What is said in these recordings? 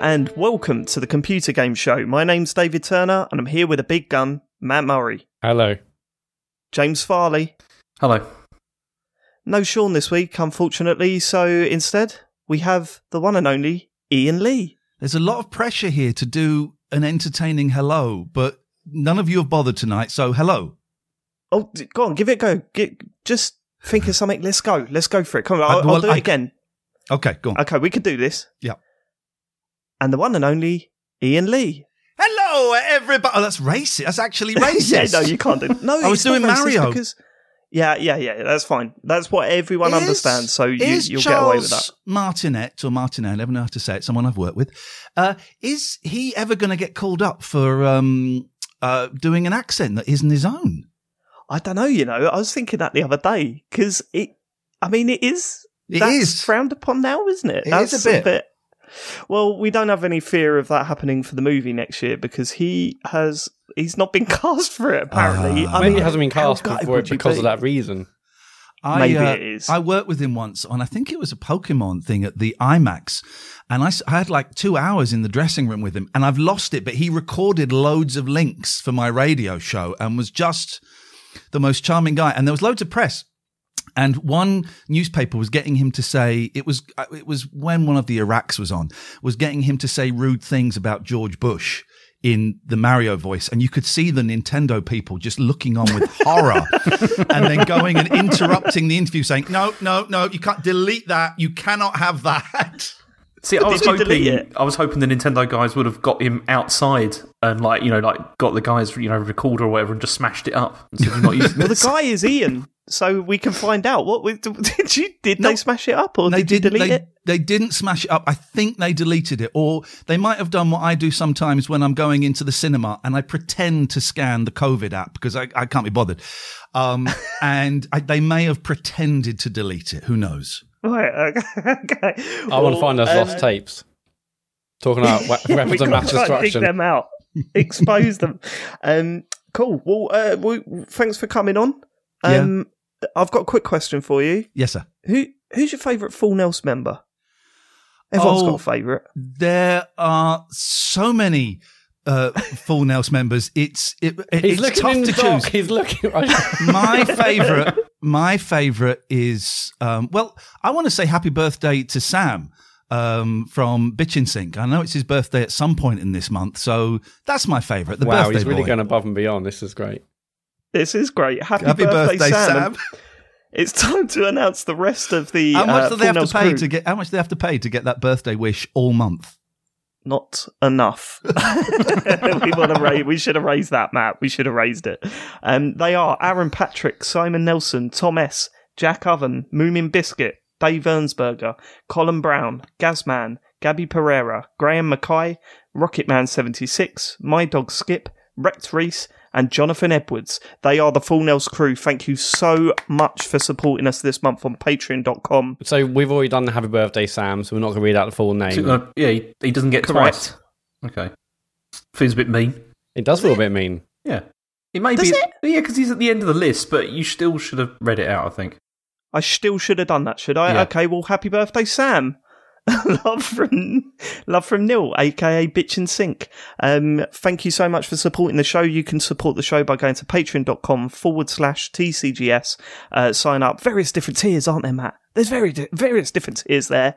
Hello and welcome to the Computer Game Show. My name's David Turner and I'm here with a big gun, Matt Murray, Hello. James Farley. Hello. No Sean this week, unfortunately, so instead we have the one and only Iain Lee. There's a lot of pressure here to do an entertaining hello, but none of you have bothered tonight, so hello. Oh, go on, give it a go. Get, just think of something. Let's go. Let's go for it. Come on, I'll, well, I'll do I- it again. Okay, go on. Okay, we could do this. Yeah. And the one and only Iain Lee. Hello, everybody. Oh, that's racist. That's actually racist. yeah, no, you can't do. No, I was doing Mario. because. Yeah, yeah, yeah. That's fine. That's what everyone Is- understands. So you, Charles get away with that. Martinet or Martinet, I never know how to say it. Someone I've worked with. Uh, is he ever going to get called up for um, uh, doing an accent that isn't his own? I don't know. You know, I was thinking that the other day because it. I mean, it is. It that's is. frowned upon now, isn't it? It is that's a bit. Well, we don't have any fear of that happening for the movie next year because he has. He's not been cast for it. Apparently, Ah. I Maybe mean, it hasn't been cast gutted for it because be? of that reason. I, Maybe uh, it is. I worked with him once on, I think it was a Pokemon thing at the IMAX. And I, I, had like two hours in the dressing room with him and I've lost it, but he recorded loads of links for my radio show and was just the most charming guy. And there was loads of press. And one newspaper was getting him to say it was uh, it was when one of the Iraqs was on was getting him to say rude things about George Bush in the Mario voice, and you could see the Nintendo people just looking on with horror, and then going and interrupting the interview, saying, "No, no, no, you can't delete that. You cannot have that." See, I was hoping? I was hoping the Nintendo guys would have got him outside and like you know like got the guys you know recorder or whatever and just smashed it up and said not using Well, the guy is Iain, so we can find out. What we- did you? Did No. they smash it up, or they did you didn't. delete They, it? they didn't smash it up. I think they deleted it, or they might have done what I do sometimes when I'm going into the cinema and I pretend to scan the COVID app because I, I can't be bothered. Um, and I, they may have pretended to delete it. Who knows? Right. Okay. I want to find those lost tapes. Talking about we- we weapons of mass try and dig destruction. them out, expose them. Um, cool. Well, uh, we, thanks for coming on. Um, I've got a quick question for you. Yes, sir. Who who's your favourite Full Nelson member? Everyone's Oh. got a favourite. There are so many uh, full Nelson members. It's it, it- He's it's looking tough in to choose. He's looking. my favorite my favorite is um, well i want to say happy birthday to sam um, from bitchin sync i know it's his birthday at some point in this month so that's my favorite the wow, birthday he's really boy. going above and beyond. This is great. This is great. Happy, happy birthday, sam, It's time to announce the rest of the. how much uh, do they have to pay crew. to get how much do they have to pay to get that birthday wish all month not enough. we want to raise. We should have raised that, Matt. We should have raised it. Um, they are Aaron Patrick, Simon Nelson, Tom S, Jack Oven, Moomin Biscuit, Dave Ernsberger, Colin Brown, Gazman, Gabby Pereira, Graham Mackay, Rocketman seventy six, My Dog Skip, Rex Reese. And Jonathan Edwards. They are the Full Nels crew. Thank you so much for supporting us this month on patreon.com. So we've already done the happy birthday, Sam. So we're not going to read out the full name. Uh, yeah, he, he doesn't get Correct. twice. Okay, feels a bit mean. It does feel a bit mean. Yeah, it may Does be. it? Yeah, because he's at the end of the list, but you still should have read it out. I think. I still should have done that, should I? Yeah. Okay, well, happy birthday, Sam. love from love from Neil, aka Bitch and Sink. Um, thank you so much for supporting the show. You can support the show by going to patreon.com forward slash TCGS. Uh, sign up. Various different tiers, aren't there, Matt? There's very di- various different tiers there.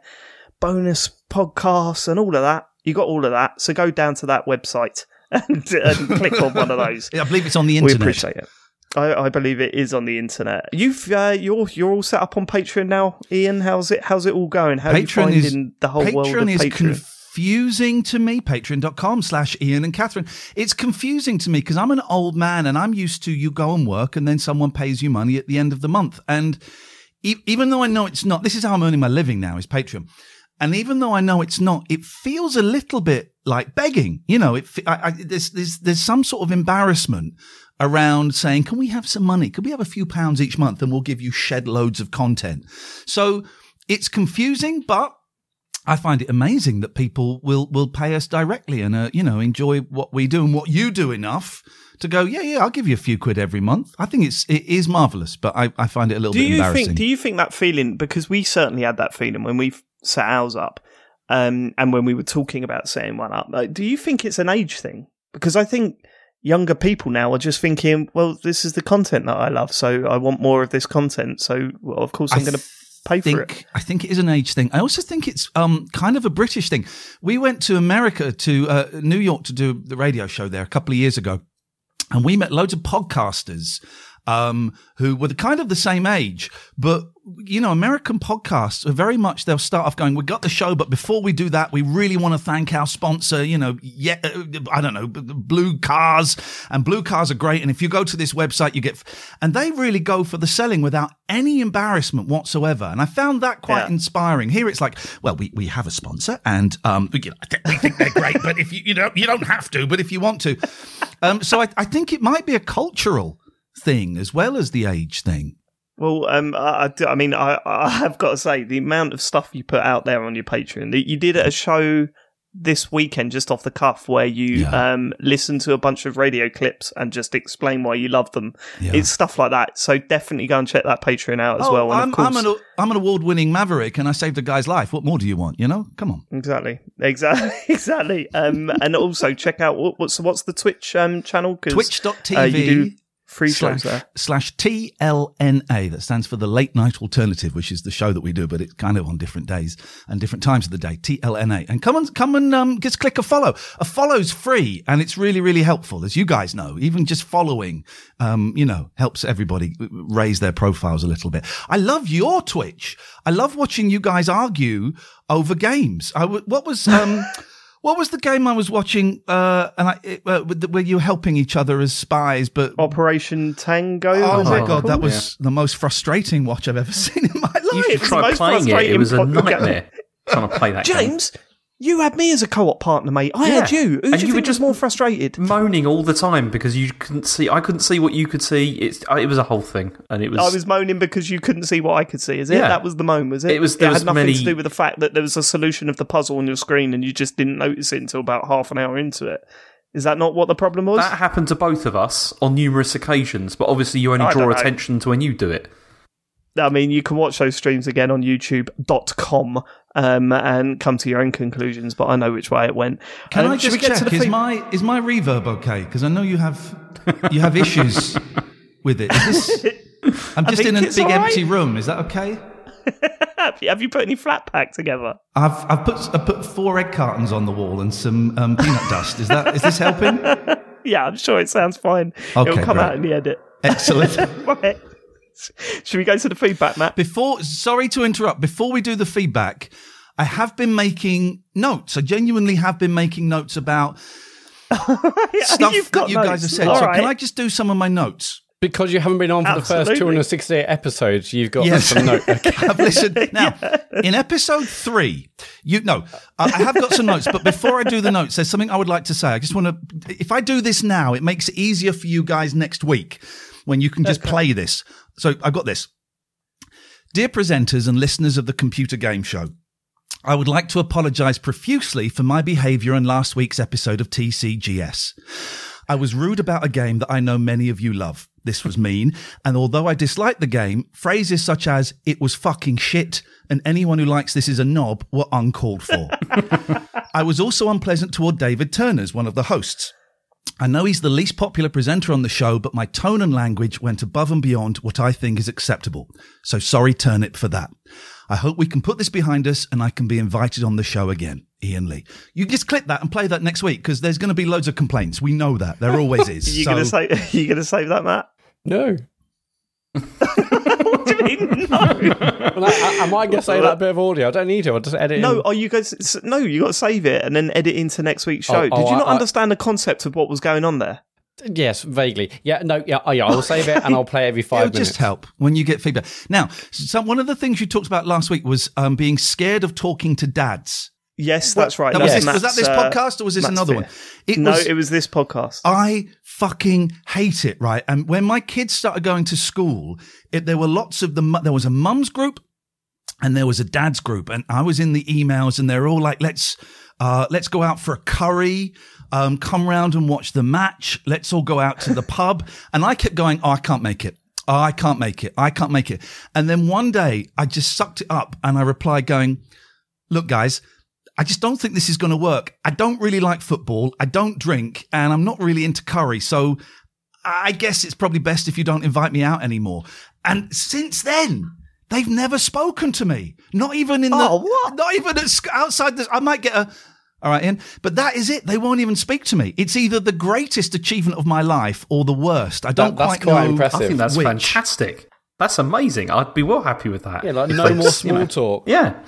Bonus podcasts and all of that. You got all of that. So go down to that website and, and click on one of those. i believe it's on the internet. We appreciate it. I, I believe it is on the internet. You've uh, you're you're all set up on Patreon now, Iain. How's it How's it all going? How are you Patreon finding is the whole world of Patreon is Patreon? confusing to me. Patreon.com slash Ian and Catherine. It's confusing to me because I'm an old man and I'm used to you go and work and then someone pays you money at the end of the month. And e- even though I know it's not, this is how I'm earning my living now is Patreon. And even though I know it's not, it feels a little bit like begging. You know, it, I, I, there's, there's, there's some sort of embarrassment around saying, can we have some money? Could we have a few pounds each month and we'll give you shed loads of content? So it's confusing, but I find it amazing that people will will pay us directly and uh, you know enjoy what we do and what you do enough to go yeah yeah I'll give you a few quid every month. I think it's it is marvelous, but I, I find it a little Do bit you embarrassing. think? Do you think that feeling? Because we certainly had that feeling when we set ours up. um, and when we were talking about setting one up. Like, do you think it's an age thing? Because I think younger people now are just thinking, well, this is the content that I love, so I want more of this content. So, well, of course, I'm going to pay for it. I think it is an age thing. I also think it's um, kind of a British thing. We went to America, to uh, New York, to do the radio show there a couple of years ago, and we met loads of podcasters um, who were the kind of the same age, but you know, American podcasts are very much they'll start off going, "We got the show, but before we do that, we really want to thank our sponsor." You know, yeah, uh, I don't know, Blue Cars, and Blue Cars are great. And if you go to this website, you get, f- and they really go for the selling without any embarrassment whatsoever. And I found that quite Yeah. inspiring. Here, it's like, well, we, we have a sponsor, and um, you know, we think they're great, but if you you know you don't have to, but if you want to, um, so I, I think it might be a cultural thing as well as the age thing. Well, um, I, I I mean, I, I have got to say the amount of stuff you put out there on your Patreon. that You did a show this weekend just off the cuff where you Yeah. um listen to a bunch of radio clips and just explain why you love them. Yeah. It's stuff like that. So definitely go and check that Patreon out as well. And I'm, of course, I'm an I'm an award winning maverick, and I saved a guy's life. What more do you want? You know, come on. exactly, exactly, exactly. Um, and also check out what, what's what's the Twitch um channel? Twitch.tv uh, you do free shows slash, there. slash TLNA. That stands for the Late Night Alternative, which is the show that we do, but it's kind of on different days and different times of the day. TLNA. And come and come and um, just click a follow. A follow's free, and it's really really helpful, as you guys know. Even just following, um, you know, helps everybody raise their profiles a little bit. I love your Twitch. I love watching you guys argue over games. I w- what was um. What was the game I was watching? Uh, and I, it, uh, with the- where you were helping each other as spies, but Operation Tango. Oh was my it god, that called? was the most frustrating watch I've ever seen in my life. You should try playing it. It was a nightmare trying to play that game. You had me as a co-op partner, mate. I Yeah. had you. Who And you, you were just- more frustrated? moaning all the time because you couldn't see. I couldn't see what you could see. It's it was a whole thing, and it was. I was moaning because you couldn't see what I could see. Is it? Yeah. That was the moan, was it? It was- It had was nothing many- to do with the fact that there was a solution of the puzzle on your screen and you just didn't notice it until about half an hour into it. Is that not what the problem was? that happened to both of us on numerous occasions, but obviously you only draw attention to when you do it. I mean, you can watch those streams again on YouTube.com um, and come to your own conclusions. But I know which way it went. Can Um, I just get to check? the Is my is my reverb okay? Because I know you have you have issues with it. Is this, I'm just in a big right. empty room. Is that okay? have you- have you put any flat pack together? I've I've put I put four egg cartons on the wall and some um, peanut dust. Is that is this helping? Yeah, I'm sure it sounds fine. Okay, It'll come great. out in the edit. Excellent. right. Should we go to the feedback, Matt? Before, sorry to interrupt. Before we do the feedback, I have been making notes. I genuinely have been making notes about stuff You've that got you guys notes. have said. All so right. can I just do some of my notes? Because you haven't been on for the first Absolutely. 268 episodes, you've got Yes. some note. Okay. I've listened. Now, in episode three, you no, I I have got some notes, but before I do the notes, there's something I would like to say. I just want to, if I do this now, it makes it easier for you guys next week when you can just play this. So I've got this. Dear presenters and listeners of the Computer Game Show, I would like to apologize profusely for my behavior in last week's episode of TCGS. I was rude about a game that I know many of you love. This was mean, and although I disliked the game, phrases such as "it was fucking shit" and "anyone who likes this is a knob" were uncalled for. I was also unpleasant toward David Turners, one of the hosts. I know he's the least popular presenter on the show, but my tone and language went above and beyond what I think is acceptable. So sorry, Turnip, for that. I hope we can put this behind us and I can be invited on the show again. Iain Lee. You just click that and play that next week because there's going to be loads of complaints. We know that. There always is. you So- you gonna save that, Matt? No. What do you mean? No, Well, I, I, I might get say that bit of audio. I don't need to. I'll just edit no. in. Are you guys? No, you got to save it and then edit into next week's show. Oh, oh, Did you not I- I- understand the concept of what was going on there? Yes, vaguely. Yeah, no, yeah, oh, yeah. I'll save it and I'll play every five It'll minutes. just help when you get feedback. Now, so one of the things you talked about last week was um, being scared of talking to dads. Yes, that's right. That was, this, was that this uh, podcast or was this Matt's another one? It no, was, it was this podcast. I fucking hate it, right? And when my kids started going to school, it, there were lots of the, there was a mum's group and there was a dad's group. And I was in the emails and they're all like, let's, uh, let's go out for a curry. Um, come round and watch the match. Let's all go out to the pub. And I kept going, oh, I can't make it. Oh, I can't make it. I can't make it. And then one day I just sucked it up and I replied going, look, guys, I just don't think this is going to work. I don't really like football. I don't drink and I'm not really into curry. So I guess it's probably best if you don't invite me out anymore. And since then, they've never spoken to me. Not even in the, Oh, what? not even at, outside the, I might get a, all right, Iain, but that is it. They won't even speak to me. It's either the greatest achievement of my life or the worst. I don't that's quite quite know. impressive. I think that's Which? fantastic. That's amazing. I'd be well happy with that. Yeah, like no more just, you small know- talk. Yeah,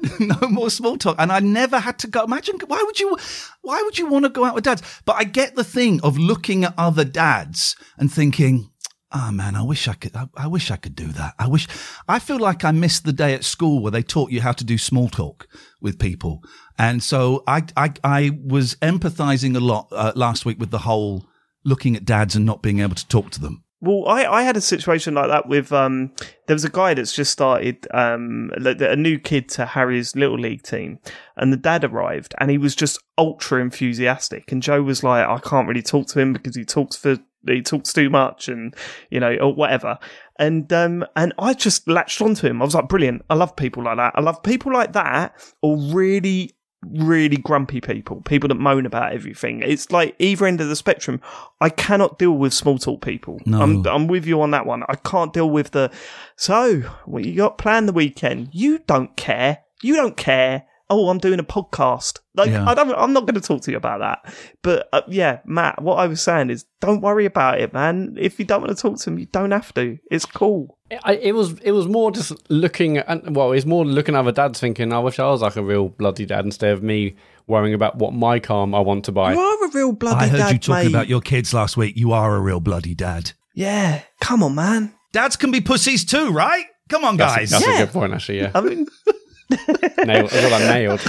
no more small talk. And I never had to go. Imagine why would you, why would you want to go out with dads? But I get the thing of looking at other dads and thinking, oh man, I wish I could, I, I wish I could do that. I wish, I feel like I missed the day at school where they taught you how to do small talk with people. And so I, I, I was empathizing a lot uh, last week with the whole looking at dads and not being able to talk to them. Well, I, I had a situation like that with um. There was a guy that's just started um a new kid to Harry's little league team, and the dad arrived, and he was just ultra enthusiastic, and Joe was like, I can't really talk to him because he talks for he talks too much, and you know or whatever. And um and I just latched onto him. I was like, brilliant. I love people like that. I love people like that, or really really grumpy people, people that moan about everything. It's like either end of the spectrum. I cannot deal with small talk people. No. I'm, I'm with you on that one. I can't deal with the, so what you got planned the weekend? You don't care. You don't care. Oh, I'm doing a podcast. Like, Yeah. I don't, I'm not going to talk to you about that. But uh, yeah, Matt, what I was saying is don't worry about it, man. If you don't want to talk to them, you don't have to. It's cool. I, it was it was more just looking at well, it's more looking at other dads thinking, I wish I was like a real bloody dad instead of me worrying about what my car I want to buy. You are a real bloody dad. I heard dad, you talking mate. about your kids last week. You are a real bloody dad. Yeah, come on, man. Dads can be pussies too, right? Come on, guys. That's Yeah. a good point, actually. Yeah, I mean, nailed. That's what I nailed.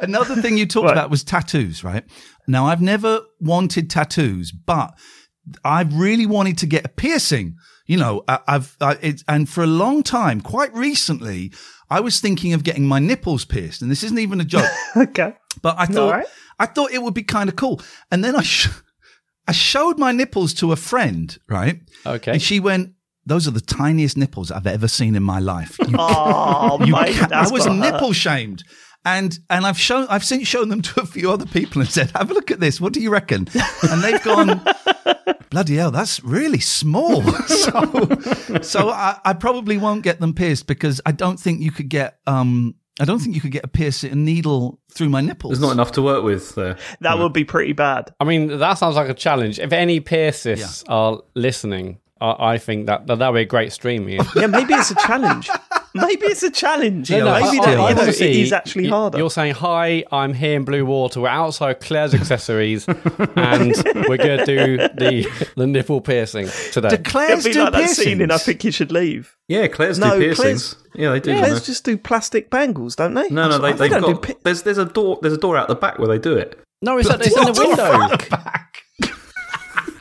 Another thing you talked Right. about was tattoos, right? Now, I've never wanted tattoos, but I've really wanted to get a piercing. You know, I, I've, I, it, and for a long time, quite recently, I was thinking of getting my nipples pierced, and this isn't even a joke. okay. But I thought right. I thought it would be kind of cool. And then I sh- I showed my nipples to a friend, right? Okay. And she went, "Those are the tiniest nipples I've ever seen in my life." You, Oh, you mate, can't- I was hurt. nipple shamed. And and I've shown I've since shown them to a few other people and said, "Have a look at this. What do you reckon?" And they've gone, "Bloody hell, that's really small." so so I, I probably won't get them pierced because I don't think you could get um I don't think you could get a pierce a needle through my nipples. there's not enough to work with there. That would be pretty bad. I mean, that sounds like a challenge. If any piercists are listening, I, I think that that would be a great stream. Iain. Yeah, maybe it's a challenge. maybe it's a challenge. No, no, maybe I- that I you know, wanna it is actually you- harder. You're saying, "Hi, I'm here in Bluewater. We're outside Claire's accessories, and we're going to do the the nipple piercing today." Do It'd Claire's be do like that scene in I think you should leave. Yeah, Claire's No, do piercings. Claire's- yeah, they do. you Claire's know. just do plastic bangles, don't they? no, no, they, they've don't got. do pi- there's there's a door there's a door out the back where they do it. no, it's, it's in the window.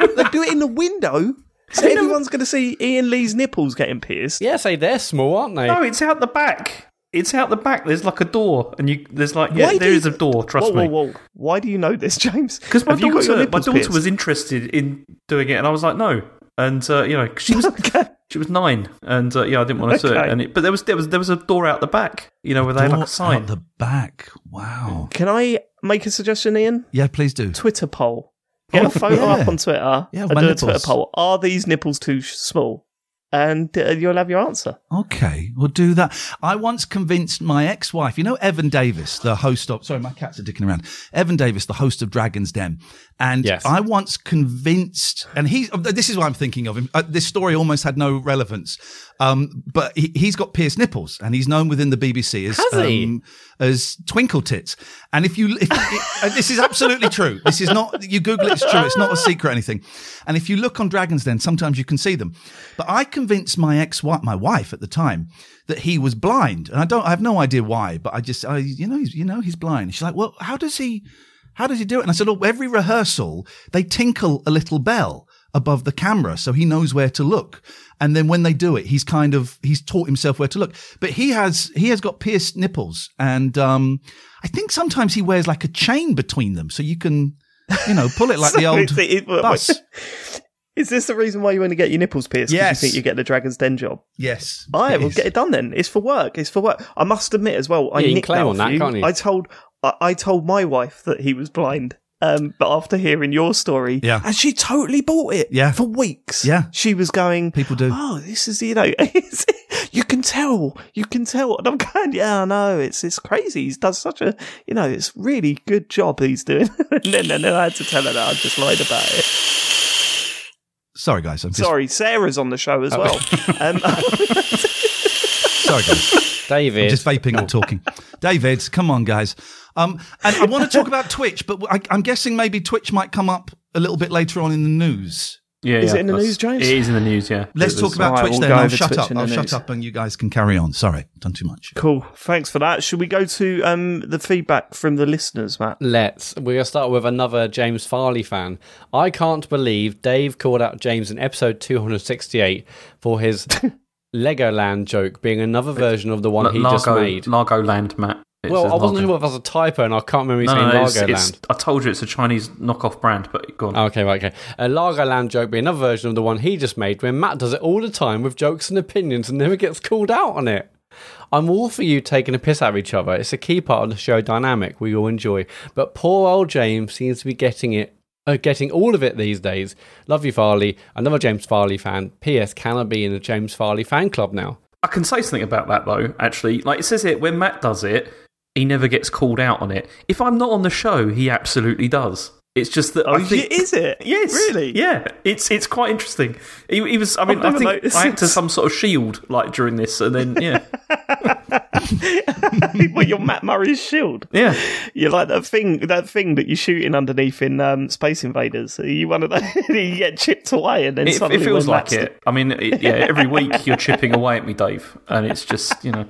they do it in the window. So everyone's going to see Iain Lee's nipples getting pierced. Yeah, say they're small, aren't they? No, it's out the back. It's out the back. There's like a door, and you there's like yeah, Why do there you- a door. Trust whoa, me. whoa, whoa! Why do you know this, James? Because my Have you got your daughter, my nipples daughter pierced? was interested in doing it, and I was like, no. And uh, you know, 'cause she was Okay. she was nine, and uh, yeah, I didn't want to do it. Okay. And it, but there was there was there was a door out the back, you know, where they had like Door a sign. out the back. Wow. Can I make a suggestion, Iain? Yeah, please do. Twitter poll. Get a photo yeah. up on Twitter Yeah, and do a. Twitter poll. Are these nipples too small? And uh, you'll have your answer. Okay, we'll do that. I once convinced my ex-wife, you know, Evan Davis, the host of, sorry, my cats are dicking around. Evan Davis, the host of Dragon's Den. And Yes. I once convinced, and he, this is what I'm thinking of him. Uh, this story almost had no relevance. Um, but he, he's got pierced nipples and he's known within the BBC as, um, as twinkle tits. And if you, if, it, uh, this is absolutely true. This is not, you Google it, it's true. It's not a secret or anything. And if you look on Dragon's Den, sometimes you can see them. But I convinced my ex, wife, my wife at the time, that he was blind. And I don't, I have no idea why, but I just, I, you know, he's, you know, he's blind. She's like, well, how does he, how does he do it? And I said, oh, every rehearsal, they tinkle a little bell above the camera so he knows where to look. And then when they do it, he's kind of, he's taught himself where to look. But he has, he has got pierced nipples. And, um, I think sometimes he wears like a chain between them so you can, you know, pull it like the old it's- it- wait, bus. Is this the reason why you want to get your nipples pierced? 'Cause Yes. You think you get the Dragon's Den job? Yes. I it will is. get it done then. It's for work. It's for work. I must admit as well. I Yeah, you can nicked claim that on that, you. can't you? I told I, I told my wife that he was blind. Um, but after hearing your story, Yeah. and she totally bought it. Yeah. for weeks. Yeah. she was going. People do. Oh, this is you know, you can tell, you can tell. And I'm going, yeah, I know. It's it's crazy. He's done such a, you know, it's really good job he's doing. and then, and then I had to tell her that I just lied about it. Sorry, guys. I'm just, Sorry, Sarah's on the show as well. um, sorry, guys. David. I'm just vaping and talking. David, come on, guys. Um, and I want to talk about Twitch, but I, I'm guessing maybe Twitch might come up a little bit later on in the news. Yeah, Is yeah, it in the news, James? It is in the news. Yeah. Let's It talk about Alright, Twitch we'll then. I'll shut Twitch up. I'll shut news. up, and you guys can carry on. Sorry, done too much. Cool. Thanks for that. Should we go to um, the feedback from the listeners, Matt? Let's. We're going to start with another James Farley fan. I can't believe Dave called out James in episode 268 for his Legoland joke being another version of the one La- he Largo, just made. Largo Land, Matt. It well, I wasn't sure if that was a typo, and I can't remember you No, saying no, it's, Largo it's, Land. I told you it's a Chinese knockoff brand, but go on. Okay, right, okay. A Largo Land joke being another version of the one he just made, where Matt does it all the time with jokes and opinions and never gets called out on it. I'm all for you taking a piss out of each other. It's a key part of the show dynamic we all enjoy. But poor old James seems to be getting it, uh, getting all of it these days. Love you, Farley. Another James Farley fan. P.S. Can I be in the James Farley fan club now? I can say something about that though. Actually, like it says it when Matt does it, he never gets called out on it. If I'm not on the show, he absolutely does. It's just that Oh, I think is it? Yes, Really? Yeah, it's it's quite interesting. He, he was. I mean, I think noticed I acted this. some sort of shield like during this, and then yeah, well, you're Matt Murray's shield. yeah. You're like that thing, that thing that you're shooting underneath in um, Space Invaders. Are you one of those? you get chipped away, and then It, suddenly it feels like it. I mean, it, yeah. Every week you're chipping away at me, Dave, and it's just you know.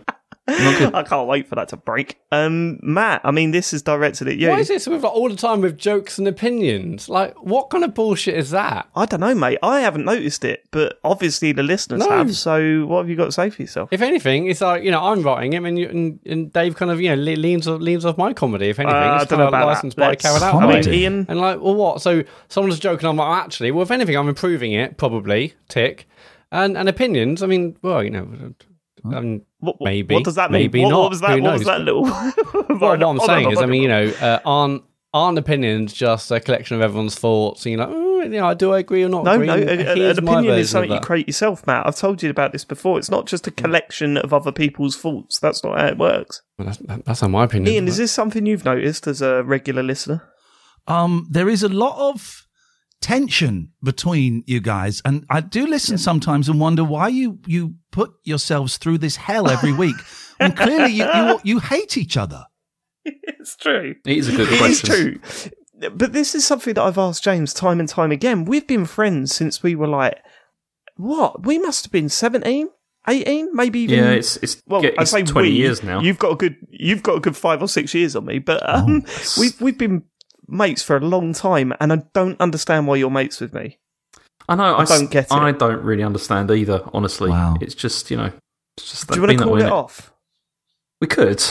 I can't wait for that to break. Um, Matt, I mean, this is directed at you. Why is this with like, all the time with jokes and opinions? Like, what kind of bullshit is that? I don't know, mate. I haven't noticed it, but obviously the listeners No. have. So, what have you got to say for yourself? If anything, it's like you know I'm writing him, and, you, and, and Dave kind of you know le- leans leans off my comedy. If anything, Uh, I it's don't kind know of about licensed that. by Let's- carried out. I mean, Comedy. Iain, And like, well, what? So someone's joking. I'm like, actually, well, if anything, I'm improving it probably. Tick. And and opinions. I mean, well, you know, um, what, what- maybe. What does that mean? Maybe what, not. what was that? Who what was knows? that little? well, what I'm saying is, I mean, you know, uh, aren't aren't opinions just a collection of everyone's thoughts? And you're like, oh, you know, do I agree or not? No, agree? no. And An, an here's my opinion is something of you create yourself, Matt. I've told you about this before. It's not just a collection of other people's thoughts. That's not how it works. Well, that's, that- that's how my opinion. Iain, is this something you've noticed as a regular listener? Um, there is a lot of tension between you guys, and I do listen sometimes and wonder why you you put yourselves through this hell every week and clearly you, you you hate each other. it's true. It is a good question It is question. true. But this is something that I've asked James time and time again. We've been friends since we were like, what? We must have been 17, 18, maybe even. Yeah, it's it's, well, yeah, I say twenty we, years now. You've got a good, you've got a good five or six years on me, but um, we've we've been mates for a long time, and I don't understand why you're mates with me. I know. I, I don't get it. I don't really understand either. Honestly, Wow. it's just you know, it's just Do you want to call way, it innit? off? We could.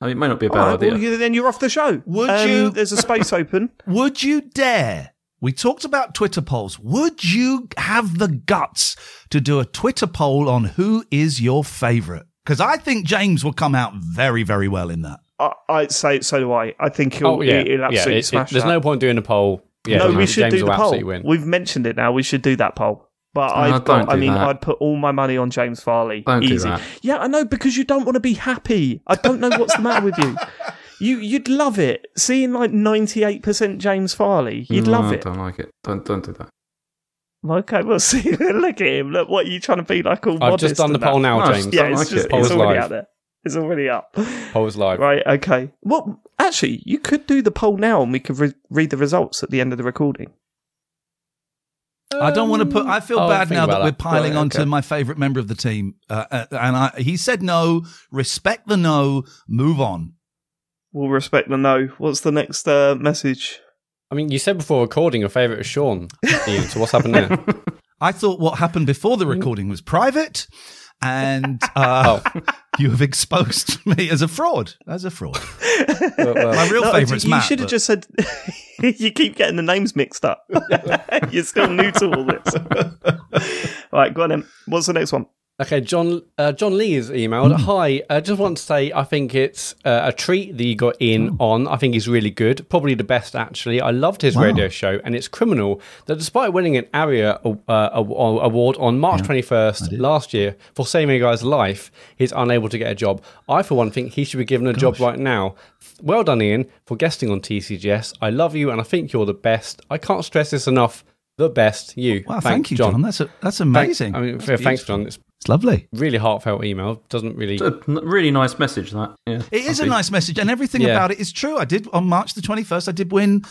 I mean, it may not be a bad All right, idea. well, you- then you're off the show. Would Um, you- There's a space open. Would you dare? We talked about Twitter polls. Would you have the guts to do a Twitter poll on who is your favorite? Because I think James will come out very, very well in that. I, I say so do I. I think he'll, Oh yeah, he'll absolutely it- it- smash there's that. no point doing a poll. Yeah, no, we James should do the poll. win. We've mentioned it now. We should do that poll. But Oh, I've don't got, I mean, that. I'd put all my money on James Farley. Don't do Easy. that. Yeah, I know because you don't want to be happy. I don't know what's the matter with you. You you'd love it seeing like ninety eight percent James Farley. You'd No, love it. I don't like it. Don't don't do that. Okay, we'll see. Look at him. Look, what are you trying to be like? All I've just done the poll now, No, James. Yeah, it's like just it. it's Poll's already live. out there. It's already up. Poll's live. Right. Okay. Well, actually, you could do the poll now, and we could re- read the results at the end of the recording. I don't want to put. I feel I'll bad now that about we're piling Right, on to okay. my favorite member of the team, uh, uh, and I, he said no. Respect the no. Move on. We'll respect the no. What's the next uh, message? I mean, you said before recording your favourite is Sean, Iain. So what's happened there? I thought what happened before the recording was private, and uh, you have exposed me as a fraud. As a fraud. Well, well, My real No, favourite's you Matt. should have but- just said. you keep getting the names mixed up. You're still new to all this. all right, go on then. What's the next one? Okay, John uh, John Lee has emailed. Hi, I just want to say I think it's uh, a treat that you got Iain on. I think he's really good, probably the best actually. I loved his radio show, and it's criminal that despite winning an ARIA uh, award on March twenty first last year for saving a guy's life, he's unable to get a job. I, for one, think he should be given a job right now. Well done, Iain, for guesting on TCGS. I love you, and I think you're the best. I can't stress this enough. The best, you. Wow, thank you, John. That's a, that's amazing. I mean, That's thanks. John. It's It's lovely. really heartfelt email. Doesn't really. A n- really nice message, that. Yeah. It is I a think. nice message, and everything Yeah. about it is true. I did on March the twenty first. I did win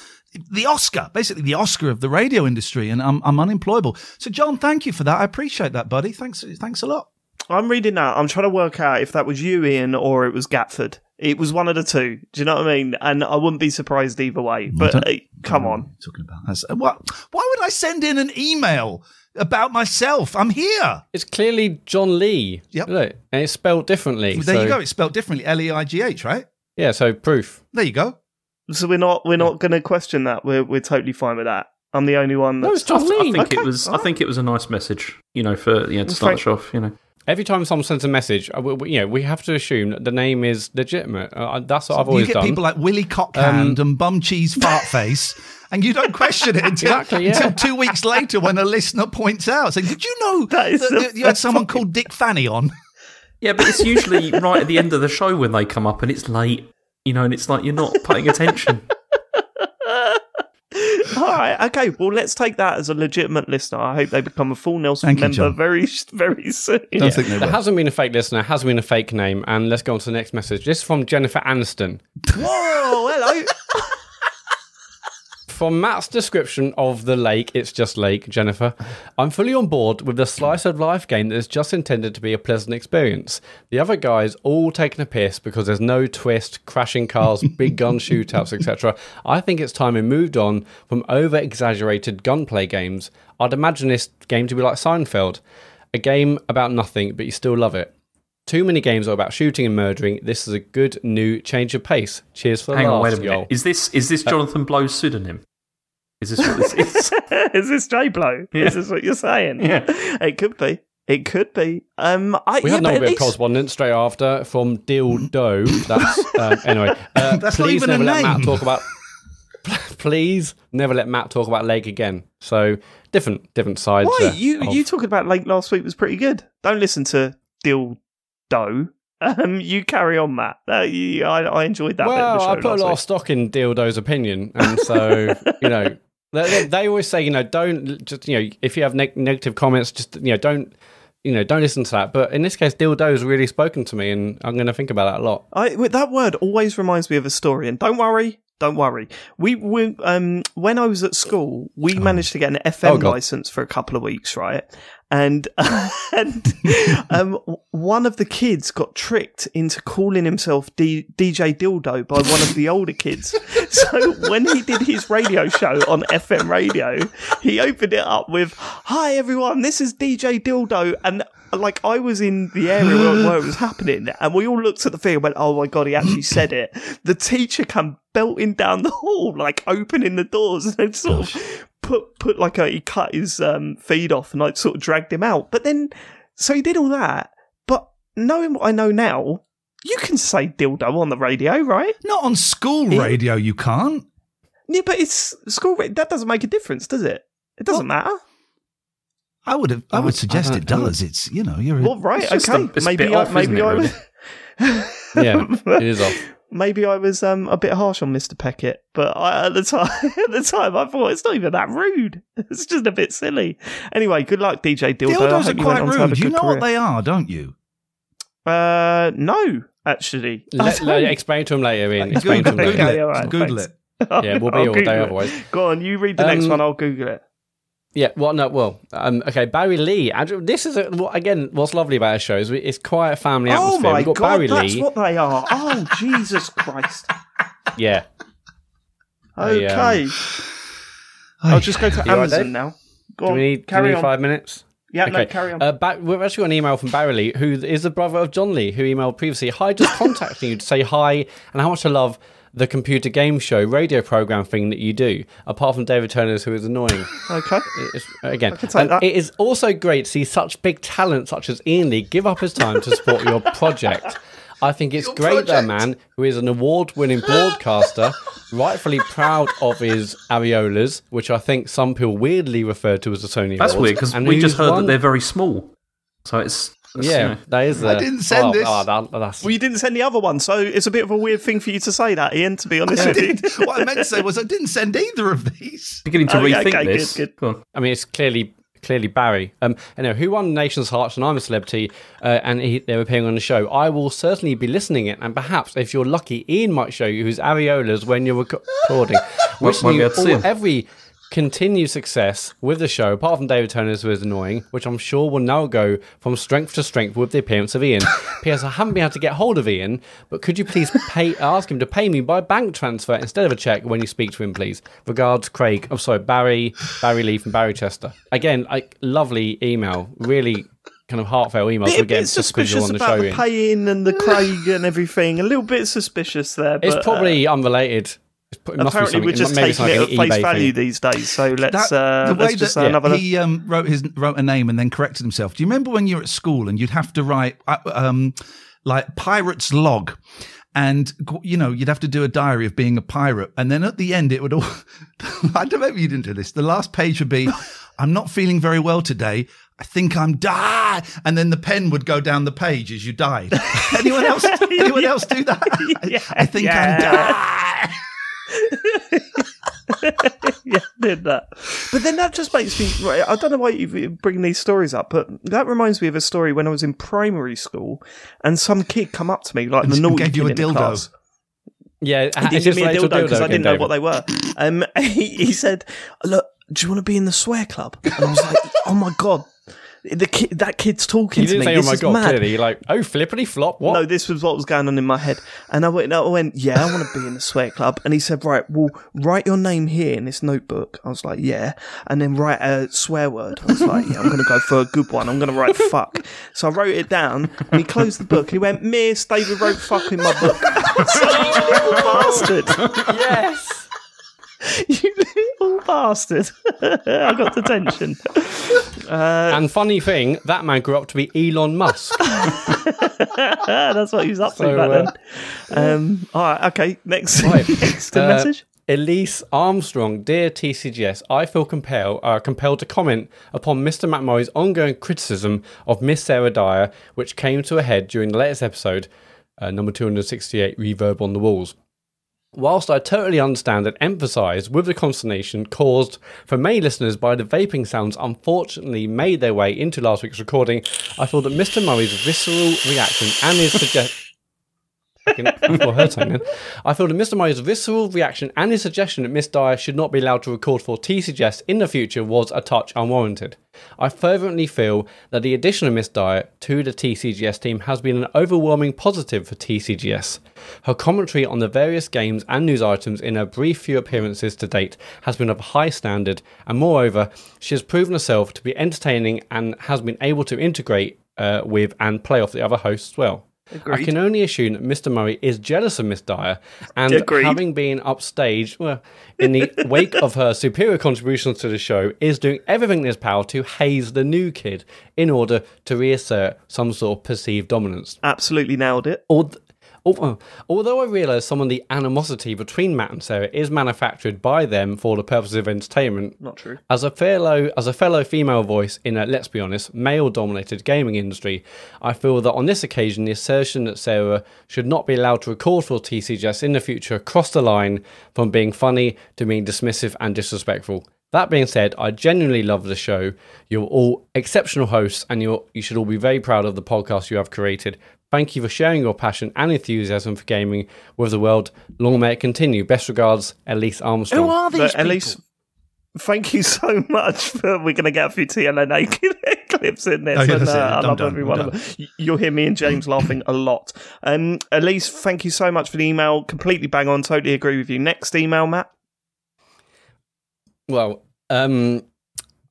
the Oscar, basically the Oscar of the radio industry, and I'm I'm unemployable. So, John, thank you for that. I appreciate that, buddy. Thanks, thanks a lot. I'm reading that. I'm trying to work out if that was you, Iain, or it was Gatford. It was one of the two. Do you know what I mean? And I wouldn't be surprised either way. But don't- uh, come on. Talking about that's, what? Why would I send in an email about myself? I'm here. It's clearly John Lee. Yep. Look, and it's spelled differently. There so- you go. It's spelled differently. L e i g h, right? Yeah, so proof. There you go. So we're not we're not going to question that. We're we're totally fine with that. I'm the only one No, that's it's John I Lee. think Okay, it was. I think it was a nice message. You know, for you know, to start thank- us off. You know, Every time someone sends a message, uh, we, we- you know, we have to assume that the name is legitimate. Uh, that's what I've you always get done. Um, people like Willie Cockhand and Bum Cheese Fart Face, and you don't question it until, Exactly, yeah. until two weeks later when a listener points out, saying, "Did you know That is that, the that you had someone fucking- called Dick Fanny on?" yeah, but it's usually right at the end of the show when they come up and it's late. You know, and it's like you're not paying attention. All right, okay. Well, let's take that as a legitimate listener. I hope they become a full Nelson Thank you, member John. very, very soon. Don't think there hasn't been a fake listener, hasn't been a fake name, and let's go on to the next message. This is from Jennifer Aniston. Whoa, hello. From Matt's description of the lake, it's just lake, Jennifer. I'm fully on board with the slice of life game that is just intended to be a pleasant experience. The other guys all taking a piss because there's no twist, crashing cars, big gun shootouts, etc. I think it's time we moved on from over exaggerated gunplay games. I'd imagine this game to be like Seinfeld, a game about nothing, but you still love it. Too many games are about shooting and murdering. This is a good new change of pace. Cheers for the Hang on, wait a minute. y'all. Is this is this Jonathan Blow's pseudonym? Is this what this is? is this J Blow? Yeah. Is this what you're saying? Yeah. It could be. It could be. Um, I, We yeah, had but another at bit of correspondence straight after from Dildo. That's um, anyway. Uh, That's not please even a never let name. Matt talk about. please never let Matt talk about Lake again. So different, different sides. Why uh, you of- you talking about Lake last week was pretty good. Don't listen to Dildo. Um, you carry on, Matt. Uh, you, I, I enjoyed that. Well, I put a lot week. of stock in Dildo's opinion, and so you know, they, they- always say, you know, don't just you know, if you have neg- negative comments, just you know, don't. You know, don't listen to that. But in this case, dildo's really spoken to me, and I'm going to think about that a lot. I, that word always reminds me of a story, and don't worry, don't worry. We, we um, when I was at school, we managed to get an Oh, FM God. license for a couple of weeks, right? And and um, one of the kids got tricked into calling himself D- DJ Dildo by one of the older kids. So when he did his radio show on FM radio, he opened it up with, "Hi everyone, this is DJ Dildo," and like I was in the area where, where it was happening, and we all looked at the thing and went, "Oh my god, he actually said it." The teacher come belting down the hall, like opening the doors, and then sort of put put like a he cut his um, feed off and like sort of dragged him out. But then, so he did all that. But knowing what I know now, you can say dildo on the radio, right? Not on school radio, you can't. Yeah, but it's school. ra- That doesn't make a difference, does it? It doesn't matter. I would have. I I would suggest I it don't- does. It's you know you're. A, Well, right, okay. a- maybe I, off, maybe isn't it, I really? Yeah, it is off. Maybe I was um, a bit harsh on Mr. Peckett, but I, at the time, at the time, I thought it's not even that rude. It's just a bit silly. Anyway, good luck, DJ Dildo. Dildos are you quite on to have a rude. You know career. what they are, don't you? Uh, no, actually. Let, I explain to him later, Iain. Explain Google, to him Google it. Google it. Yeah, we'll be I'll all day it. otherwise. Go on, you read the next Um, one. I'll Google it. Yeah, well, no, well, um, okay, Barry Lee. Andrew, This is a, again what's lovely about our show is it's quite a family atmosphere. Oh atmosphere. my We've got god, Barry that's Lee. what they are. Oh Jesus Christ. Yeah, I, um, Okay, I'll just go to You Amazon Dave? now. Go do on, we need, do we carry need on. five minutes? Yeah, no, Okay. carry on. Uh, back, we've actually got an email from Barry Lee, who is the brother of John Lee, who emailed previously. Hi, just contacting you to say hi and how much I love the computer game show radio program thing that you do. Apart from David Turner's, who is annoying. okay. It's, again, take that. it is also great to see such big talent such as Iain Lee give up his time to support your project. I think it's Your great that a man who is an award-winning broadcaster, rightfully proud of his areolas, which I think some people weirdly refer to as the Sony That's Awards, weird because we just heard won- that they're very small. So it's. It's, you yeah, that is. I didn't send oh, this. Oh, that, that's, Well, you didn't send the other one, so it's a bit of a weird thing for you to say that, Iain. To be honest I with you. didn't- what I meant to say was I didn't send either of these. Beginning to Oh, yeah, rethink okay, good, this. good. Go on. I mean, it's clearly clearly Barry. Um, anyway, who won Nation's Hearts and I'm a Celebrity, uh, and he, they're appearing on the show. I will certainly be listening it, and perhaps if you're lucky, Iain might show you his areolas when you're reco- recording. Wishing won't be you able to see all, him. every continued success with the show, apart from David Turner's, who is annoying, which I'm sure will now go from strength to strength with the appearance of Iain. P.S. I haven't been able to get hold of Iain, but could you please pay ask him to pay me by bank transfer instead of a check when you speak to him, please? Regards, Craig. I'm sorry, Barry, Barry Lee from Barry Chester. Again, like lovely email, really kind of heartfelt emails Bit, to a get bit suspicious on the about show the in. paying and the Craig and everything. A little bit suspicious there. But, It's uh, probably unrelated. It's pro- it must be apparently we're just maybe taking it at face value thing. these days. So let's That- uh, the way let's just that say another. he um, wrote his wrote a name and then corrected himself. Do you remember when you were at school and you'd have to write uh, um, like pirate's log? And you know you'd have to do a diary of being a pirate, and then at the end it would all. I don't know if you didn't do this. The last page would be, "I'm not feeling very well today. I think I'm die," and then the pen would go down the page as you died. anyone else? Anyone else do that? Yeah, I think yeah. I'm die. yeah, did that. But then that just makes me. right, I don't know why you bring these stories up, but that reminds me of a story when I was in primary school, and some kid come up to me like the And naughty gave you kid a in dildo. class. Yeah, He it's did give me a related dildo because I didn't know what they were. Um, he, he said, "Look, do you want to be in the swear club?" And I was like, "Oh my god." The kid, that kid's talking You to didn't me. say, "Oh This my is god!" mad. Clearly, like, "Oh, flippity flop." What? No, this was what was going on in my head. And I went, I went, yeah, I want to be in the swear club. And he said, right, well, write your name here in this notebook. I was like, yeah. And then write a swear word. I was like, yeah, I'm going to go for a good one. I'm going to write fuck. So I wrote it down and he closed the book and he went, Miss, David wrote fuck in my book. I was like, you little bastard. yes. You little bastard. I got detention. and funny thing, that man grew up to be Elon Musk. That's what he was up to back uh, then. Um, all right, okay. Next, Right. next Uh, message. Elise Armstrong, dear TCGS, I feel compelled, uh, compelled to comment upon Mr. Matt Murray's ongoing criticism of Miss Sarah Dyer, which came to a head during the latest episode, uh, number 268, Reverb on the Walls. Whilst I totally understand and empathise with the consternation caused for many listeners by the vaping sounds unfortunately made their way into last week's recording, I feel that Mr. Murray's visceral reaction and his suggestion. Her. I feel that Mr. Murray's visceral reaction and his suggestion that Miss Dyer should not be allowed to record for TCGS in the future was a touch unwarranted. I fervently feel that the addition of Miss Dyer to the TCGS team has been an overwhelming positive for TCGS. Her commentary on the various games and news items in her brief few appearances to date has been of high standard, and moreover, she has proven herself to be entertaining and has been able to integrate uh, with and play off the other hosts well. I can only assume that Mr. Murray is jealous of Miss Dyer, and Agreed. having been upstaged well, in the wake of her superior contributions to the show, is doing everything in his power to haze the new kid in order to reassert some sort of perceived dominance. Absolutely nailed it. Oh, although I realise some of the animosity between Matt and Sarah is manufactured by them for the purposes of entertainment, Not true. as a fellow as a fellow female voice in a let's be honest male-dominated gaming industry, I feel that on this occasion the assertion that Sarah should not be allowed to record for TCGS in the future crossed the line from being funny to being dismissive and disrespectful. That being said, I genuinely love the show. You're all exceptional hosts, and you're, you should all be very proud of the podcast you have created. Thank you for sharing your passion and enthusiasm for gaming with the world. Long may it continue. Best regards, Elise Armstrong. Who are these But at least, thank you so much for. We're going to get a few TLNA clips in this, Oh, yeah, and uh, I I'm love done. every one of them. You'll hear me and James laughing a lot. Um, Elise, thank you so much for the email. Completely bang on. Totally agree with you. Next email, Matt. Well, um,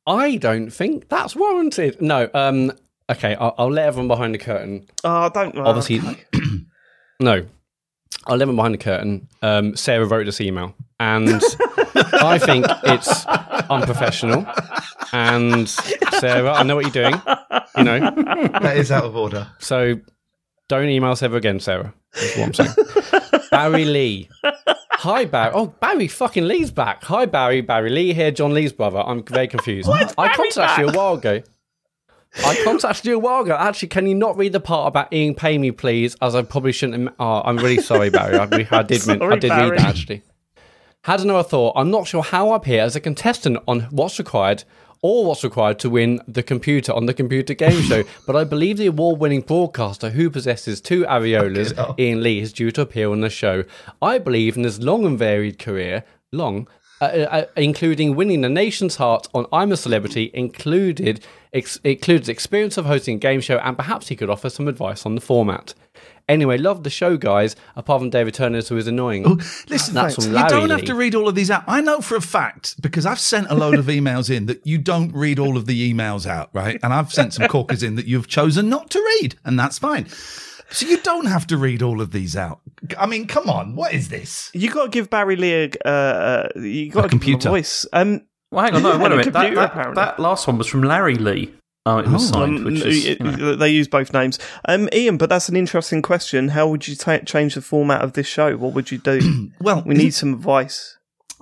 I don't think that's warranted. No, um, okay, I'll, I'll let everyone behind the curtain. Oh, don't. oh, Obviously, okay. no, I'll let everyone behind the curtain. Um, Sarah wrote this email, and I think it's unprofessional. And Sarah, I know what you're doing, you know, that is out of order. so don't email Sarah again, Sarah. That's what I'm saying. Barry Lee. Hi, Barry. Oh, Barry fucking Lee's back. Hi, Barry. Barry Lee here, John Lee's brother. I'm very confused. I contacted you a while ago. I contacted you a while ago. Actually, can you not read the part about Iain pay me, please? As I probably shouldn't. Have, oh, I'm really sorry, Barry. I, I did. mean, I Sorry, did Barry. read that actually. Had another thought. I'm not sure how I appear as a contestant on what's required or what's required to win the computer on the computer game show, but I believe the award winning broadcaster who possesses two areolas, Iain Lee, is due to appear on the show. I believe in his long and varied career, long, uh, uh, including winning the nation's heart on I'm a Celebrity, included ex- includes experience of hosting a game show, and perhaps he could offer some advice on the format. Anyway, love the show, guys. Apart from David Turner, who is annoying. Listen, That's from you don't have to read all of these out. I know for a fact because I've sent a load of emails in that you don't read all of the emails out, right? And I've sent some corkers in that you've chosen not to read, and that's fine. So you don't have to read all of these out. I mean, come on, what is this? You got to give Barry Lee a. Uh, uh, you got A to give him computer. a voice. Um, Well, hang on, no, wait a And a minute. That, computer, that, apparently. that last one was from Larry Lee. Oh, it was Oh. signed, um, which is. it- you know. they use both names. Um, Iain, but that's an interesting question. How would you ta change the format of this show? What would you do? Well, we need some advice.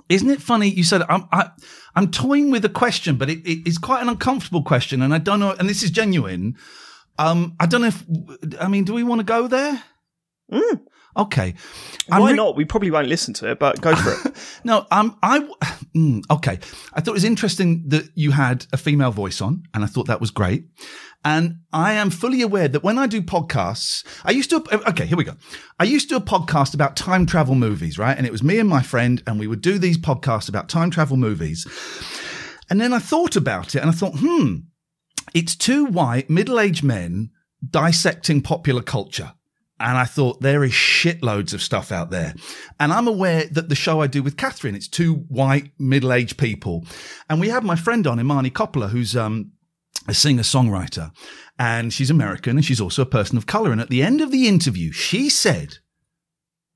Isn't it funny? You said I'm I, I'm toying with a question, but it, it, it's quite an uncomfortable question, and I don't know. And this is genuine. Um, I don't know if I mean, do we want to go there? Okay. Why re- not? We probably won't listen to it, but go for it. No, um, I mm, okay. I thought it was interesting that you had a female voice on, and I thought that was great. And I am fully aware that when I do podcasts, I used to. Okay, here we go. I used to do a podcast about time travel movies, right? And it was me and my friend, and we would do these podcasts about time travel movies. And then I thought about it, and I thought, hmm, it's two white middle-aged men dissecting popular culture. And I thought there is shitloads of stuff out there. And I'm aware that the show I do with Catherine, it's two white middle-aged people. And we have my friend on, Imani Coppola, who's um, a singer-songwriter. And she's American and she's also a person of color. And at the end of the interview, she said,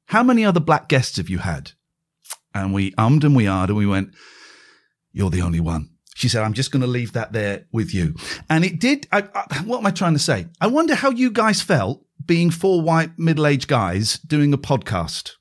how many other black guests have you had? And we ummed and we ahed and we went, you're the only one. She said, I'm just going to leave that there with you. And it did. I, I, what am I trying to say? I wonder how you guys felt being four white middle-aged guys doing a podcast.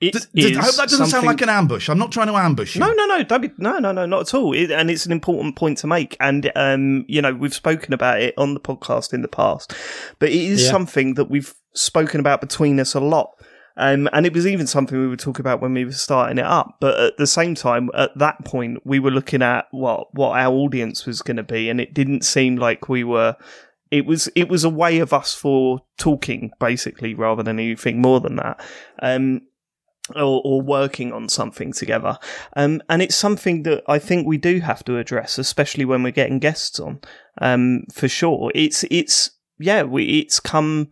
It Th- th- I hope that doesn't sound like an ambush. I'm not trying to ambush you. No, no, no, don't be, no, no, no, not at all. It, and it's an important point to make. And, um, you know, we've spoken about it on the podcast in the past, but it is Yeah. something that we've spoken about between us a lot. Um, and it was even something we were talking about when we were starting it up. But at the same time, at that point, we were looking at what, what our audience was going to be. And it didn't seem like we were, it was, it was a way of us for talking basically rather than anything more than that. Um, or, or working on something together. Um, and it's something that I think we do have to address, especially when we're getting guests on. Um, for sure. It's, it's, yeah, we, it's come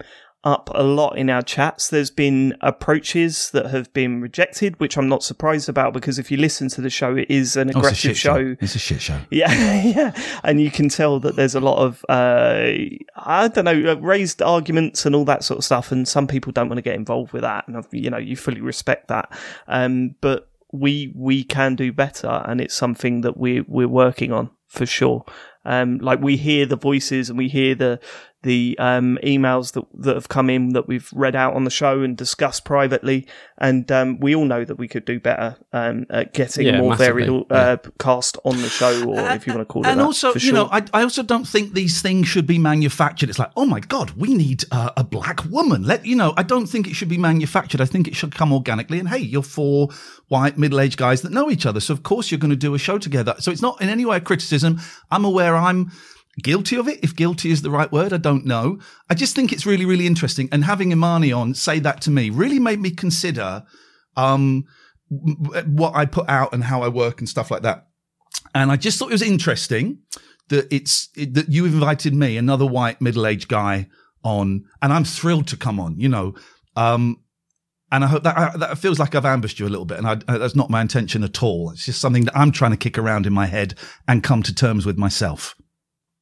up a lot in our chats. There's been approaches that have been rejected, which I'm not surprised about because if you listen to the show, it is an Oh, it's aggressive show. show. It's a shit show. Yeah, yeah, and you can tell that there's a lot of uh, I don't know uh, raised arguments and all that sort of stuff, and some people don't want to get involved with that, and you know you fully respect that. Um, but we we can do better, and it's something that we we're working on for sure. Um, like we hear the voices and we hear the the um, emails that that have come in that we've read out on the show and discussed privately, and um, we all know that we could do better um, at getting Yeah, a more massively. varied uh, cast on the show, or if you want to call it and that. also, for you sure. know, I, I also don't think these things should be manufactured. It's like, oh my god, we need uh, a black woman. Let you know, I don't think it should be manufactured. I think it should come organically. And hey, you're four white middle-aged guys that know each other, so of course you're going to do a show together. So it's not in any way a criticism. I'm aware I'm guilty of it. If guilty is the right word, I don't know. I just think it's really, really interesting. And having Imani on say that to me really made me consider um, what I put out and how I work and stuff like that. And I just thought it was interesting that it's it, that you invited me, another white middle-aged guy, on, and I'm thrilled to come on. You know, um, And I hope that, I, that feels like I've ambushed you a little bit, and I, that's not my intention at all. It's just something that I'm trying to kick around in my head and come to terms with myself.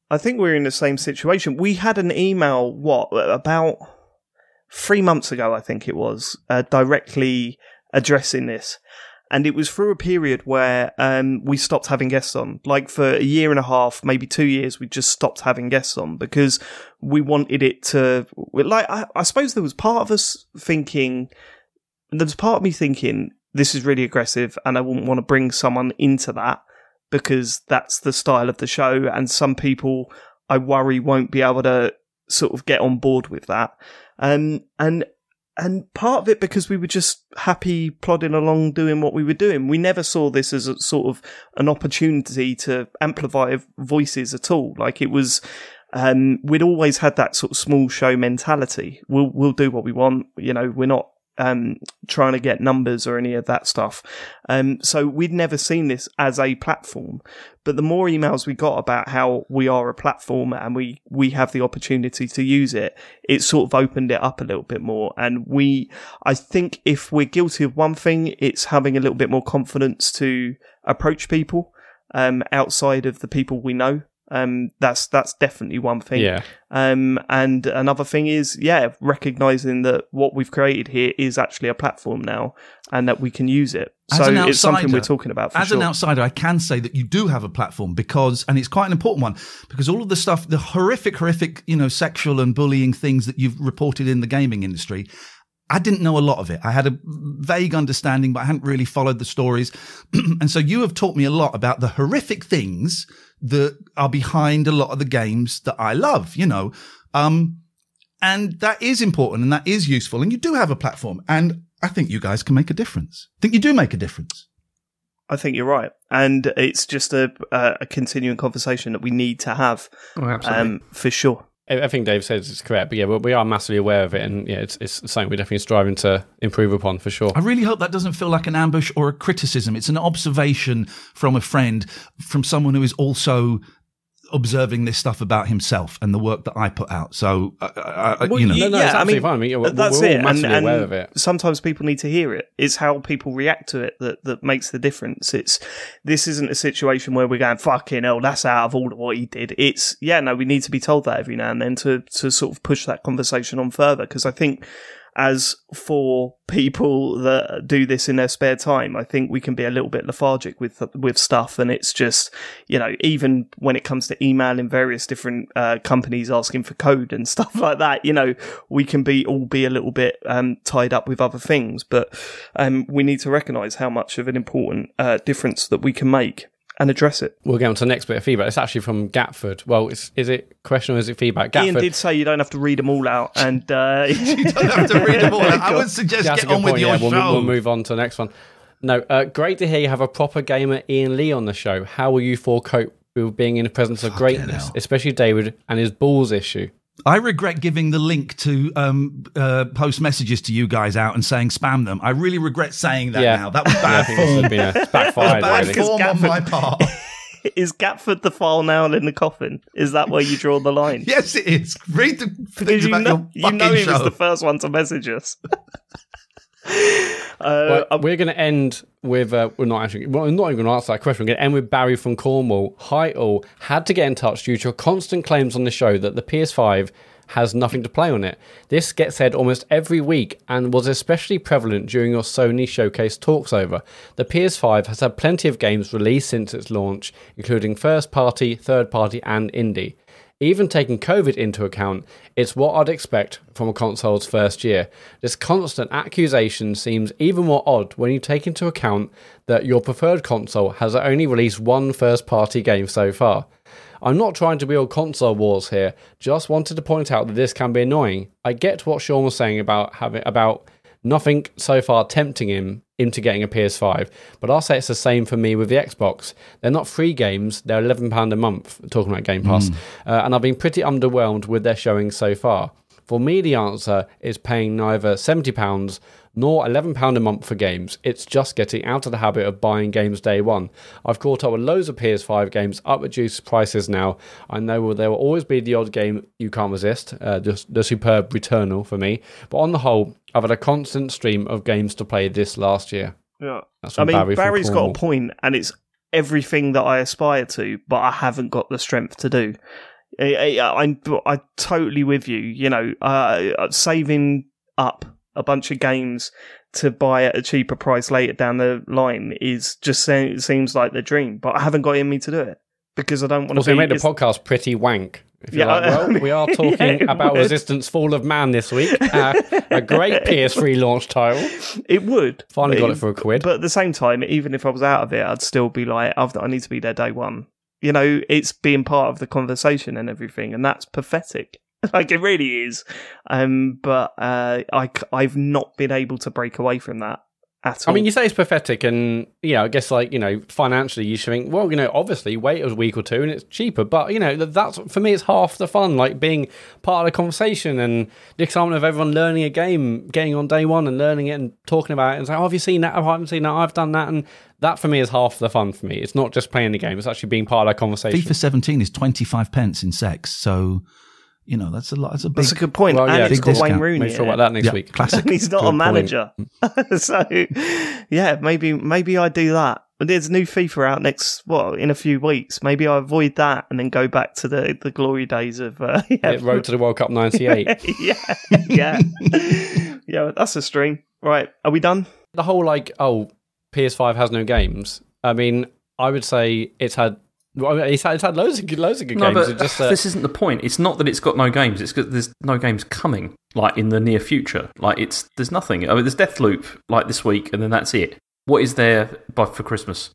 I think we're in the same situation. We had an email, what, about three months ago, I think it was, uh, directly addressing this. And it was through a period where um, we stopped having guests on. Like for a year and a half, maybe two years, we just stopped having guests on because we wanted it to. Like, I, I suppose there was part of us thinking, there was part of me thinking, this is really aggressive and I wouldn't want to bring someone into that because that's the style of the show. And some people I worry won't be able to sort of get on board with that. Um, and and part of it because we were just happy plodding along doing what we were doing. We never saw this as a sort of an opportunity to amplify voices at all. Like it was, um, we'd always had that sort of small show mentality. We'll, we'll do what we want. You know, we're not um, trying to get numbers or any of that stuff. Um, so we'd never seen this as a platform. But the more emails we got about how we are a platform and we, we have the opportunity to use it, it sort of opened it up a little bit more. And we, I think if we're guilty of one thing, it's having a little bit more confidence to approach people, um, outside of the people we know. Um, that's that's definitely one thing. Yeah. Um, and another thing is, yeah, recognizing that what we've created here is actually a platform now, and that we can use it. As so an it's something we're talking about. For As sure. an outsider, I can say that you do have a platform because, and it's quite an important one because all of the stuff, the horrific, horrific, you know, sexual and bullying things that you've reported in the gaming industry. I didn't know a lot of it. I had a vague understanding, but I hadn't really followed the stories. and so you have taught me a lot about the horrific things that are behind a lot of the games that I love, you know. Um, and that is important and that is useful. And you do have a platform. And I think you guys can make a difference. I think you do make a difference. I think you're right, and it's just a a, a continuing conversation that we need to have, Oh, absolutely. um, for sure. Think Dave says it's correct, but yeah, we are massively aware of it, and yeah, it's, it's something we're definitely striving to improve upon for sure. I really hope that doesn't feel like an ambush or a criticism. It's an observation from a friend, from someone who is also observing this stuff about himself and the work that I put out. So, uh, uh, Well, you know, No, no, Yeah, it's I mean, fine. I mean, we're, That's we're all it, and, massively and aware of it. sometimes people need to hear it. It's how people react to it that that makes the difference. It's this isn't a situation where we're going fucking hell. That's out of order what he did. It's yeah, no, we need to be told that every now and then to to sort of push that conversation on further because I think. As for people that do this in their spare time, I think we can be a little bit lethargic with with stuff, and it's just you know even when it comes to emailing various different uh, companies asking for code and stuff like that, you know we can be all be a little bit um, tied up with other things, but um, we need to recognise how much of an important uh, difference that we can make and address it. We'll get on to the next bit of feedback. It's actually from Gatford. Well, it's, is it question or is it feedback? Iain did say you don't have to read them all out, and uh, you don't have to read them all. I would suggest Yeah, that's get a good on with point, your yeah. We'll, show. we'll move on to the next one. No, uh, great to hear you have a proper gamer Iain Lee on the show. How will you four cope with being in the presence of greatness, hell. especially David and his balls issue? I regret giving the link to um, uh, post messages to you guys out and saying spam them. I really regret saying that Yeah. now. That was bad think this form. been a, it's backfired. Bad really. form on my part. is Gatford the file nail in the coffin? Is that where you draw the line? yes, it is. Read the Because things you about know, your you know he was the first one to message us. Uh, we're going to end with, uh, we're not actually, well, I'm not even going to answer that question. We're going to end with Barry from Cornwall. Hi, all. Had to get in touch due to your constant claims on the show that the PS5 has nothing to play on it. This gets said almost every week and was especially prevalent during your Sony showcase talks over. The PS5 has had plenty of games released since its launch, including first party, third party, and indie. Even taking COVID into account, it's what I'd expect from a console's first year. This constant accusation seems even more odd when you take into account that your preferred console has only released one first party game so far. I'm not trying to build console wars here, just wanted to point out that this can be annoying. I get what Sean was saying about having about nothing so far tempting him into getting a PS5, but I'll say it's the same for me with the Xbox. They're not free games, they're £11 a month, talking about Game Pass, uh, and I've been pretty underwhelmed with their showing so far. For me, the answer is paying neither £70 nor £11 a month for games. It's just getting out of the habit of buying games day one. I've caught up with loads of PS5 games up reduced prices now. I know there will always be the odd game you can't resist, uh, the, the superb Returnal for me, but on the whole, I've had a constant stream of games to play this last year. Yeah. I mean, Barry Barry's got a point, and it's everything that I aspire to, but I haven't got the strength to do. I, I, I'm I'm totally with you. You know, uh, saving up a bunch of games to buy at a cheaper price later down the line is just se- seems like the dream, but I haven't got it in me to do it because I don't want to Also, be. make the podcast pretty wank. If Yeah, you're like, well, we are talking yeah, about would. Resistance Fall of Man this week. Uh, a great PS3 launch title. It would Finally got it for a quid. But at the same time, even if I was out of it, I'd still be like, I've, I need to be there day one. You know, it's being part of the conversation and everything, and that's pathetic. like it really is. Um, but uh, I, I've not been able to break away from that at all. I mean, you say it's pathetic, and you know, I guess like you know, financially, you should think, well, you know, obviously, wait a week or two, and it's cheaper. But you know, that's for me, it's half the fun, like being part of the conversation and the excitement of everyone learning a game, getting on day one and learning it and talking about it, and saying, oh, have you seen that? Oh, I haven't seen that. I've done that, and that for me is half the fun for me. It's not just playing the game; it's actually being part of that conversation. FIFA 17 is 25 pence in sex. So, you know, that's a lot. That's a big. that's a good point. Well, and yeah, it's big got Wayne. Rooney. Maybe in talk about that next Yeah, week. classic. And he's not Good a manager. so, yeah, maybe maybe I do that. But there's a new FIFA out next, what, in a few weeks. Maybe I avoid that and then go back to the, the glory days of, uh, yeah, It Road to the World Cup '98. yeah, yeah, yeah. That's a stream. Right, are we done? the whole like oh PS5 has no games. I mean, I would say it's had well, it's had, it's had loads of good, loads of good No, games. but just uh, this isn't the point. It's not that it's got no games. It's because there's no games coming, like in the near future. Like it's there's nothing. I mean, there's Deathloop like this week, and then that's it. What is there by for Christmas?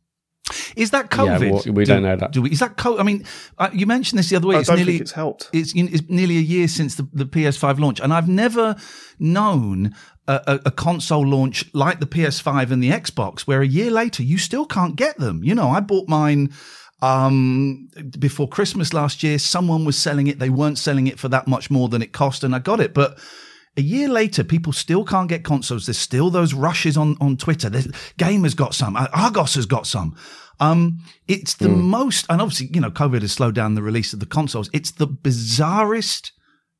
is that Yeah, COVID? well, we Do- don't know that. Do we, is that COVID? I mean, uh, you mentioned this the other way. I it's don't nearly think it's helped. it's, it's nearly a year since the, the PS5 launch, and I've never known a, a, a console launch like the PS5 and the Xbox, where a year later you still can't get them. You know, I bought mine um, before Christmas last year. Someone was selling it; they weren't selling it for that much more than it cost, and I got it, but. A year later, people still can't get consoles. There's still those rushes on, on Twitter. There's, Gamers got some. Argos has got some. Um, it's the most, and obviously, you know, COVID has slowed down the release of the consoles. It's the bizarrest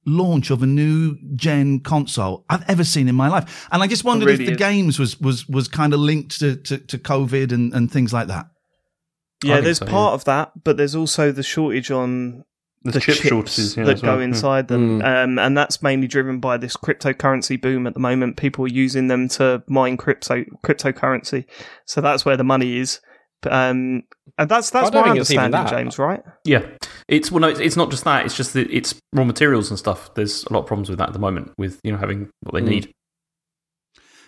launch of a new gen console I've ever seen in my life. And I just wondered really if the is. games was, was, was kind of linked to, to, to COVID and, and things like that. Yeah, there's so, part of that, but there's also the shortage on The, the chip chips shortages yeah, that well. go Yeah. inside them, um, and that's mainly driven by this cryptocurrency boom at the moment. People are using them to mine crypto cryptocurrency, so that's where the money is. Um, and that's that's I don't my think it's even understanding, that. James. Right? Yeah, it's well, no, it's, it's not just that. It's just that it's raw materials and stuff. There's a lot of problems with that at the moment. With you know having what they Mm. need.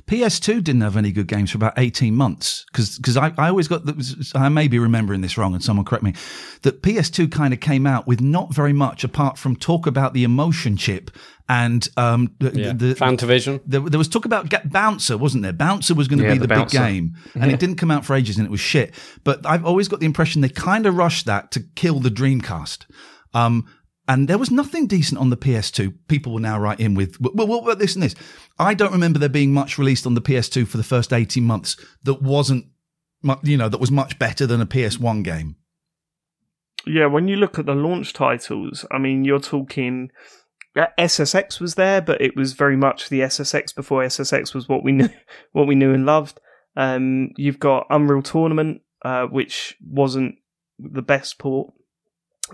PS2 didn't have any good games for about 18 months because I, I always got the, I may be remembering this wrong and someone correct me that PS2 kind of came out with not very much apart from talk about the emotion chip and um the, yeah. the, Fantavision. there, there was talk about Get Bouncer, wasn't there? Bouncer was going to Yeah, be the the, big game, and it didn't come out for ages, and it was shit. But I've always got the impression they kind of rushed that to kill the Dreamcast. Um, and there was nothing decent on the PS2. People will now write in with, well, what about this and this? I don't remember there being much released on the PS2 for the first 18 months that wasn't, you know, that was much better than a PS1 game. Yeah. When you look at the launch titles, I mean, you're talking. uh, SSX was there, but it was very much the SSX before SSX was what we knew, what we knew and loved. Um, you've got Unreal Tournament, uh, which wasn't the best port.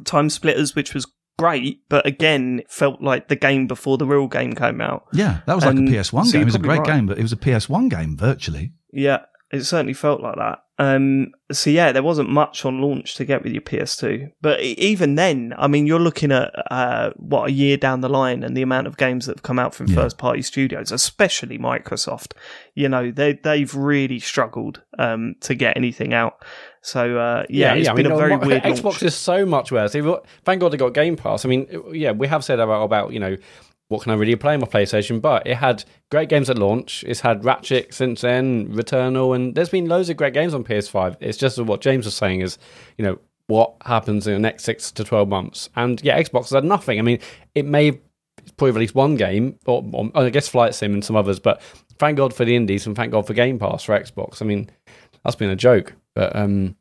Time Splitters, which was great, but again, it felt like the game before the real game came out. Yeah, that was like a PS1 so game. It was a great right. game, but it was a PS1 game virtually. Yeah, it certainly felt like that. Um, so yeah, there wasn't much on launch to get with your PS2, but even then, I mean, you're looking at uh, what a year down the line, and the amount of games that have come out from Yeah. first-party studios, especially Microsoft. You know, they they've really struggled um, to get anything out. So uh, yeah, it's I been mean, a very mo- weird Xbox launch. is so much worse. Thank God they got Game Pass. I mean, yeah, we have said about about you know what can I really play on my PlayStation, but it had great games at launch. It's had Ratchet since then, Returnal, and there's been loads of great games on PS5. It's just what James was saying is, you know, what happens in the next six to twelve months. And yeah, Xbox has had nothing. I mean, it may probably released one game, or, or I guess Flight Sim and some others. But thank God for the indies and thank God for Game Pass for Xbox. I mean, that's been a joke. But um,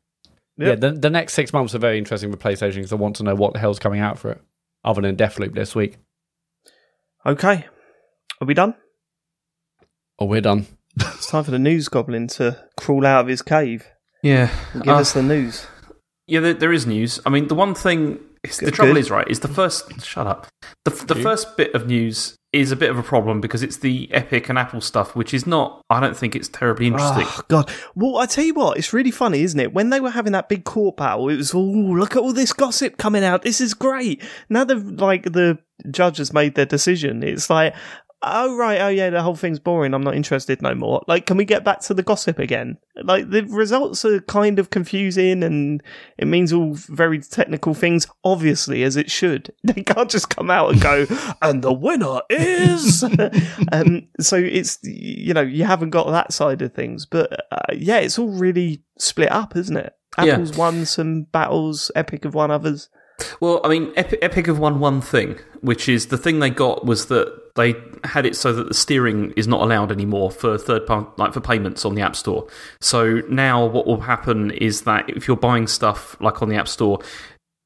yeah, the, the next six months are very interesting for PlayStation because I want to know what the hell's coming out for it, other than Deathloop this week. Okay. Are we done? Oh, we're done. It's time for the news goblin to crawl out of his cave Yeah. and give Uh, us the news. Yeah, there, there is news. I mean, the one thing, is, the Good, trouble good. is, right, is the first. Shut up. The, the first bit of news is a bit of a problem because it's the Epic and Apple stuff, which is not. I don't think it's terribly interesting. Oh God! Well, I tell you what, it's really funny, isn't it? When they were having that big court battle, it was oh look at all this gossip coming out. This is great. Now the like the judge has made their decision. It's like. Oh right, oh yeah, the whole thing's boring. I'm not interested no more. Like, can we get back to the gossip again? Like, the results are kind of confusing, and it means all very technical things. Obviously, as it should. They can't just come out and go, and the winner is. um, so it's you know you haven't got that side of things, but uh, yeah, it's all really split up, isn't it? Yeah. Apple's won some battles, Epic have won others. Well, I mean, Epic, Epic have won one thing, which is the thing they got was that they had it so that the steering is not allowed anymore for third party, like for payments on the App Store. So now what will happen is that if you're buying stuff like on the App Store,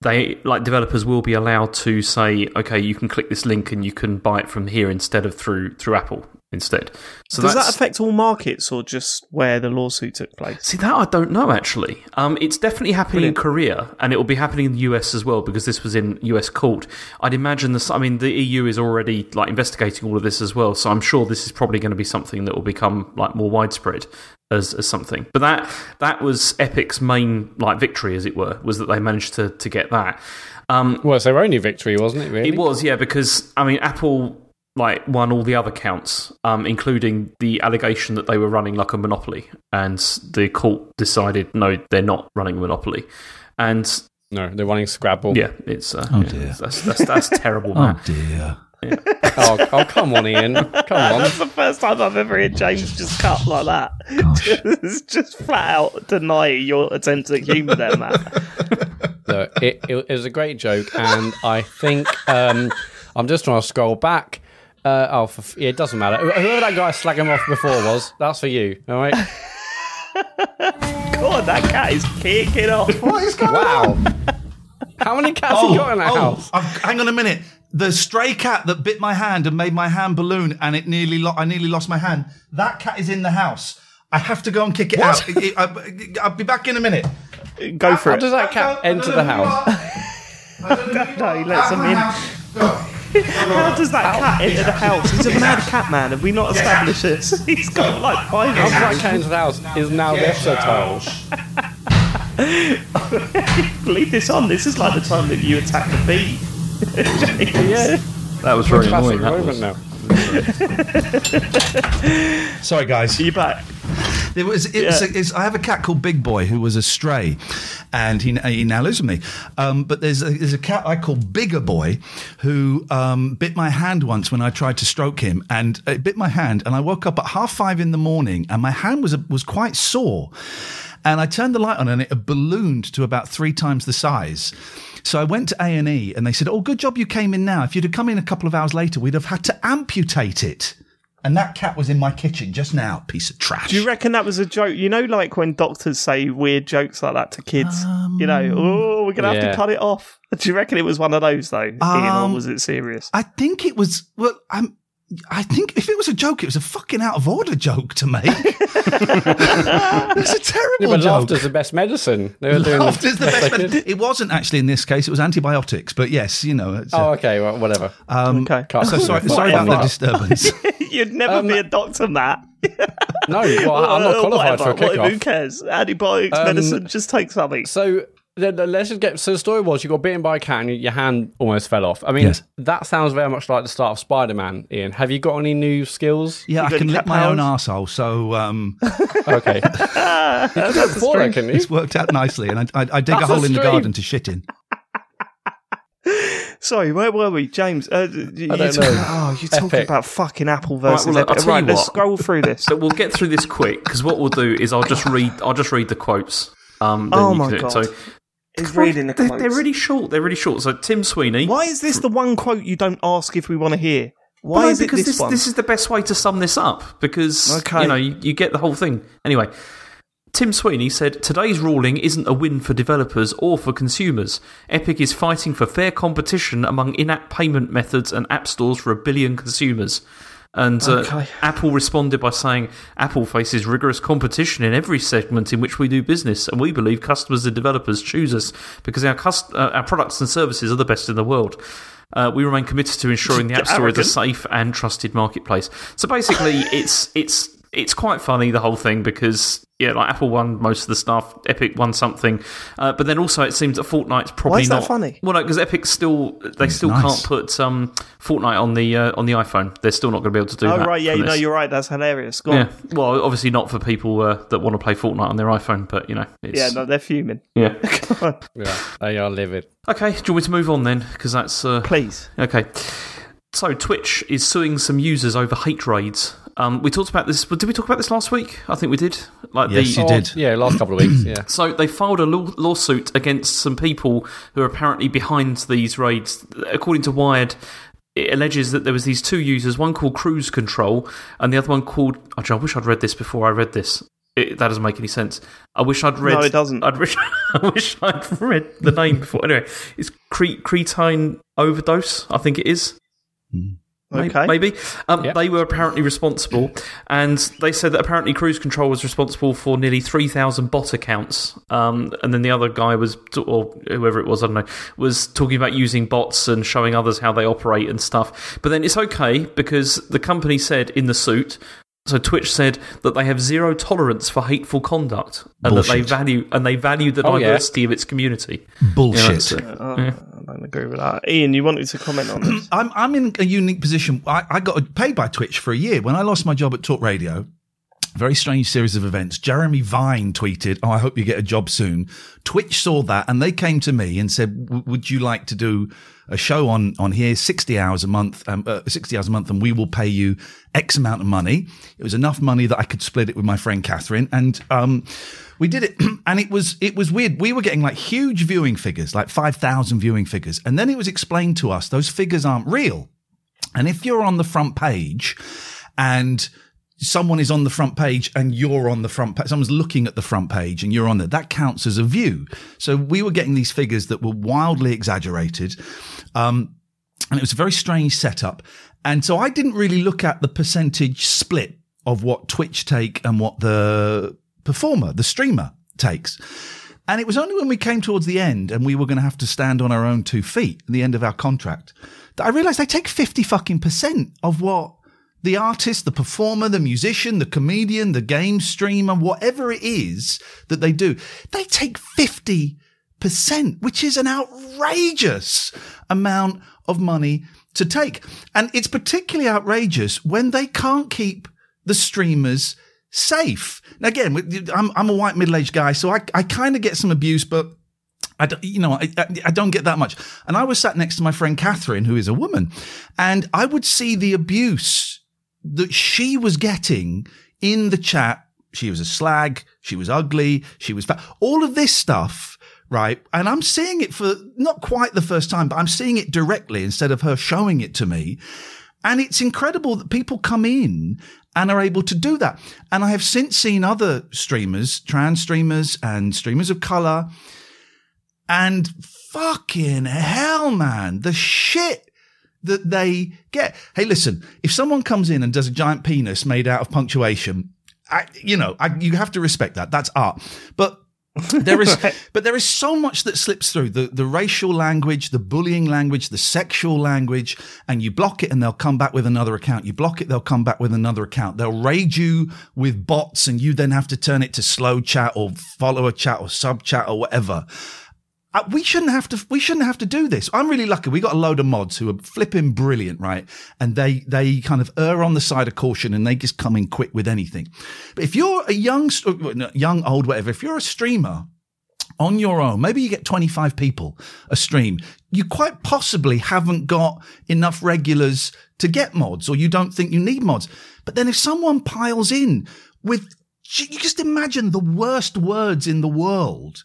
they like developers will be allowed to say, okay, you can click this link and you can buy it from here instead of through through Apple instead. So Does that affect all markets or just where the lawsuit took place? See that I don't know actually. Um, it's definitely happening in Korea, and it will be happening in the US as well because this was in US court. I'd imagine this. I mean, the EU is already like investigating all of this as well, so I'm sure this is probably going to be something that will become like more widespread as, as something. But that that was Epic's main like victory, as it were, was that they managed to to get that. Um, Well, it's their only victory, wasn't it? Really? it was, yeah, because I mean, Apple like won all the other counts, um, including the allegation that they were running like a monopoly, and the court decided no, they're not running a monopoly, and No, they're running Scrabble. yeah, it's uh, Oh, yeah, dear. that's that's, that's terrible, Oh man. dear. oh, oh, come on, Iain. Come on. That's the first time I've ever heard James just cut like that. it's just flat out denying your attempt at humour there, Matt. No, it, it, it was a great joke, and I think um, I'm just trying to scroll back. Uh, oh, for, f- yeah, it doesn't matter. Whoever that guy slagging him off before was, that's for you. All right. God, that cat is kicking off. What is going Wow. How many cats have you got in the house? I've, hang on a minute. The stray cat that bit my hand and made my hand balloon, and it nearly lo- I nearly lost my hand. That cat is in the house. I have to go and kick it out. I- I- I'll be back in a minute. Go for How it. does that cat enter the house? No, he lets him in. How does that cat enter the house? He's a mad cat man. Have we not established this? He's got like five How does that arms. cat into the house is now the episode title. Leave this on. This is like the time that you attack the bee. Yeah. That was very Classic annoying. That moment was. now. Sorry, guys. Are you back? There was, it was Yeah. it's, I have a cat called Big Boy who was a stray, and he, he now lives with me. Um, but there's a, there's a cat I call Bigger Boy who um, bit my hand once when I tried to stroke him, and it bit my hand, and I woke up at half five in the morning, and my hand was was quite sore, and I turned the light on, and it ballooned to about three times the size. So I went to A and E, and they said, "Oh, good job you came in now. If you'd have come in a couple of hours later, we'd have had to amputate it." And that cat was in my kitchen just now, piece of trash. Do you reckon that was a joke? You know, like when doctors say weird jokes like that to kids. you know, oh, we're gonna have to cut it off. Do you reckon it was one of those though, Iain, or Um, was it serious? I think it was. Well, I'm. I think if it was a joke, it was a fucking out of order joke to make. it's a terrible Yeah, but joke. laughter's the best medicine. They were doing Laughter's the best. they med- It wasn't actually in this case. It was antibiotics. But yes, you know. It's, Oh, okay, well, whatever. um, okay. So sorry, sorry about the disturbance. You'd never Um, be a doctor, Matt. No, well, I'm not qualified for a whatever. What- Who cares? Antibiotics, Um, medicine, just take something. So the, the, let's just get. So the story was you got bitten by a cat and your hand almost fell off. I mean, Yes. that sounds very much like the start of Spider-Man. Iain, have you got any new skills? yeah, You I can lick my own powers? arsehole, so um, Okay, you could do it can it's worked out nicely. And I, I, I dig That's a a hole in the garden to shit in. Sorry, where were we, James? Uh, you, I don't talking- know. Oh, you're talking about fucking Apple versus well, look, I'll Epic. tell Right, let's what. scroll through this. So we'll get through this quick because what we'll do is I'll just read I'll just read the quotes. Um, then Oh you my can- God. So is reading the They're, quotes. they're really short. They're really short. So Tim Sweeney. Why is this the one quote you don't ask if we want to hear? Why no, is it because this, this, one? this is the best way to sum this up because Okay. you know you, you get the whole thing. Anyway, Tim Sweeney said today's ruling isn't a win for developers or for consumers. Epic is fighting for fair competition among in-app payment methods and app stores for a billion consumers. And uh, Okay. Apple responded by saying Apple faces rigorous competition in every segment in which we do business, and we believe customers and developers choose us because our, cust- uh, our products and services are the best in the world. Uh, we remain committed to ensuring the App Store is a safe and trusted marketplace. So basically, it's it's it's quite funny the whole thing because yeah, like Apple won most of the stuff, Epic won something, uh, but then also it seems that Fortnite's probably is that not funny? Well, no, because Epic still they still nice. can't put um, Fortnite on the uh, on the iPhone. They're still not going to be able to do that. oh that. right, yeah, for you know this. you're right. That's hilarious. Go on. Well, obviously not for people uh, that want to play Fortnite on their iPhone, but you know, it's, Yeah, no, they're fuming. yeah. Yeah, they are livid. Okay, do you want me to move on then? Because that's uh, Please. Okay. So Twitch is suing some users over hate raids. Um, we talked about this. Did we talk about this last week? I think we did. Like Yes, the, you Oh, did. Yeah, last couple of weeks. Yeah. So they filed a law- lawsuit against some people who are apparently behind these raids. According to Wired, it alleges that there was these two users, one called CruzzControl, and the other one called. Oh, I wish I'd read this before I read this. It, that doesn't make any sense. I wish I'd read. No, it doesn't. I'd wish, I wish I'd read the name before. Anyway, it's cre- Cretine overdose. I think it is. May- Okay. Maybe. Um, Yep. They were apparently responsible, and they said that apparently CruzzControl was responsible for nearly 3,000 bot accounts. Um, and then the other guy was, or whoever it was, I don't know, was talking about using bots and showing others how they operate and stuff. But then it's okay because the company said in the suit, so Twitch said that they have zero tolerance for hateful conduct and that they value and they value the Oh, yeah. diversity of its community. Bullshit. Yeah, that's it. Uh, I don't agree with that. Ian, you wanted to comment on this? I'm I'm in a unique position. I, I got paid by Twitch for a year when I lost my job at Talk Radio. Very strange series of events. Jeremy Vine tweeted, "Oh, I hope you get a job soon." Twitch saw that and they came to me and said, "Would you like to do a show on on here, sixty hours a month, um, uh, sixty hours a month, and we will pay you X amount of money." It was enough money that I could split it with my friend Catherine, and um, we did it. and it was it was weird. We were getting like huge viewing figures, like five thousand viewing figures, and then it was explained to us those figures aren't real. And if you're on the front page and someone is on the front page and you're on the front page, someone's looking at the front page and you're on there, that counts as a view. So we were getting these figures that were wildly exaggerated. Um, and it was a very strange setup. And so I didn't really look at the percentage split of what Twitch take and what the performer, the streamer takes. And it was only when we came towards the end and we were going to have to stand on our own two feet at the end of our contract that I realized they take 50 fucking percent of what the artist, the performer, the musician, the comedian, the game streamer, whatever it is that they do, they take 50%, which is an outrageous amount of money to take. And it's particularly outrageous when they can't keep the streamers safe. Now, again, I'm, I'm a white middle aged guy, so I, I kind of get some abuse, but I don't, you know, I, I, I don't get that much. And I was sat next to my friend Catherine, who is a woman, and I would see the abuse that she was getting in the chat. She was a slag. She was ugly. She was fat. All of this stuff, right? And I'm seeing it for not quite the first time, but I'm seeing it directly instead of her showing it to me. And it's incredible that people come in and are able to do that. And I have since seen other streamers, trans streamers and streamers of color. And fucking hell, man, the shit that they get. Hey, listen, if someone comes in and does a giant penis made out of punctuation, I, you know, I, you have to respect that. That's art. But there is, but there is so much that slips through the, the racial language, the bullying language, the sexual language, and you block it and they'll come back with another account. You block it, they'll come back with another account. They'll raid you with bots and you then have to turn it to slow chat or follower chat or sub chat or whatever. Uh, we shouldn't have to. We shouldn't have to do this. I'm really lucky. We got a load of mods who are flipping brilliant, right? And they they kind of err on the side of caution, and they just come in quick with anything. But if you're a young, young, old, whatever, if you're a streamer on your own, maybe you get 25 people a stream, you quite possibly haven't got enough regulars to get mods, or you don't think you need mods. But then if someone piles in with, you just imagine the worst words in the world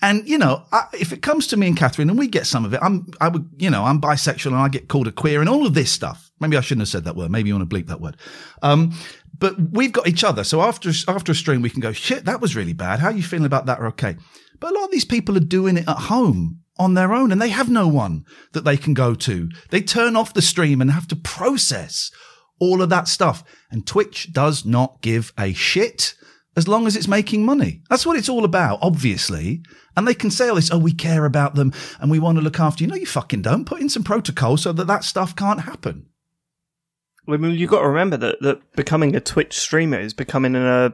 And you know, I, if it comes to me and Catherine, and we get some of it, I'm, I would, you know, I'm bisexual and I get called a queer and all of this stuff. Maybe I shouldn't have said that word. Maybe you want to bleep that word. Um, but we've got each other. So after after a stream, we can go, shit, that was really bad. How are you feeling about that? Or okay. But a lot of these people are doing it at home on their own and they have no one that they can go to. They turn off the stream and have to process all of that stuff. And Twitch does not give a shit as long as it's making money. That's what it's all about, obviously. And they can say oh, all this, oh, we care about them and we want to look after you. No, you fucking don't. Put in some protocol so that that stuff can't happen. I mean, you've got to remember that, that becoming a Twitch streamer is becoming a uh,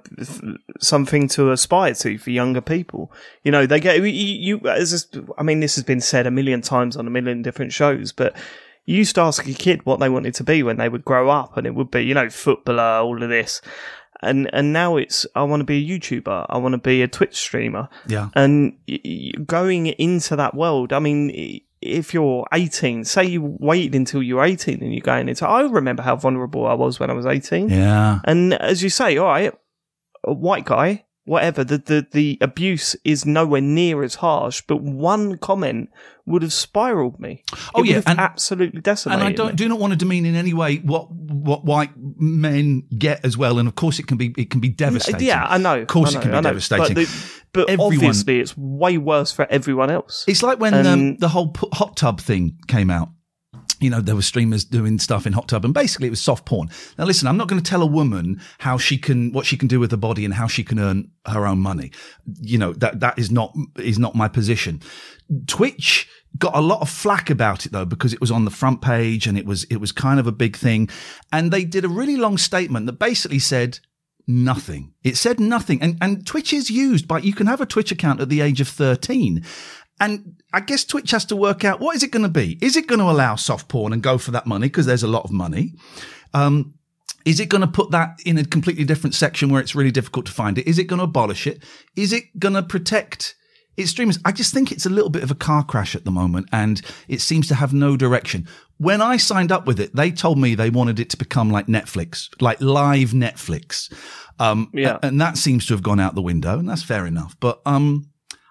something to aspire to for younger people. You know, they get you. you as I mean, this has been said a million times on a million different shows, but you used to ask a kid what they wanted to be when they would grow up, and it would be, you know, footballer, all of this. And and now it's I want to be a YouTuber, I want to be a Twitch streamer. Yeah. And going into that world, I mean, if you're 18, say you waited until you're 18 and you're going into, I remember how vulnerable I was when I was 18. Yeah. And as you say, all right, a white guy, whatever, the, the, the abuse is nowhere near as harsh, but one comment would have spiraled me. Oh It yeah, have absolutely decimated And I don't me. do not want to demean in any way what what white men get as well. And of course, it can be it can be devastating. Yeah, I know. Of course, I it can be devastating. But, the, but Everyone- obviously, it's way worse for everyone else. It's like when Um, um, the whole hot tub thing came out. You know, there were streamers doing stuff in hot tub, and basically it was soft porn. Now, listen, I'm not going to tell a woman how she can, what she can do with her body, and how she can earn her own money. You know, that that is not is not my position. Twitch got a lot of flack about it though because it was on the front page and it was it was kind of a big thing, and they did a really long statement that basically said nothing. It said nothing. And, and Twitch is used by, you can have a Twitch account at the age of 13. And I guess Twitch has to work out what is it going to be? Is it going to allow soft porn and go for that money? Because there's a lot of money. Um, is it going to put that in a completely different section where it's really difficult to find it? Is it going to abolish it? Is it going to protect its streamers? I just think it's a little bit of a car crash at the moment and it seems to have no direction. When I signed up with it, they told me they wanted it to become like Netflix, like live Netflix. Um, Yeah. and that seems to have gone out the window and that's fair enough. But, um,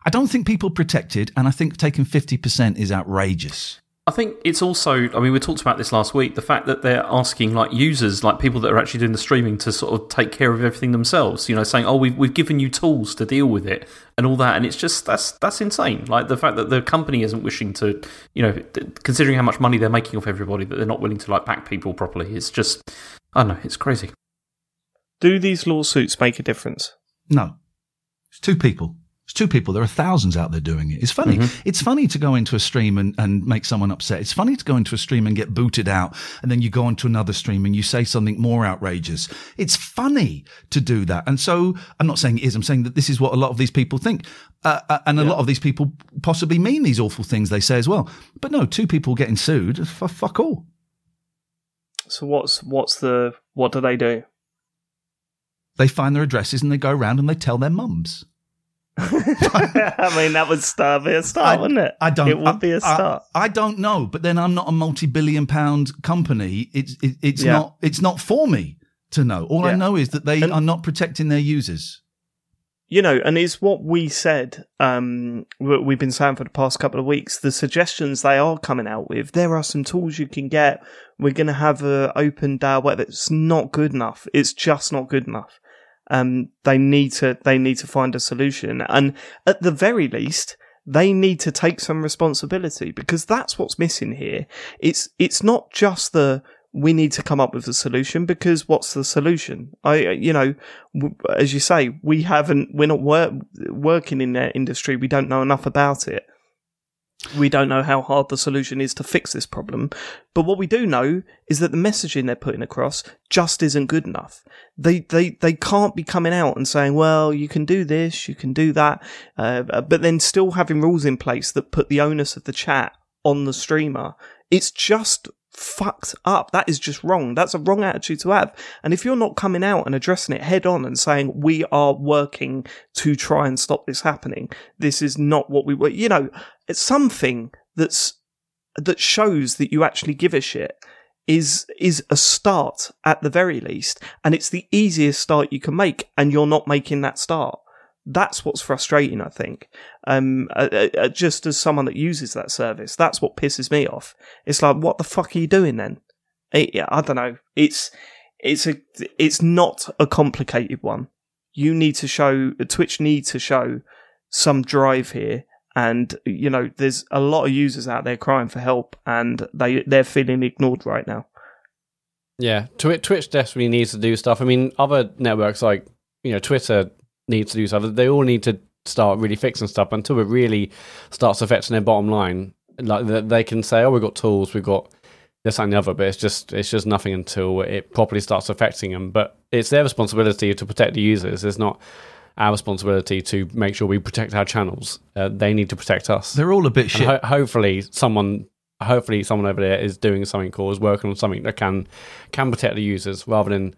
I don't think people protected. And I think taking 50% is outrageous. I think it's also, I mean, we talked about this last week, the fact that they're asking like users, like people that are actually doing the streaming to sort of take care of everything themselves, you know, saying, oh, we've, we've given you tools to deal with it and all that. And it's just, that's, that's insane. Like the fact that the company isn't wishing to, you know, considering how much money they're making off everybody, that they're not willing to like back people properly. It's just, I don't know, it's crazy. Do these lawsuits make a difference? No. It's two people. It's two people. There are thousands out there doing it. It's funny. It's funny to go into a stream and, and make someone upset. It's funny to go into a stream and get booted out. And then you go onto another stream and you say something more outrageous. It's funny to do that. And so I'm not saying it is. I'm saying that this is what a lot of these people think. Uh, uh, and a lot of these people possibly mean these awful things they say as well. But no, two people getting sued. F- fuck all. So what's what's the what do they do? They find their addresses and they go around and they tell their mums. I mean, that would start be a start, wouldn't it? I don't. It would be a I- start. I, I don't know, but then I'm not a multi-billion-pound company. It's it, it's Yeah. not it's not for me to know. All I know is that they And- are not protecting their users. you know, and it's what we said. Um, we've been saying for the past couple of weeks. The suggestions they are coming out with. There are some tools you can get. We're going to have a open DAO. Whatever. It's not good enough. It's just not good enough. Um, they need to. They need to find a solution, and at the very least. They need to take some responsibility because that's what's missing here. It's it's not just the we need to come up with a solution because what's the solution? I you know w- as you say, we haven't, we're not wor- working in that industry. We don't know enough about it. We don't know how hard the solution is to fix this problem. But what we do know is that the messaging they're putting across just isn't good enough. They, they, they can't be coming out and saying, well, you can do this, you can do that, uh, but then still having rules in place that put the onus of the chat on the streamer. It's just fucked up. That is just wrong. That's a wrong attitude to have. And if you're not coming out and addressing it head on and saying, we are working to try and stop this happening, this is not what we were, you know, it's something that's, that shows that you actually give a shit is, is a start at the very least. And it's the easiest start you can make. And you're not making that start. That's what's frustrating, I think. Um, uh, uh, just as someone that uses that service, that's what pisses me off. It's like, what the fuck are you doing then? It, yeah, I don't know. It's it's a it's not a complicated one. You need to show Twitch need to show some drive here, and you know, there's a lot of users out there crying for help, and they they're feeling ignored right now. Yeah, Twi- Twitch definitely needs to do stuff. I mean, other networks like you know Twitter needs to do stuff. They all need to start really fixing stuff until it really starts affecting their bottom line. Like they- they can say, "Oh, we've got tools, we've got this and the other," but it's just it's just nothing until it properly starts affecting them. But it's their responsibility to protect the users. It's not our responsibility to make sure we protect our channels. Uh, they need to protect us. They're all a bit shit. ho- hopefully, someone, hopefully, someone over there is doing something or is working on something that can can protect the users rather than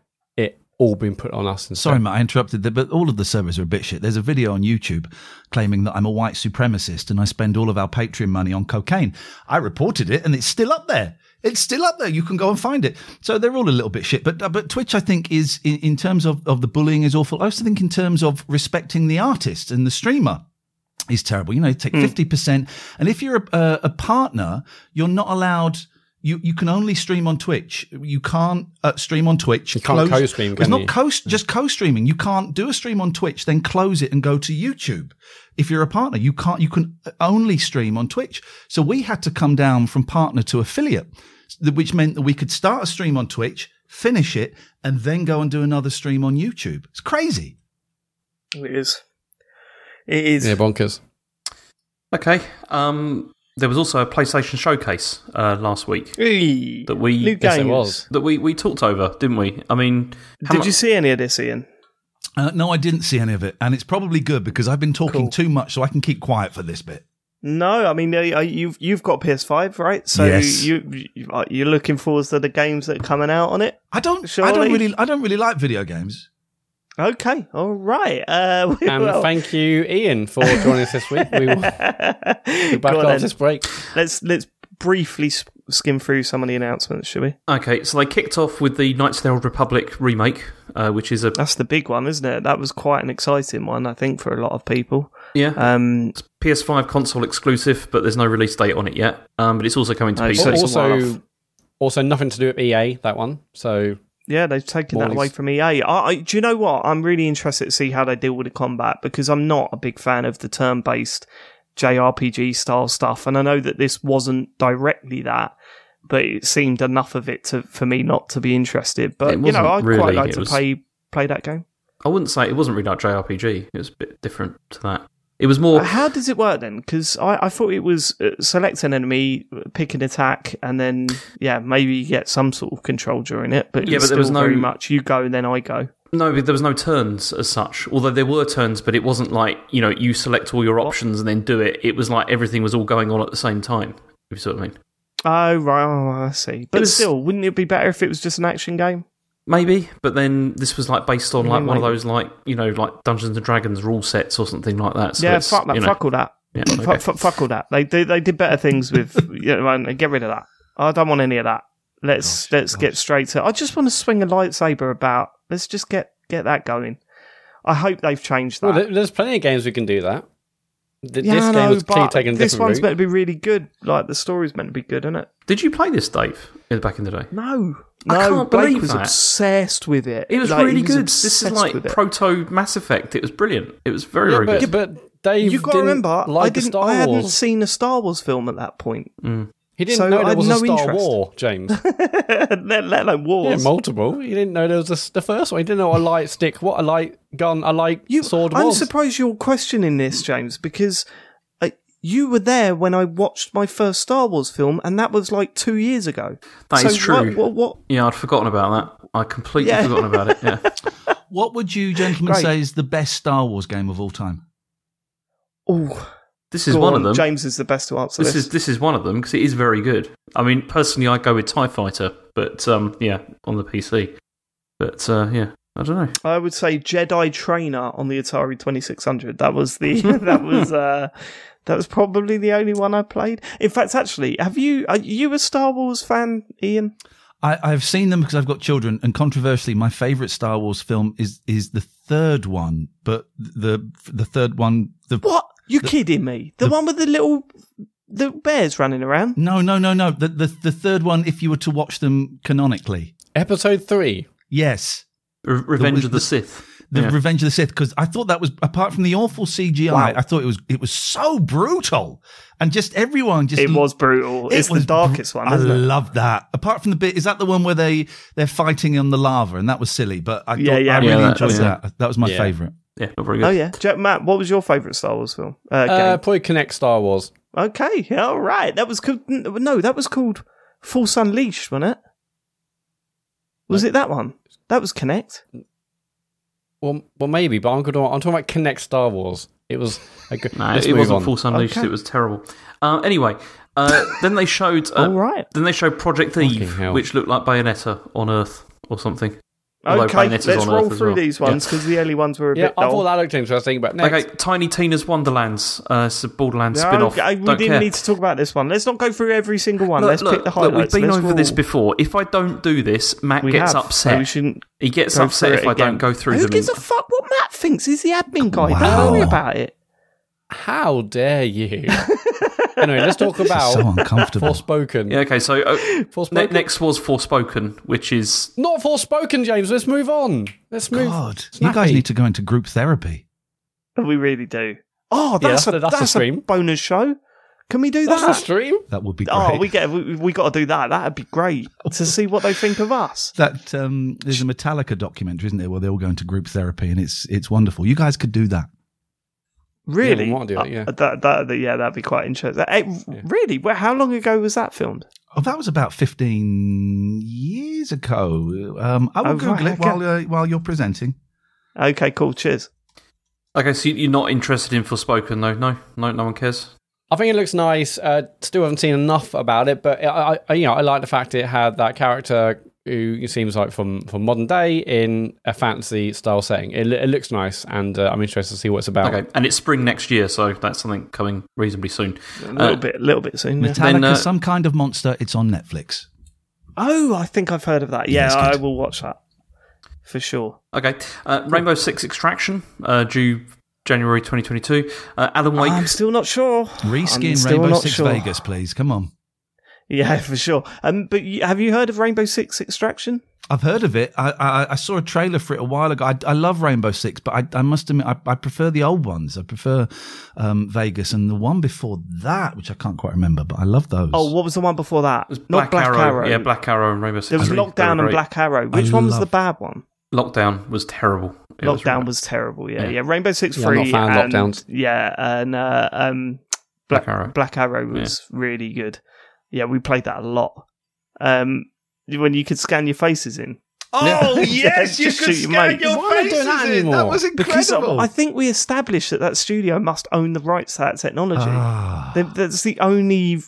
all been put on us. Instead. Sorry, Matt, I interrupted there, but all of the servers are a bit shit. There's a video on YouTube claiming that I'm a white supremacist and I spend all of our Patreon money on cocaine. I reported it and it's still up there. It's still up there. You can go and find it. So they're all a little bit shit. But uh, but Twitch, I think, is in, in terms of, of the bullying is awful. I also think in terms of respecting the artist and the streamer is terrible. You know, take fifty percent, and if you're a, a, a partner, you're not allowed. You you can only stream on Twitch. You can't uh, stream on Twitch. You can't co-stream, It's not you? co just co-streaming. You can't do a stream on Twitch, then close it and go to YouTube. If you're a partner, you can't. You can only stream on Twitch. So we had to come down from partner to affiliate, which meant that we could start a stream on Twitch, finish it, and then go and do another stream on YouTube. It's crazy. It is. It is. Yeah, bonkers. Okay. Um, there was also a PlayStation showcase uh, last week that we New Yes, it games. was. that we, we talked over, didn't we? I mean, Did mu- you see any of this, Iain? Uh, no, I didn't see any of it, and it's probably good because I've been talking Cool. too much, so I can keep quiet for this bit. No, I mean uh, uh, you've you've got PS5, right? So Yes. you, you uh, you're looking forward to the games that are coming out on it. I don't. I don't really. I don't really like video games. Okay, all right. Uh, we And will- thank you, Iain, for joining us this week. We will be back on after this break. Let's let's briefly skim through some of the announcements, shall we? Okay, so they kicked off with the Knights of the Old Republic remake, uh, which is a That's the big one, isn't it? That was quite an exciting one, I think, for a lot of people. yeah Um, PS5 console exclusive, but there's no release date on it yet. Um, but it's also coming to Oh, PC. so it's also, one-off. also nothing to do with EA. That one. So yeah, they've taken that away from EA. I, I, do you know what? I'm really interested to see how they deal with the combat because I'm not a big fan of the turn-based JRPG style stuff, and I know that this wasn't directly that, but it seemed enough of it to for me not to be interested. But you know, I'd really, quite like to was- play play that game. I wouldn't say it wasn't really like JRPG. It was a bit different to that. It was more. Uh, How does it work then? Because I, I thought it was uh, select an enemy, pick an attack, and then yeah, maybe you get some sort of control during it. But Yeah, but there was no- very much you go, then I go. No, but there was no turns as such. Although there were turns, but it wasn't like you know you select all your options and then do it. It was like everything was all going on at the same time. If you see what I mean. Oh right, oh, I see. But was- still, wouldn't it be better if it was just an action game? Maybe, but then this was like based on Yeah, like one of those like you know like Dungeons and Dragons rule sets or something like that. So yeah, fuck that. you know, Fuck all that. Yeah, Fuck- okay. fuck, fuck all that. They they, they did better things with. you know, and get rid of that. I don't want any of that. Let's Gosh, let's gosh. get straight to. I just want to swing a lightsaber about. Let's just get get that going. I hope they've changed that. well, there's plenty of games we can do that. Th- Yeah, this game was clearly but a this one's route. meant to be really good. Like the story's meant to be good, isn't it? Did you play this, Dave, in back in the day? No, I can't Blake believe was that. obsessed with it. It was Like, he really good. This is like proto Mass Effect. It was brilliant. It was very yeah, very but, good. but Dave you've got to didn't remember, like I didn't. Star I hadn't Wars. seen a Star Wars film at that point. Mm. He didn't so know there was no a Star interest. War, James. let, let alone yeah, multiple. He didn't know there was a, the first one. He didn't know what a light stick, what a light gun, a light you, sword I'm was. surprised you're questioning this, James, because uh, you were there when I watched my first Star Wars film, and that was like two years ago. That so is true. What, what, what, yeah, I'd forgotten about that. I completely Yeah. forgotten about it. Yeah. What would you, gentlemen, Great. say is the best Star Wars game of all time? oh, This is go one on, of them. James is the best to answer This this. is this is one of them because it is very good. I mean, personally, I go with Tie Fighter, but um, yeah, on the PC. But uh, yeah, I don't know. I would say Jedi Trainer on the Atari 2600. That was the that was uh that was probably the only one I played. In fact, actually, have you are you a Star Wars fan, Iain? I, I've seen them because I've got children, and controversially, my favorite Star Wars film is is the third one, but the the third one, the What? You kidding me? The, one with the little the bears running around? no, no, no, no, the the the third one. If you were to watch them canonically, Episode three. yes, Re- Revenge the- of the Sith. the Yeah. Revenge of the Sith, because I thought that was apart from the awful CGI, Wow. I thought it was it was so brutal, and just everyone just It was brutal. It It's was the darkest br- one, isn't I it? love that. Apart from the bit, is that the one where they they're fighting on the lava, and that was silly. But I, Yeah, thought, yeah, I really yeah, that- enjoyed that. That was my Yeah. favorite. Yeah, not very good. Oh yeah, Jack, Matt. What was your favourite Star Wars film? Uh, Uh, probably Kinect Star Wars. okay, all right. That was called, no, that was called Force Unleashed, wasn't it? Was it that one? That was Kinect. Well, well, maybe, but I'm, gonna, I'm talking about Kinect Star Wars. It was a good. No, it wasn't on. Force Unleashed. Okay. It was terrible. Uh, anyway, uh, then they showed. Uh, all right. Then they showed Project Eve, which looked like Bayonetta on Earth or something. Although Okay, Bayonetta's let's on roll Earth through well. these ones because the early ones were a Yeah, bit I thought dull. that looked interesting, but next. Okay, Tiny Tina's Wonderlands. Uh, it's a Borderlands No, spin-off. okay, we Don't didn't care. need to talk about this one. Let's not go through every single one. Look, Let's look, pick the look, highlights. we've been Let's over this before. If I don't do this, Matt We gets have, so upset. we shouldn't he gets upset if it I again. don't go through Who them. gives a fuck what Matt thinks? He's the admin guy. Wow. Don't worry about it. How dare you? anyway, let's talk This is about so uncomfortable. Forspoken. Yeah, okay, so uh, Forspoken. ne- next was Forspoken, which is Not Forspoken, James. Let's move on. Let's move. God, you guys need to go into group therapy. We really do. Oh, Yeah, that's that's a the- that's that's a stream. bonus show. Can we do that? That's the that? stream. That would be great. Oh, we get we, we got to do that. That'd be great to see what they think of us. that um, there's a Metallica documentary, isn't there, where they all go into group therapy, and it's it's wonderful. You guys could do that. Really? we might do that, yeah. Uh, that, that, that- yeah, that'd be quite interesting. Eh, Really? Well, how long ago was that filmed? Oh, that was about 15 years ago. Um, I will Oh, Google right, it while uh, while you're presenting. Okay, cool. Cheers. okay. So you're not interested in Forspoken, though? No, no, no one cares. I think it looks nice. Uh, still haven't seen enough about it, but I, I, you know, I like the fact it had that character who seems like from, from modern day in a fantasy style setting. It, it looks nice, and uh, I'm interested to see what it's about. Okay, and it's spring next year, so that's something coming reasonably soon. A little Uh, bit, a little bit soon. yeah. Metallica, Then, uh, some kind of monster. It's on Netflix. Oh, I think I've heard of that. Yeah, Yeah, I will watch that for sure. Okay, uh, Rainbow Six Extraction, uh, due January 2022. Uh, Alan Wake. I'm still not sure. Reskin Rainbow Six sure. Vegas, please. Come on. Yeah, for sure. Um, but you, have you heard of Rainbow Six Extraction? I've heard of it. I, I, I saw a trailer for it a while ago. I, I love Rainbow Six, but I, I must admit, I, I prefer the old ones. I prefer um, Vegas and the one before that, which I can't quite remember, but I love those. Oh, what was the one before that? It was Not Black Arrow. Yeah, Black Arrow and Rainbow Six. There was Siege. Lockdown and. Black Arrow. Which one was the bad one? Lockdown was terrible. It was Lockdown right. was terrible. Yeah, Yeah. yeah. Rainbow Six Yeah, I'm not Free. a fan of and, Lockdowns. Yeah, and uh, um, Black Arrow. Black Arrow was really good. Yeah, we played that a lot. Um, when you could scan your faces in. Oh, yes, you could scan your Why are they doing that anymore? That was Because incredible. I think we established that that studio must own the rights to that technology. Ah. They- That's the only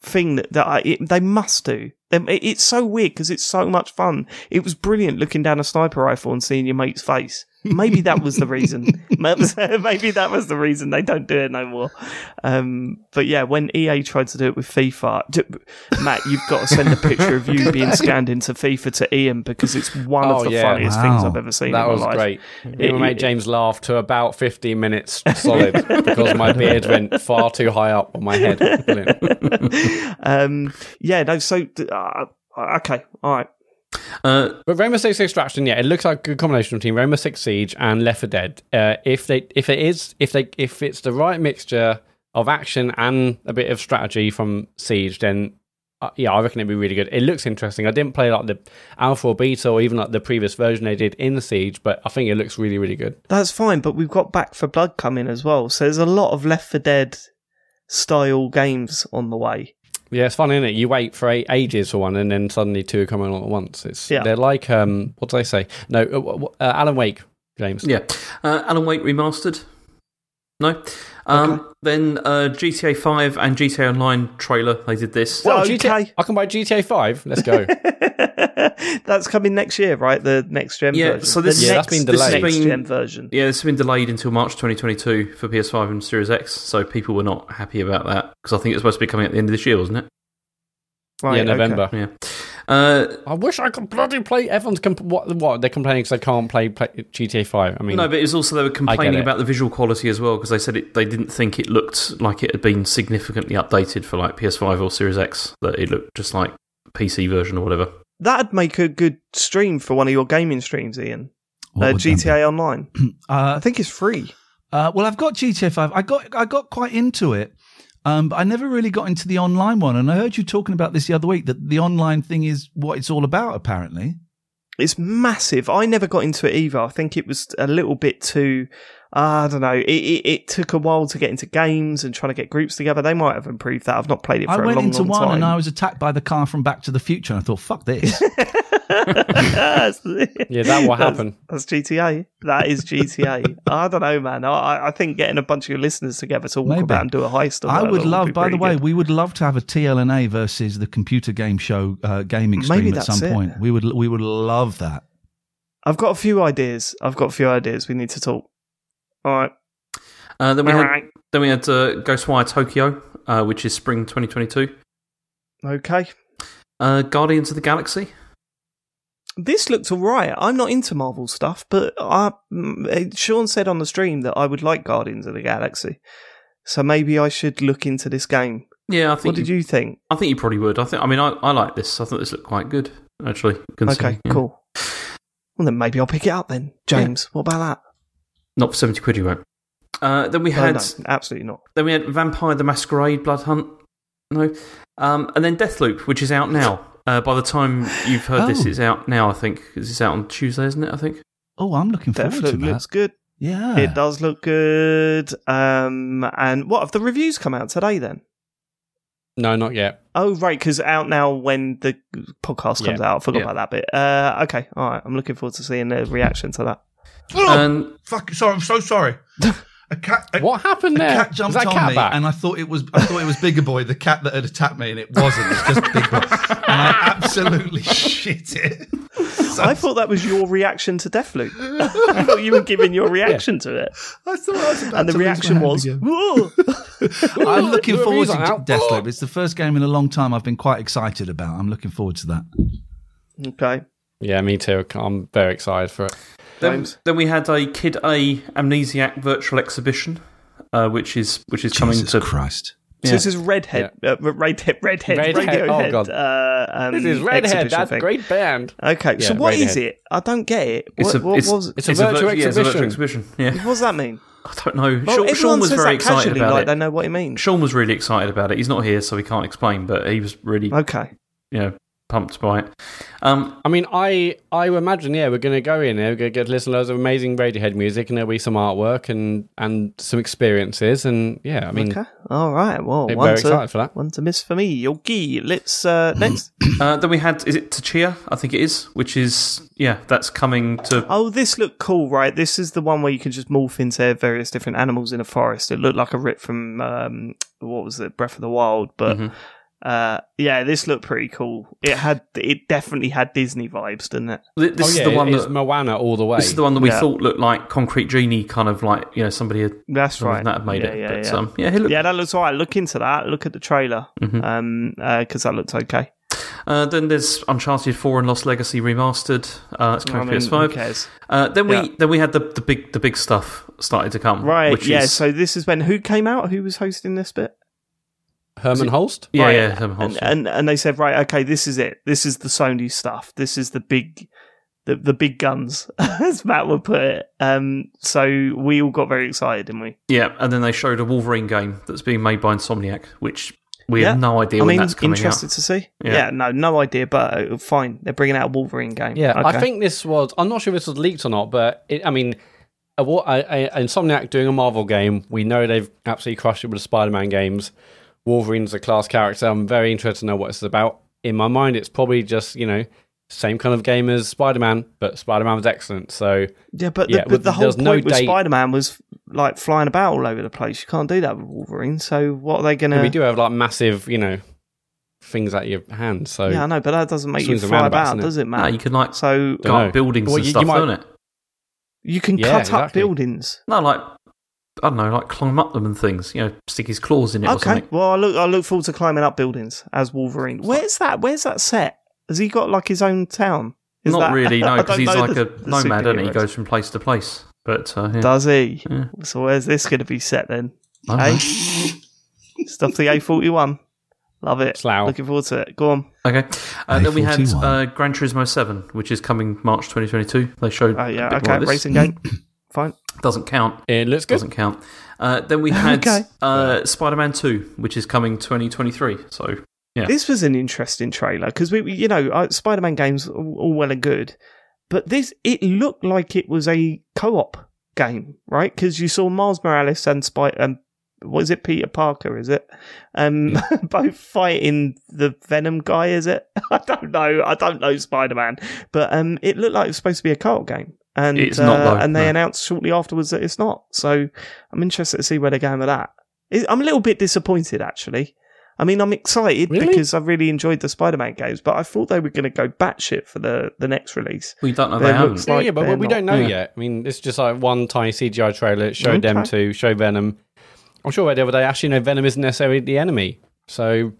thing that, that I, it, they must do. It's so weird because it's so much fun. It was brilliant looking down a sniper rifle and seeing your mate's face. Maybe that was the reason. Maybe that was the reason they don't do it no more. Um, but yeah, when EA tried to do it with FIFA, j- Matt, you've got to send a picture of you being scanned into FIFA to Iain because it's one Oh, of the yeah. funniest things I've ever seen. That in my was life. great. It- It, made James laugh to about 15 minutes solid because my beard went far too high up on my head. Um, yeah, no. So uh, okay, all right. Uh, But Rainbow Six Extraction, yeah, it looks like a good combination between Rainbow Six Siege and Left 4 Dead. Uh, if they, if it is, if they, if it's the right mixture of action and a bit of strategy from Siege, then uh, yeah, I reckon it'd be really good. It looks interesting. I didn't play like the alpha or beta or even like the previous version they did in Siege, but I think it looks really, really good. That's fine, but we've got Back 4 Blood coming as well. So there's a lot of Left 4 Dead style games on the way. Yeah, it's fun, isn't it? You wait for eight ages for one, and then suddenly two are coming on at once. It's Yeah. they're like um, what do they say? No, uh, w- w- uh, Alan Wake, James. yeah, uh, Alan Wake remastered. No. Um, Then uh, GTA 5 and GTA Online trailer. They did this. Well, Okay. GTA, I can buy GTA Five. Let's go. that's coming next year, right? The next gen Yeah, version. so this- the Yeah, next, that's been the delayed. next Been- gen version. Yeah, this has been delayed until March 2022 for PS5 and Series X, so people were not happy about that because I think it was supposed to be coming at the end of this year, wasn't it? Right, yeah, okay. November. Yeah. Uh, I wish I could bloody play. Everyone's comp- what? What they're complaining because they can't play, play GTA Five. I mean, no, but it's also they were complaining about the visual quality as well because they said it, they didn't think it looked like it had been significantly updated for like PS5 or Series X. That it looked just like PC version or whatever. That'd make a good stream for one of your gaming streams, Iain. Uh, would that be? GTA Online. I Uh, think it's free. uh, well, I've got GTA Five. I got I got quite into it, um, but I never really got into the online one. And I heard you talking about this the other week that the online thing is what it's all about. Apparently, It's massive. I never got into it either. I think it was a little bit too. Uh, I don't know. It, it, it took a while to get into games and trying to get groups together. They might have improved that. I've not played it I for a went long, into one and I was attacked by the car from Back to the Future, and I thought, "Fuck this." yeah, that will happen. That's GTA. That is GTA. I don't know, man. I, I think getting a bunch of your listeners together to walk Maybe. about and do a heist. or I would love. be By the way, good. we would love to have a TLNA versus the computer game show uh, gaming stream Maybe at some it. point. We would. We would love that. I've got a few ideas. I've got a few ideas. We need to talk. All right. Uh, then we All had right. then we had uh, Ghostwire Tokyo, uh, which is spring 2022. Okay. Uh, Guardians of the Galaxy. This looked alright. I'm not into Marvel stuff, but I, mm, Sean said on the stream that I would like Guardians of the Galaxy. So maybe I should look into this game. Yeah, I think. What did you think? I think you probably would. I think. I mean, I, I like this. I thought this looked quite good actually. Okay, yeah. cool. Well, then maybe I'll pick it up then. James, what about that? Not for seventy quid, you won't. Uh, then we Oh, had no, absolutely not. then we had Vampire the Masquerade Bloodhunt. No, um, and then Deathloop, which is out now. Uh, by the time you've heard this, Oh. it's out now. I think 'cause it's out on Tuesday, isn't it? I think. Oh, I'm looking forward to that. looks good. Yeah, It does look good. Um, and what have the reviews come out today then? No, not yet. Oh, right, because out now when the podcast comes Yeah. out. I forgot Yeah. about that bit. Uh, okay, all right. I'm looking forward to seeing the reaction to that. Oh, And fuck! Sorry, I'm so sorry. A cat. A, What happened there? a cat jumped that on cat me, back? and I thought it was. I thought it was Bigger Boy, the cat that had attacked me, and it wasn't. It's just Big Boy, and I absolutely shit it. I thought that was your reaction to Deathloop. I thought you were giving your reaction to it. I thought I was about And the to reaction was, I'm looking The forward to out. Deathloop. It's the first game in a long time I've been quite excited about. I'm looking forward to that. okay. yeah, me too. I'm very excited for it. Then, then we had a Kid A Amnesiac virtual exhibition, uh, which is which is coming to Christ. So Yeah. this is Redhead, uh, Redhead, Redhead, Redhead, Radiohead. oh God. Uh, um, This is Redhead. exhibition That's thing. great band. Okay, so Yeah, what is Radiohead. it? I don't get it. It's What, a- what it's- was? It's a virtual virtu- it's a virtual exhibition. exhibition. Yeah, What does that mean? I don't know. Well, Sean, Sean was very that excited casually, about like it. they know what it means. Sean was really excited about it. He's not here, so he can't explain, but he was really, Okay. you know, pumped by it. Um, I mean, I I imagine, yeah, we're going to go in there, we're going to get to listen to loads of amazing Radiohead music, and there'll be some artwork and and some experiences, and yeah, I mean, okay. All right. Well, I'm one very to, excited for that. one to miss for me. Okay. Let's uh, next. uh, then we had, is it Tachia? I think it is, which is, yeah, that's coming to. Oh, this looked cool, right? This is the one where you can just morph into various different animals in a forest. It looked like a rip from um, what was it, Breath of the Wild, but Mhm. Uh, yeah, this looked pretty cool. It had, it definitely had Disney vibes, didn't it? Th- This oh, is the one it's that. Moana all the way. This is the one that we Yeah. thought looked like Concrete Genie, kind of like, you know, somebody had, That's right. that had made yeah, it. Yeah, but, yeah. Um, yeah, he looked yeah, that looks alright. Look into that. Look at the trailer, Mhm. um, because that looks okay. Uh, then there's Uncharted 4 and Lost Legacy remastered. Uh, it's I coming mean, for PS5. cares? Uh, then we Yeah. then we had the, the big the big stuff started to come. Right. Which yeah. Is, So this is when who came out? Who was hosting this bit? Hermen Hulst. yeah, Right, yeah. Hermen and, Hulst. and and they said, right, okay, this is it. This is the Sony stuff. This is the big, the the big guns, as Matt would put it. Um, so we all got very excited, didn't we? yeah, and then they showed a Wolverine game that's being made by Insomniac, which we Yeah. have no idea I when mean, that's coming interested out. to see. Yeah. Yeah. no, no idea, but uh, fine. They're bringing out a Wolverine game. Yeah, I think this was. I'm not sure if this was leaked or not, but it, I mean, a, a, a, Insomniac doing a Marvel game. We know they've absolutely crushed it with the Spider-Man games. Wolverine's a class character. I'm very interested to know what it's about. In my mind, it's probably just you know same kind of game as Spider-Man, but Spider-Man was excellent. So Yeah, but Yeah, the, with- but the whole point no with date. Spider-Man was like flying about all over the place. You can't do that with Wolverine. So what are they going to? we do have like massive, you know, things at your hand. So Yeah, I know, but that doesn't make you fly roundabouts, about, innit? does it, No, man? you can like so go buildings Well, and you- you stuff, might- don't it? you can Yeah, cut up buildings. No, like I don't know, like climb up them and things. You know, stick his claws in it or Okay. something. Well, I look I look forward to climbing up buildings as Wolverine. Where's that? Where's that set? Has he got like his own town? Is Not that- really, no, because he's like the- a the nomad, and he superheroes. goes from place to place. But uh, yeah. Does he? Yeah. So where's this going to be set then? I don't know. Hey, stuff the A41. Love it. Slough. Looking forward to it. Go on. Okay. Uh, then we had A41. uh, Gran Turismo 7, which is coming March 2022. They showed Oh yeah, a bit okay. more of this. Racing game. Fine. Doesn't count. It looks good. Doesn't count. Uh, then we had Okay. uh, Spider Man 2, which is coming 2023. So, yeah. This was an interesting trailer because we, we- you know, uh, Spider-Man games all, all well and good, but this it looked like it was a co-op game, right? Because you saw Miles Morales and Spider, um, what is it, Peter Parker? Is it? Um, both fighting the Venom guy. Is it? I don't know. I don't know Spider-Man, but um, it looked like it was supposed to be a co-op game. And, It's not, uh, though, and they no. announced shortly afterwards that it's not. So I'm interested to see where they're going with that. I'm a little bit disappointed, actually. I mean, I'm excited Really? because I really enjoyed the Spider-Man games, but I thought they were going to go batshit for the, the next release. we don't know They they haven't. like- yeah, yeah, but they're we not- don't know yeah. yet. I mean, it's just like one tiny CGI trailer. It showed them Okay. to show Venom. I'm sure the other day, actually, no, Venom isn't necessarily the enemy. So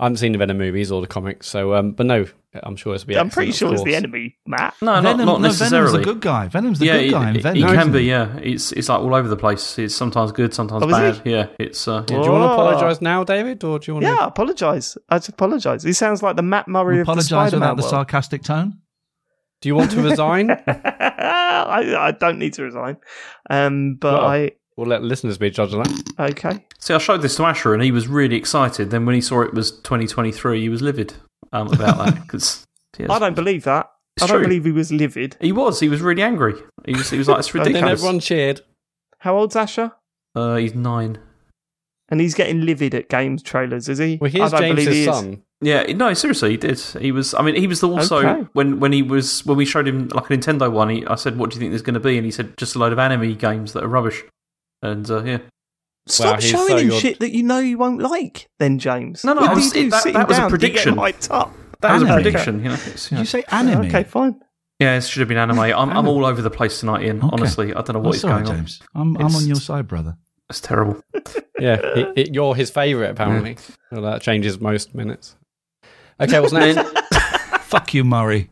I haven't seen the Venom movies or the comics. So, um, but no, I'm sure it's be. I'm pretty sure it's the enemy, Matt. No, not, Venom, not no, Venom's necessarily. the good guy. Venom's the yeah, good guy in it, Venom. it can be. Yeah, it's it's like all over the place. It's sometimes good, sometimes Oh, bad. it? Yeah, it's uh, Do you want to apologise now, David, or do you want Yeah, to? Apologise. I just apologise. He sounds like the Matt Murray We of the apologise Spider-Man without the sarcastic tone. Do you want to resign? I, I don't need to resign. Um, but Well. I... we'll let listeners be a judge of that. Okay. See, I showed this to Asher, and he was really excited. Then when he saw it was 2023, he was livid um, about that because I don't believe that. It's I don't true. believe he was livid. he was. He was really angry. He was. He was like, "It's Okay. Then everyone cheered. How old's Asher? Uh, he's nine. And he's getting livid at games trailers, is he? Well, I here's don't believe he James's is. son. Yeah, no, seriously, he did. He was. I mean, he was the also Okay. when when he was when we showed him like a Nintendo one. He, I said, "What do you think there's going to be?" And he said, "Just a load of anime games that are rubbish." And uh, yeah, Stop he's showing so him good. shit that you know you won't like, then, James. No, no, What I do you do? that- Sit that was a down, do you get him prediction. hyped up. that was a prediction. You know, it's, Did you say anime? Okay, fine. yeah, it should have been anime. I'm, I'm all over the place tonight, Iain. Okay. Honestly, I don't know Oh, what is sorry, going on. James. I'm, I'm on your side, brother. It's terrible. Yeah, it, it, you're his favourite apparently. Well, that changes most minutes. Okay, what's next? Fuck you, Murray.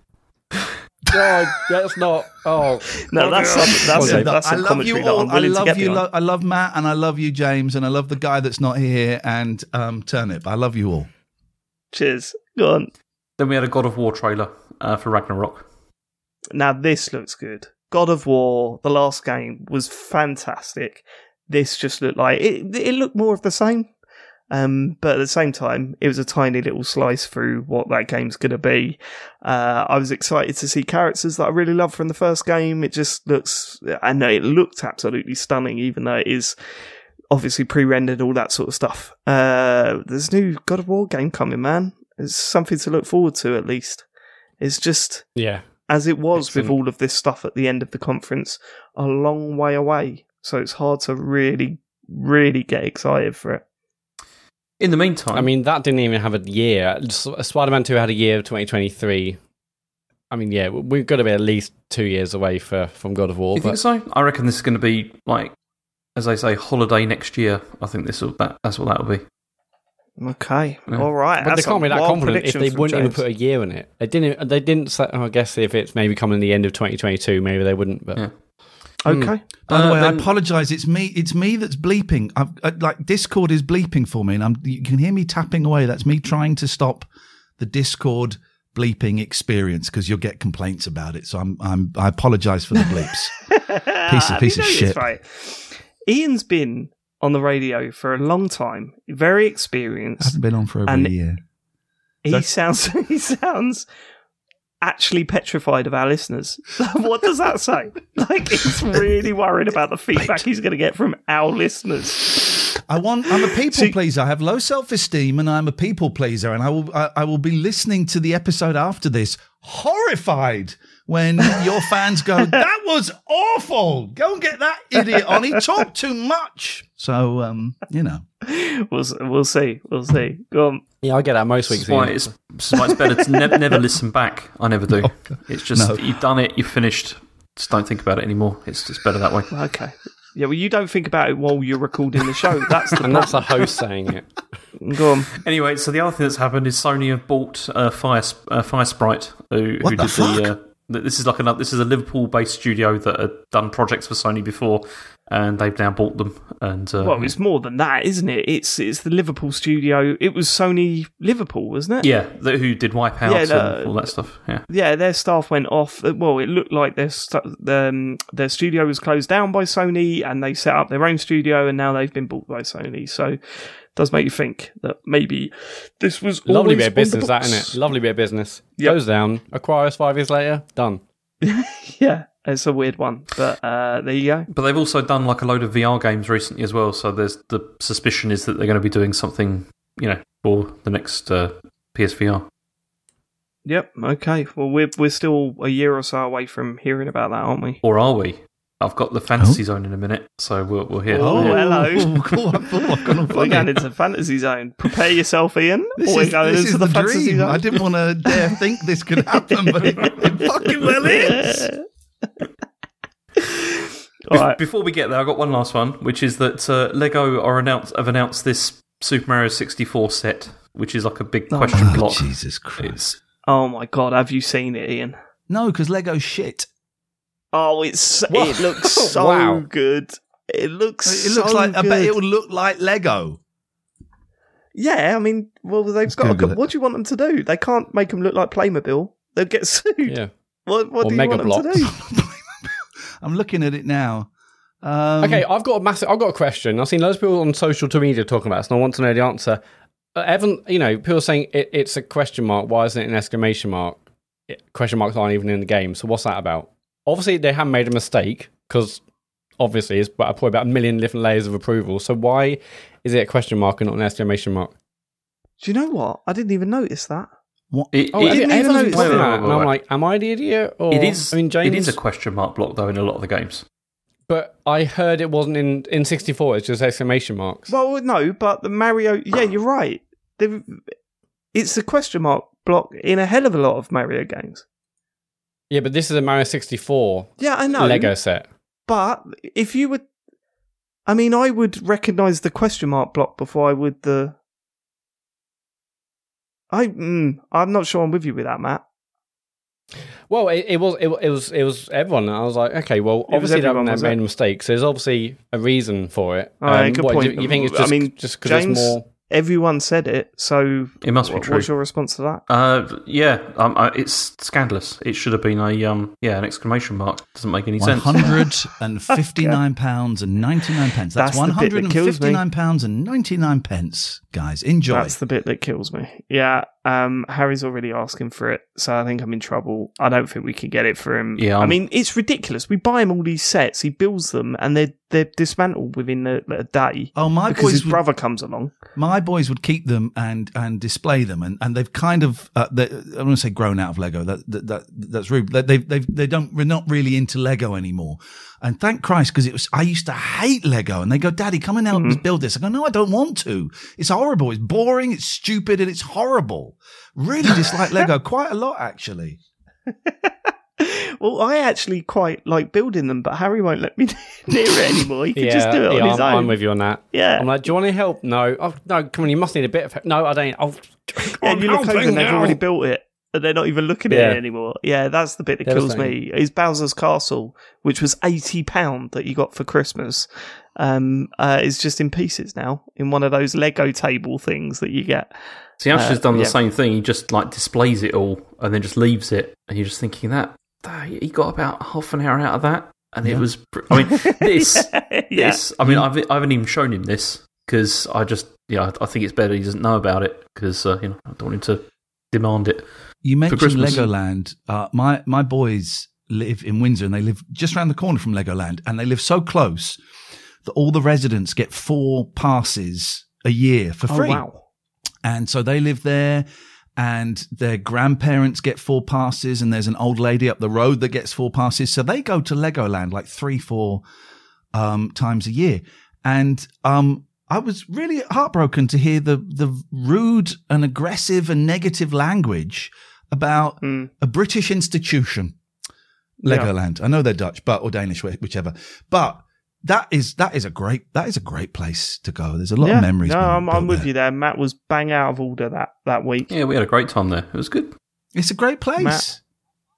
God, that's not. Oh, No, that's some, that's, Okay. some, that's I love commentary you that all. I'm I willing to love get you. behind. Lo- I love Matt and I love you, James, and I love the guy that's not here and um, Turnip. I love you all. Cheers. Go on. Then we had a God of War trailer uh, for Ragnarok. Now this looks good. God of War, the last game, was fantastic. This just looked like it. It looked more of the same, um, but at the same time, it was a tiny little slice through what that game's going to be. Uh, I was excited to see characters that I really love from the first game. It just looks, I know it looked absolutely stunning, even though it is obviously pre-rendered, all that sort of stuff. Uh, there's a new God of War game coming, man. It's something to look forward to at least. It's just yeah. as it was with all of this stuff at the end of the conference, a long way away. So it's hard to really, really get excited for it. In the meantime, I mean, that didn't even have a year. Spider Man 2 had a year of 2023. I mean, yeah, we've got to be at least two years away for, from God of War. you think so? I reckon this is going to be like, as they say, holiday next year. I think this will. That, that's what that will be. Okay, Yeah. all right. but they can't be that confident if they wouldn't even put a year in it. They didn't. They didn't say. Oh, I guess if it's maybe coming the end of 2022, maybe they wouldn't. But Yeah. Okay, By the Uh, way, then- I apologise. It's me. It's me that's bleeping. I've, uh, like Discord is bleeping for me, and I'm. You can hear me tapping away. That's me trying to stop the Discord bleeping experience because you'll get complaints about it. So I'm. I'm. I apologise for the bleeps. Piece of- piece you of shit. Right, Iain's been on the radio for a long time, very I experienced. haven't been on for over a year. He sounds he sounds actually petrified of our listeners. what does that say? Like he's really worried about the feedback he's going to get from our listeners. I want. I'm a people See- pleaser. I have low self esteem, and I'm a people pleaser. And I will. I, I will be listening to the episode after this, horrified when your fans go, "That was awful. Go and get that idiot on. He talked too much." So, um, you know, We'll we'll see. We'll see. Go on. yeah, I get that most weeks. is why Iain. it's, this is why it's better to ne- never listen back. I never do. It's just No. you've done it. You've finished. Just don't think about it anymore. It's just better that way. Okay. Yeah, well, you don't think about it while you're recording the show. That's the And that's the host saying it. Go on. Anyway, so the other thing that's happened is Sony have bought uh, Fire uh, Firesprite, who, who the did fuck? the. Uh, th- this is like another. This is a Liverpool-based studio that had done projects for Sony before, and they've now bought them. And uh, Well, it's more than that, isn't it? It's it's the Liverpool studio. It was Sony Liverpool, wasn't it? yeah, the, who did Wipeout Yeah, and all that stuff. Yeah, Yeah, their staff went off. Well, it looked like their um, their studio was closed down by Sony, and they set up their own studio, and now they've been bought by Sony. So, does make you think that maybe this was Lovely bit of business, that, books. isn't it? Lovely bit of business. Yep. Goes down, acquires five years later, done. Yeah, it's a weird one, but uh, there you go. but they've also done like a load of VR games recently as well. So there's the suspicion is that they're going to be doing something, you know, for the next uh, PSVR. Yep. Okay. Well, we're we're still a year or so away from hearing about that, aren't we? Or are we? I've got the fantasy zone in a minute, so we'll, we'll hear. Oh, we'll hello. cool. I thought I've gone all We're funny. going into fantasy zone. Prepare yourself, Iain. This we're is, going this into is the, the, dream. zone. I didn't want to dare think this could happen, but it, it fucking well is. All right. Before we get there, I've got one last one, which is that uh, Lego are announced have announced this Super Mario 64 set, which is like a big question Oh, block. Jesus Christ. It's Oh my god, have you seen it, Iain? No, because Lego shit. Oh, it's What? it looks so Wow. good. It looks. It looks so like I bet it would look like Lego. Yeah, I mean, well, they've Let's got. To, Google it. what do you want them to do? They can't make them look like Playmobil. They'll get sued. Yeah. What, what Or do you Mega want them to do? I'm looking at it now. Um, Okay, I've got a massive. I've got a question. I've seen loads of people on social media talking about this, and I want to know the answer. Uh, Evan, you know, people are saying it, it's a question mark. Why isn't it an exclamation mark? It, question marks aren't even in the game. So what's that about? Obviously, they haven't made a mistake because obviously it's about- probably about a million different layers of approval. So why is it a question mark and not an exclamation mark? Do you know what? I didn't even notice that. what? it, Oh, it- didn't even notice been talking that. and I'm Wait, wait, like, am I the idiot? Or, it is. I mean, James. it is a question mark block though in a lot of the games. but I heard it wasn't in in 64. It's just exclamation marks. Well, no, but the Mario. Yeah, you're right. They've, it's a question mark block in a hell of a lot of Mario games. Yeah, but this is a Mario 64 Yeah, I know. Lego set. But if you would, I mean, I would recognise the question mark block before I would the. I mm, I'm not sure I'm with you with that, Matt. Well, it, it was it, it was it was everyone. I was like, okay, well, obviously everyone, was made mistakes. There's obviously a reason for it. Um, yeah, good what, point. do You think it's I just mean, just because it's more? Everyone said it, so It must be what- true. what's your response to that? Uh, yeah, um, uh, it's scandalous. It should have been a um, yeah, an exclamation mark. Doesn't make any One sense. hundred and fifty-nine pounds and ninety-nine pence. That's, That's the one bit that kills me. fifty-nine pounds and ninety-nine pence. Guys, enjoy. That's the bit that kills me. Yeah, um, Harry's already asking for it, so I think I'm in trouble. I don't think we can get it for him. Yeah, I I'm- mean, it's ridiculous. We buy him all these sets, he builds them, and they're they're dismantled within a, a day oh, my because his boys, would, brother comes along. my boys would keep them and and display them, and, and they've kind of uh, I don't want to say grown out of Lego. That that, that that's rude. They they've, they've they don't we're not really into Lego anymore. And thank Christ because it was I used to hate Lego, and they go, Daddy, come and help Mm-hmm. us build this. I go, No, I don't want to. It's horrible. It's boring. It's stupid, and it's horrible. Really dislike Lego quite a lot, actually. Well, I actually quite like building them, but Harry won't let me near it anymore. He can Yeah, just do it yeah, on his I'm, own. I'm with you on that. Yeah. I'm like, do you want any help? No. Oh, no, come on, you must need a bit of help. No, I don't. Oh, Yeah, I'm and you look over helping and they've already built it. And they're not even looking at Yeah. it anymore. Yeah, that's the bit that kills me. Is Bowser's Castle, which was eighty pound that you got for Christmas, um, uh, is just in pieces now in one of those Lego table things that you get. See, Ash has Uh, done the yeah. same thing. He just like displays it all and then just leaves it, and you're just thinking that he got about half an hour out of that, and it was. pr- I mean, this, yeah, this. I mean, I've, I haven't even shown him this because I just, yeah, I think it's better he doesn't know about it because uh, you know I don't want him to demand it. You mentioned Christmas. Legoland. Uh, my my boys live in Windsor, and they live just around the corner from Legoland, and they live so close that all the residents get four passes a year for oh free. wow, And so they live there, and their grandparents get four passes, and there's an old lady up the road that gets four passes. So they go to Legoland like three, four um, times a year. And um, I was really heartbroken to hear the the rude and aggressive and negative language about Mm. a British institution, Yeah. Legoland. I know they're Dutch, but or Danish, whichever. But that is that is a great that is a great place to go. There's a lot of memories. No, I'm, I'm with there. you there. Matt was bang out of order that, that week. Yeah, we had a great time there. It was good. It's a great place. Matt.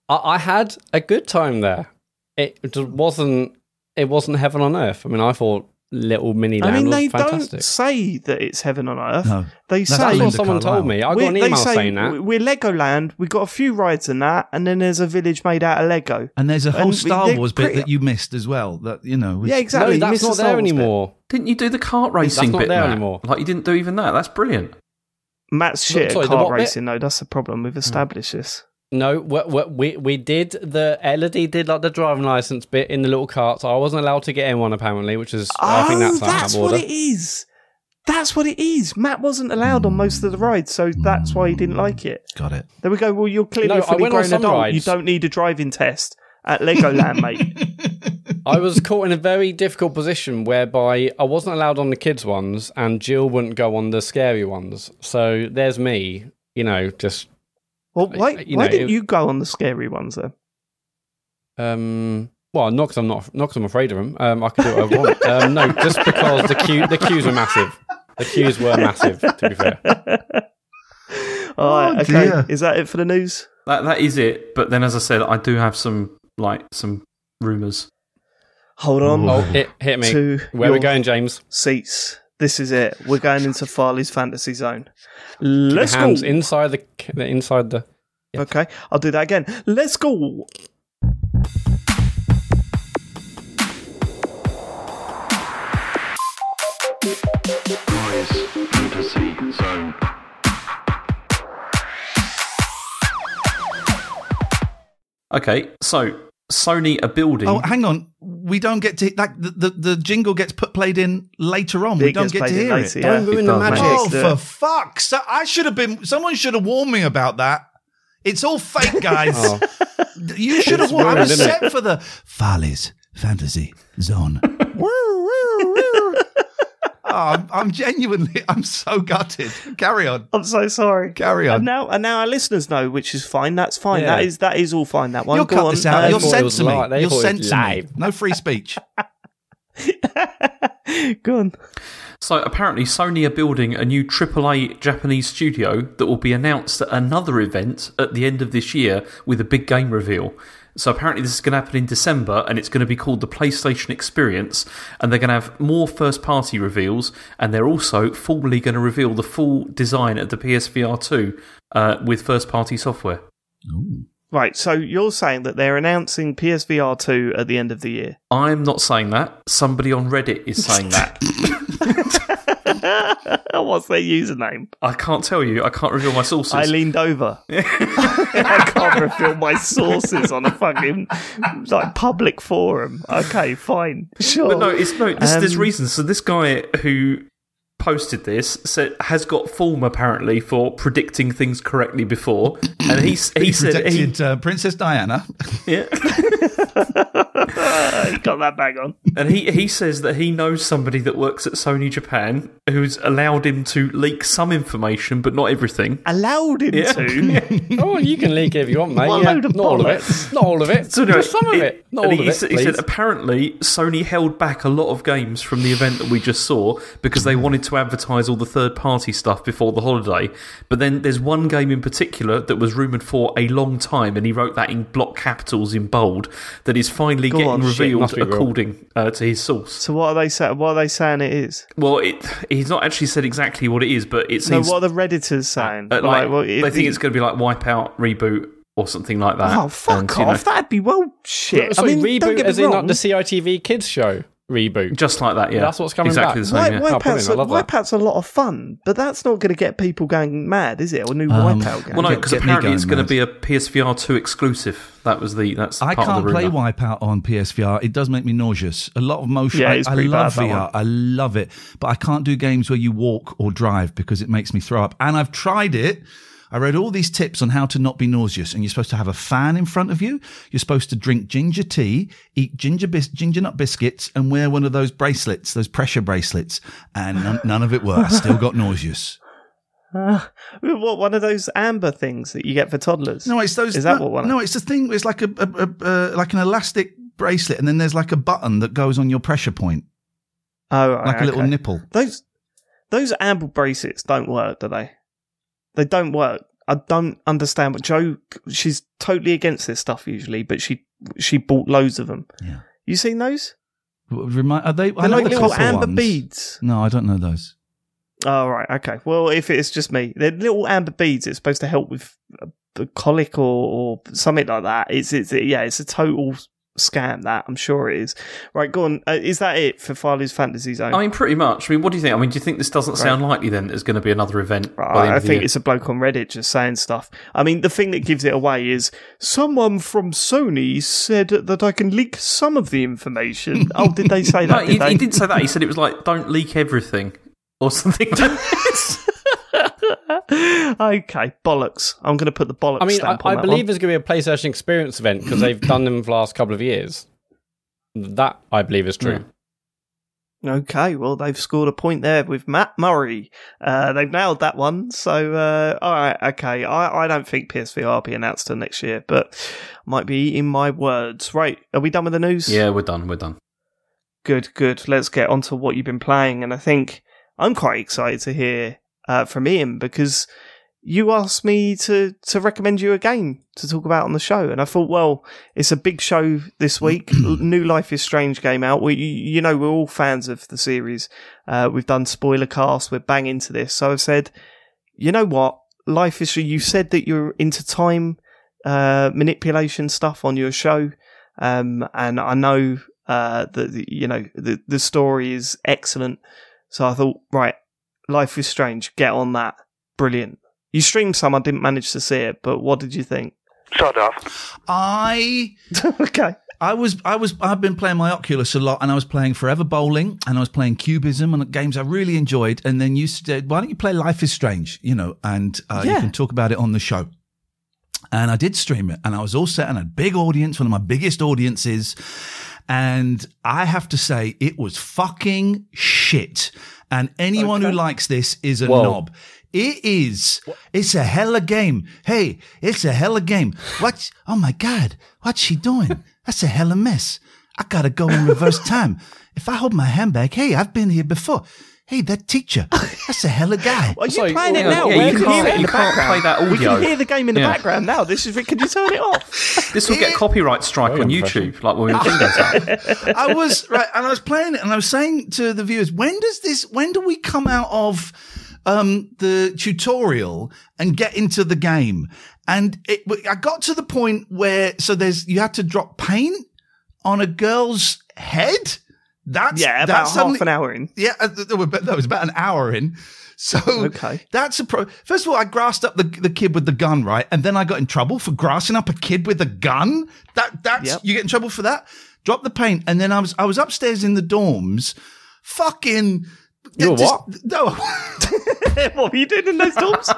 I, I had a good time there. It just wasn't. It wasn't heaven on earth. I mean, I thought Little Mini I mean, they fantastic. don't say that it's heaven on earth. No. They That's say That's what someone told me. I got we- an they email say saying that. We're Legoland. We've got a few rides in that, and then there's a village made out of Lego. And there's a whole And Star Wars pretty- bit that you missed as well. That you know. was- Yeah, exactly. You that's missed the not there Wars bit. anymore. Didn't you do the kart racing not bit there Matt? anymore. Like you didn't do even that. That's brilliant. Matt's shit at Sorry, the kart what bit? racing, though. That's the problem. We've hmm. established this. No, we, we, we we did the Elodie did like the driving license bit in the little carts. I wasn't allowed to get in one apparently, which is I think that's, oh, that's what order. it is. That's what it is. Matt wasn't allowed on most of the rides, so that's why he didn't like it. Got it. There we go. Well, you're clearly No, a I fully grown adult. rides. You don't need a driving test at Legoland, mate. I was caught in a very difficult position whereby I wasn't allowed on the kids ones, and Jill wouldn't go on the scary ones. So there's me, you know, just Well, why, You why know, didn't it- you go on the scary ones then? um. Well, not because I'm not not because I'm afraid of them. Um, I could do what I want. um, no, just because the queue the queues were massive. The queues were massive. To be fair. All right, Oh, okay. dear. Is that it for the news? That that is it. But then, as I said, I do have some like some rumours. Hold on Oh, it hit me. to Where we your going, James? seats. This is it. We're going into Farley's fantasy zone. Let's hands go. inside the the- inside the. Okay, I'll do that again. Let's go. Rise Fantasy Zone. Okay, so Sony are building. Oh, hang on. We don't get to like the, the, the jingle gets put played in later on. we don't get to hear later, it. yeah. Don't ruin It the does, magic. Oh, do for it. fuck's sake. I should have been. Someone should have warned me about that. It's all fake, guys. Oh. You should have It's warned. I was isn't set for the Farley's Fantasy Zone. Woo, woo, woo. Oh, I'm, I'm genuinely, I'm so gutted. Carry on. I'm so sorry. Carry And on. now, and now our listeners know, which is fine. That's fine. Yeah. That is that is all fine. That one. You'll Go cut on. this out. Uh, You'll thought it censor me. live. You'll thought it censor me. No free speech. Go on. So apparently, Sony are building a new AAA Japanese studio that will be announced at another event at the end of this year with a big game reveal. So apparently, this is going to happen in December, and it's going to be called the PlayStation Experience. And they're going to have more first-party reveals, and they're also formally going to reveal the full design of the PSVR 2 uh, with first-party software. Right. So you're saying that they're announcing PSVR two at the end of the year. I'm not saying that. Somebody on Reddit is saying that. What's their username? I can't tell you. I can't reveal my sources. I leaned over. I can't reveal my sources on a fucking like public forum. Okay, fine, sure. But no, it's no. This, there's Um, reasons. So this guy who posted this so has got form apparently for predicting things correctly before, and he he, He said he, protected uh, Princess Diana. yeah, got that bang on. and he he says that he knows somebody that works at Sony Japan who's allowed him to leak some information, but not everything. Allowed him Yeah. to. Oh, you can leak if you want, mate. What yeah, load of not all of it. Not all of it. So anyway, Just some of it. Not all he, of it. said, he said apparently Sony held back a lot of games from the event that we just saw because they wanted to advertise all the third party stuff before the holiday. But then there's one game in particular that was rumoured for a long time, and he wrote that in block capitals in bold, that is finally Go getting on, shit, revealed must according uh, to his source. So what are they saying? What are they saying it is? Well, it, he's not actually said exactly what it is, but it No, seems what are the redditors saying? uh, like, well, if they think he- it's going to be like Wipeout reboot or something like that. Oh fuck And, you know, off! That'd be well shit. Sorry, I mean, don't reboot get as me in wrong. the CITV kids show reboot. just like that, yeah. That's what's coming exactly back. the same. Wipe, yeah. Oh, Wipeout's, brilliant, I love that. Wipeout's a lot of fun, but that's not going to get people going mad, is it? A new Um, Wipeout game. Well, no, Get- because get me apparently it's going, going to Maz. be a PSVR two exclusive. That was the that's I part can't of the play rumor. Wipeout on PSVR. It does make me nauseous. A lot of motion. Yeah, I, it's I pretty love bad, that VR. one. I love it, but I can't do games where you walk or drive because it makes me throw up. And I've tried it. I read all these tips on how to not be nauseous, and you're supposed to have a fan in front of you. You're supposed to drink ginger tea, eat ginger bis- ginger nut biscuits, and wear one of those bracelets, those pressure bracelets. And none, none of it worked. I still got nauseous. Uh, what one of those amber things that you get for toddlers? No, it's those. Is that no, what one? No, it's the thing. It's like a, a, a, like an elastic bracelet, and then there's like a button that goes on your pressure point, Oh, right, like a little nipple. Those those amble bracelets don't work, do they? They don't work. I don't understand. But Joe, she's totally against this stuff usually, but she she bought loads of them. Yeah. You seen those? Remind, are they? I They're know like the little amber ones. beads. No, I don't know those. Oh right, okay. Well, if it's just me, they're little amber beads. It's supposed to help with uh, the colic or, or something like that. It's it's yeah, it's a total scam. That I'm sure it is. Right, go on. Uh, is that it for Farley's Fantasy Zone? I mean, pretty much. I mean, what do you think? I mean, do you think this doesn't sound likely then? There's going to be another event by the end Right, I think it's a bloke on Reddit just saying stuff. I mean, the thing that gives it away is someone from Sony said that I can leak some of the information. oh, did they say No, that? he, did they? he didn't say that. He said it was like, don't leak everything or something. okay, bollocks. I'm going to put the bollocks I mean, I, stamp on I that believe one. there's going to be a PlayStation Experience event because they've done them for the last couple of years. That I believe is true. Okay, well, they've scored a point there with Matt Murray. Uh, they've nailed that one. So, uh, all right, okay. I, I don't think PSVR will be announced till next year, but might be eating my words. Right, are we done with the news? yeah, we're done. We're done. Good, good. Let's get on to what you've been playing. And I think I'm quite excited to hear uh, from Iain because you asked me to, to recommend you a game to talk about on the show. And I thought, well, it's a big show this week. New Life is Strange game out. We, you know, we're all fans of the series. Uh, we've done spoiler cast. We're bang into this. So I've said, you know what? Life is, you said that you're into time uh, manipulation stuff on your show. Um, and I know uh, that the- you know the the story is excellent. So I thought, right, Life is Strange, get on that, brilliant. You streamed some, I didn't manage to see it, but what did you think? Shut up. I okay, I was I was I've been playing my Oculus a lot, and I was playing Forever Bowling, and I was playing Cubism, and games I really enjoyed. And then you said, "Why don't you play Life is Strange?" You know, and uh, you can talk about it on the show. And I did stream it, and I was all set, and a big audience, one of my biggest audiences. And I have to say, it was fucking shit. And anyone who likes this is a Whoa. knob. It is. It's a hella game. Hey, it's a hella game. What? Oh my God. What's she doing? That's a hella mess. I gotta go in reverse time. If I hold my handbag, hey, I've been here before. Hey, that teacher. That's a hella guy. Are you Sorry, playing it now? yeah, we you can can't- hear it in you the can't background. play that We can hear the game in the Yeah. background now. This is. Can you turn it off? This will get copyright strike Very on. YouTube, like when we fingers up. I was right, and I was playing it, and I was saying to the viewers, when does this? When do we come out of um, the tutorial and get into the game? And it, I got to the point where so there's you had to drop paint on a girl's head. That's Yeah, about that's half suddenly- an hour in. Yeah, uh, th- th- that was about an hour in. So Okay. that's a pro. First of all, I grassed up the the kid with the gun, right, and then I got in trouble for grassing up a kid with a gun. That that's Yep. you get in trouble for that. Drop the paint, and then I was I was upstairs in the dorms, fucking. You were just- what? No, what were you doing in those dorms?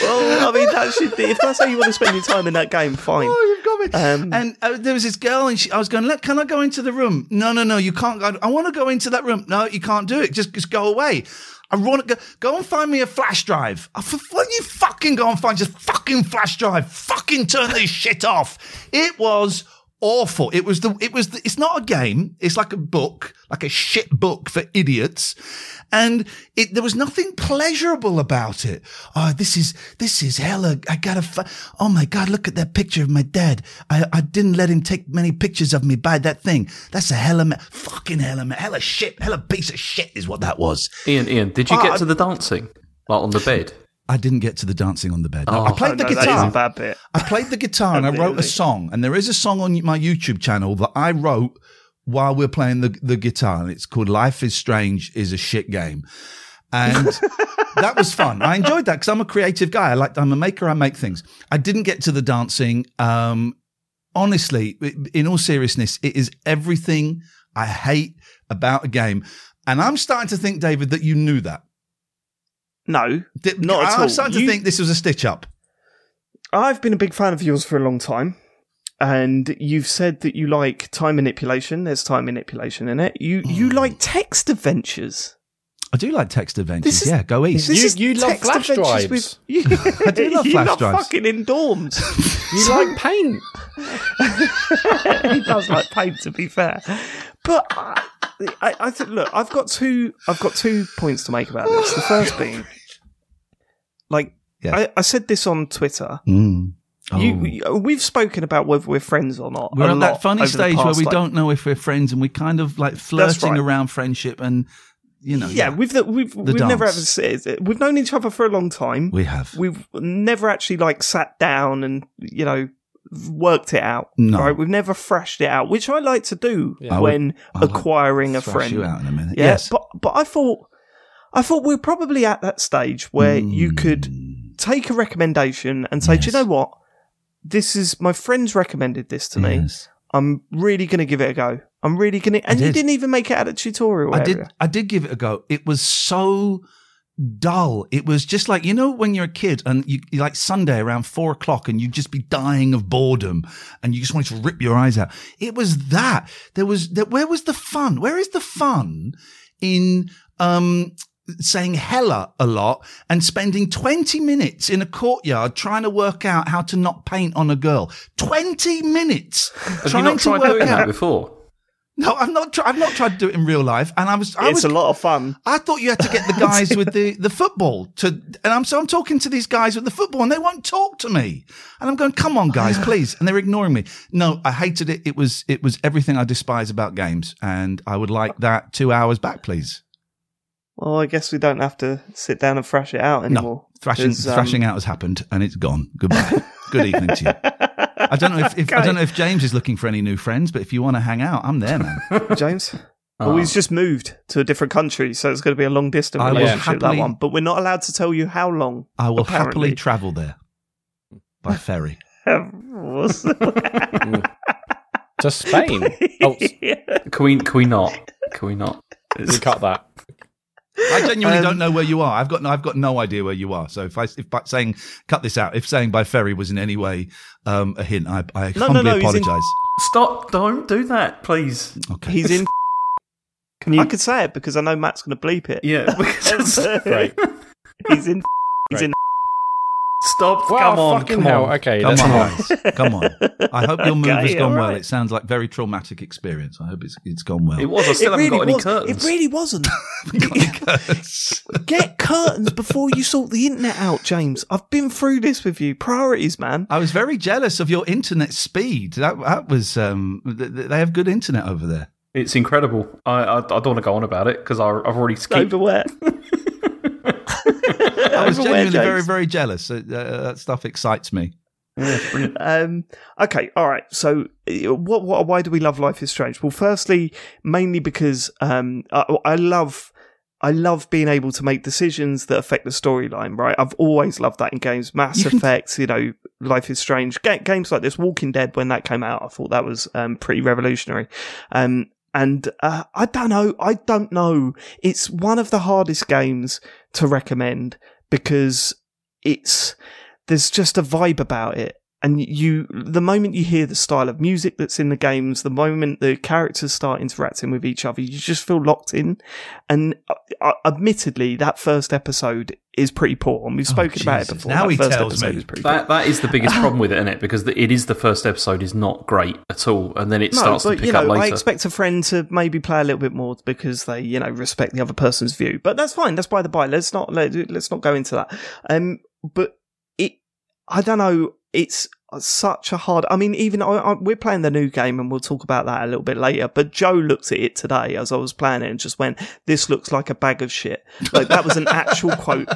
well, I mean, that should be. If that's how you want to spend your time in that game, fine. Oh, you've got me. Um, and uh, there was this girl, and she, I was going, Look, can I go into the room? No, no, no, you can't go. I want to go into that room. No, you can't do it. Just, just go away. I want to go, go and find me a flash drive. I, f- why don't you fucking go and find just fucking flash drive? Fucking turn this shit off. It was awful. It was the, it was, the, it's not a game. It's like a book, like a shit book for idiots. And it, there was nothing pleasurable about it. Oh, this is, this is hella, I gotta, fi- oh my God, look at that picture of my dad. I, I didn't let him take many pictures of me by that thing. That's a hella, ma- fucking hella, ma- hella shit, hella piece of shit is what that was. Iain, Iain, did you Oh, get to the dancing? Like on the bed? I didn't get to the dancing on the bed. Oh. I played the no, that is a guitar. I played the guitar and I wrote a song. And there is a song on my YouTube channel that I wrote while we're playing the, the guitar. And it's called Life is Strange is a Shit Game. And that was fun. I enjoyed that because I'm a creative guy. I like, I'm a maker. I make things. I didn't get to the dancing. Um, honestly, in all seriousness, it is everything I hate about a game. And I'm starting to think, David, that you knew that. No, Did- Not at I'm all. starting to You- think this was a stitch up. I've been a big fan of yours for a long time, and you've said that you like time manipulation. There's time manipulation in it. You you Hmm. like text adventures. I do like text adventures. Is- yeah, go east. This You- is you love text flash drives. with- you, I do love you flash love drives. fucking in dorms. You like paint? he does like paint, to be fair. But I, I, I think, look, I've got two. I've got two points to make about this. The first being, like, Yes. I, I said this on Twitter. Mm. Oh. You, you- we've spoken about whether we're friends or not. we're a at that funny over the stage where we like- don't know if we're friends and we're kind of like flirting right. around friendship and you know. Yeah, we've we've we've never ever dance. said we've known each other for a long time. we have. we've never actually like sat down and you know worked it out. No. Right, we've never thrashed it out, which I like to do Yeah. Would- when I'll acquiring a friend. you out in a minute. Yeah, yes. but but I thought I thought we're probably at that stage where you could Mm. take a recommendation and say, do you know what? This is my friends recommended this to me. Yes. I'm really going to give it a go. I'm really going to, and you did. didn't even make it out of tutorial I area. did. I did give it a go. It was so dull. It was just like you know when you're a kid and you, you like Sunday around four o'clock and you'd just be dying of boredom and you just wanted to rip your eyes out. It was that. There was that. Where was the fun? Where is the fun in um saying hella a lot and spending 20 minutes in a courtyard trying to work out how to not paint on a girl 20 minutes Have you trying not to tried work doing out that before? No i've not i've not tried to do it in real life and i was i it's was a lot of fun. I thought you had to get the guys with the, the football to, and I'm so I'm talking to these guys with the football, and they won't talk to me, and I'm going, "Come on, guys, please," and they're ignoring me. No, I hated it. It was it was everything I despise about games, and I would like that two hours back, please. Well, I guess we don't have to sit down and thrash it out No, anymore. thrashing 'Cause, um, thrashing out has happened, and it's gone. Goodbye. Good evening to you. I don't know if, if I don't know if James is looking for any new friends, but if you want to hang out, I'm there, man. James. Oh. Well, he's just moved to a different country, so it's going to be a long distance I will relationship. that one, but we're not allowed to tell you how long. I will Apparently. happily travel there by ferry. Was- To Spain. Oh, s- Can we, can we not? Can we not? you cut that. I genuinely Um, don't know where you are. I've got no, I've got no idea where you are. So if I if by saying cut this out, if saying by ferry was in any way um, a hint, I, I No, no, humbly no, he's in- apologise. Stop! Don't do that, please. Okay. He's in. Can you? I could say it because I know Matt's going to bleep it. yeah. because- Great. He's in. He's Right. in. Stop! Well, come on! Come hell. on! Okay, Come on, not. guys. Come on. I hope your move has gone all well. It sounds like very traumatic experience. I hope it's it's gone well. It was. I still it haven't really got any was. curtains. It really wasn't. Get curtains before you sort the internet out, James. I've been through this with you. Priorities, man. I was very jealous of your internet speed. That that was um. th- th- They have good internet over there. It's incredible. I I, I don't want to go on about it because I've already skipped. Over where? I was genuinely very very jealous. Uh, uh, that stuff excites me. Um, okay, all right. So, uh, what, what, why do we love Life is Strange? Well, firstly, mainly because um, I, I love. I love being able to make decisions that affect the storyline, right? I've always loved that in games. Mass Effect, you know, Life is Strange. Ga- games like this, Walking Dead, when that came out, I thought that was um, pretty revolutionary. Um, and uh, I don't know. I don't know. It's one of the hardest games to recommend because it's there's just a vibe about it. And you, the moment you hear the style of music that's in the games, the moment the characters start interacting with each other, you just feel locked in. And uh, uh, admittedly, that first episode is pretty poor. And we've spoken about it Oh, before. Now that he first tells episode me. is pretty poor. That that is the biggest problem with it, isn't it? Because the, it is the first episode is not great at all, and then it No, starts to pick you know, up later. I expect a friend to maybe play a little bit more because they, you know, respect the other person's view. But that's fine. That's by the by. Let's not let, let's not go into that. Um, but it, I don't know. It's such a hard. I mean, even I, I, we're playing the new game, and we'll talk about that a little bit later. But Joe looked at it today as I was playing it and just went, "This looks like a bag of shit." Like that was an actual quote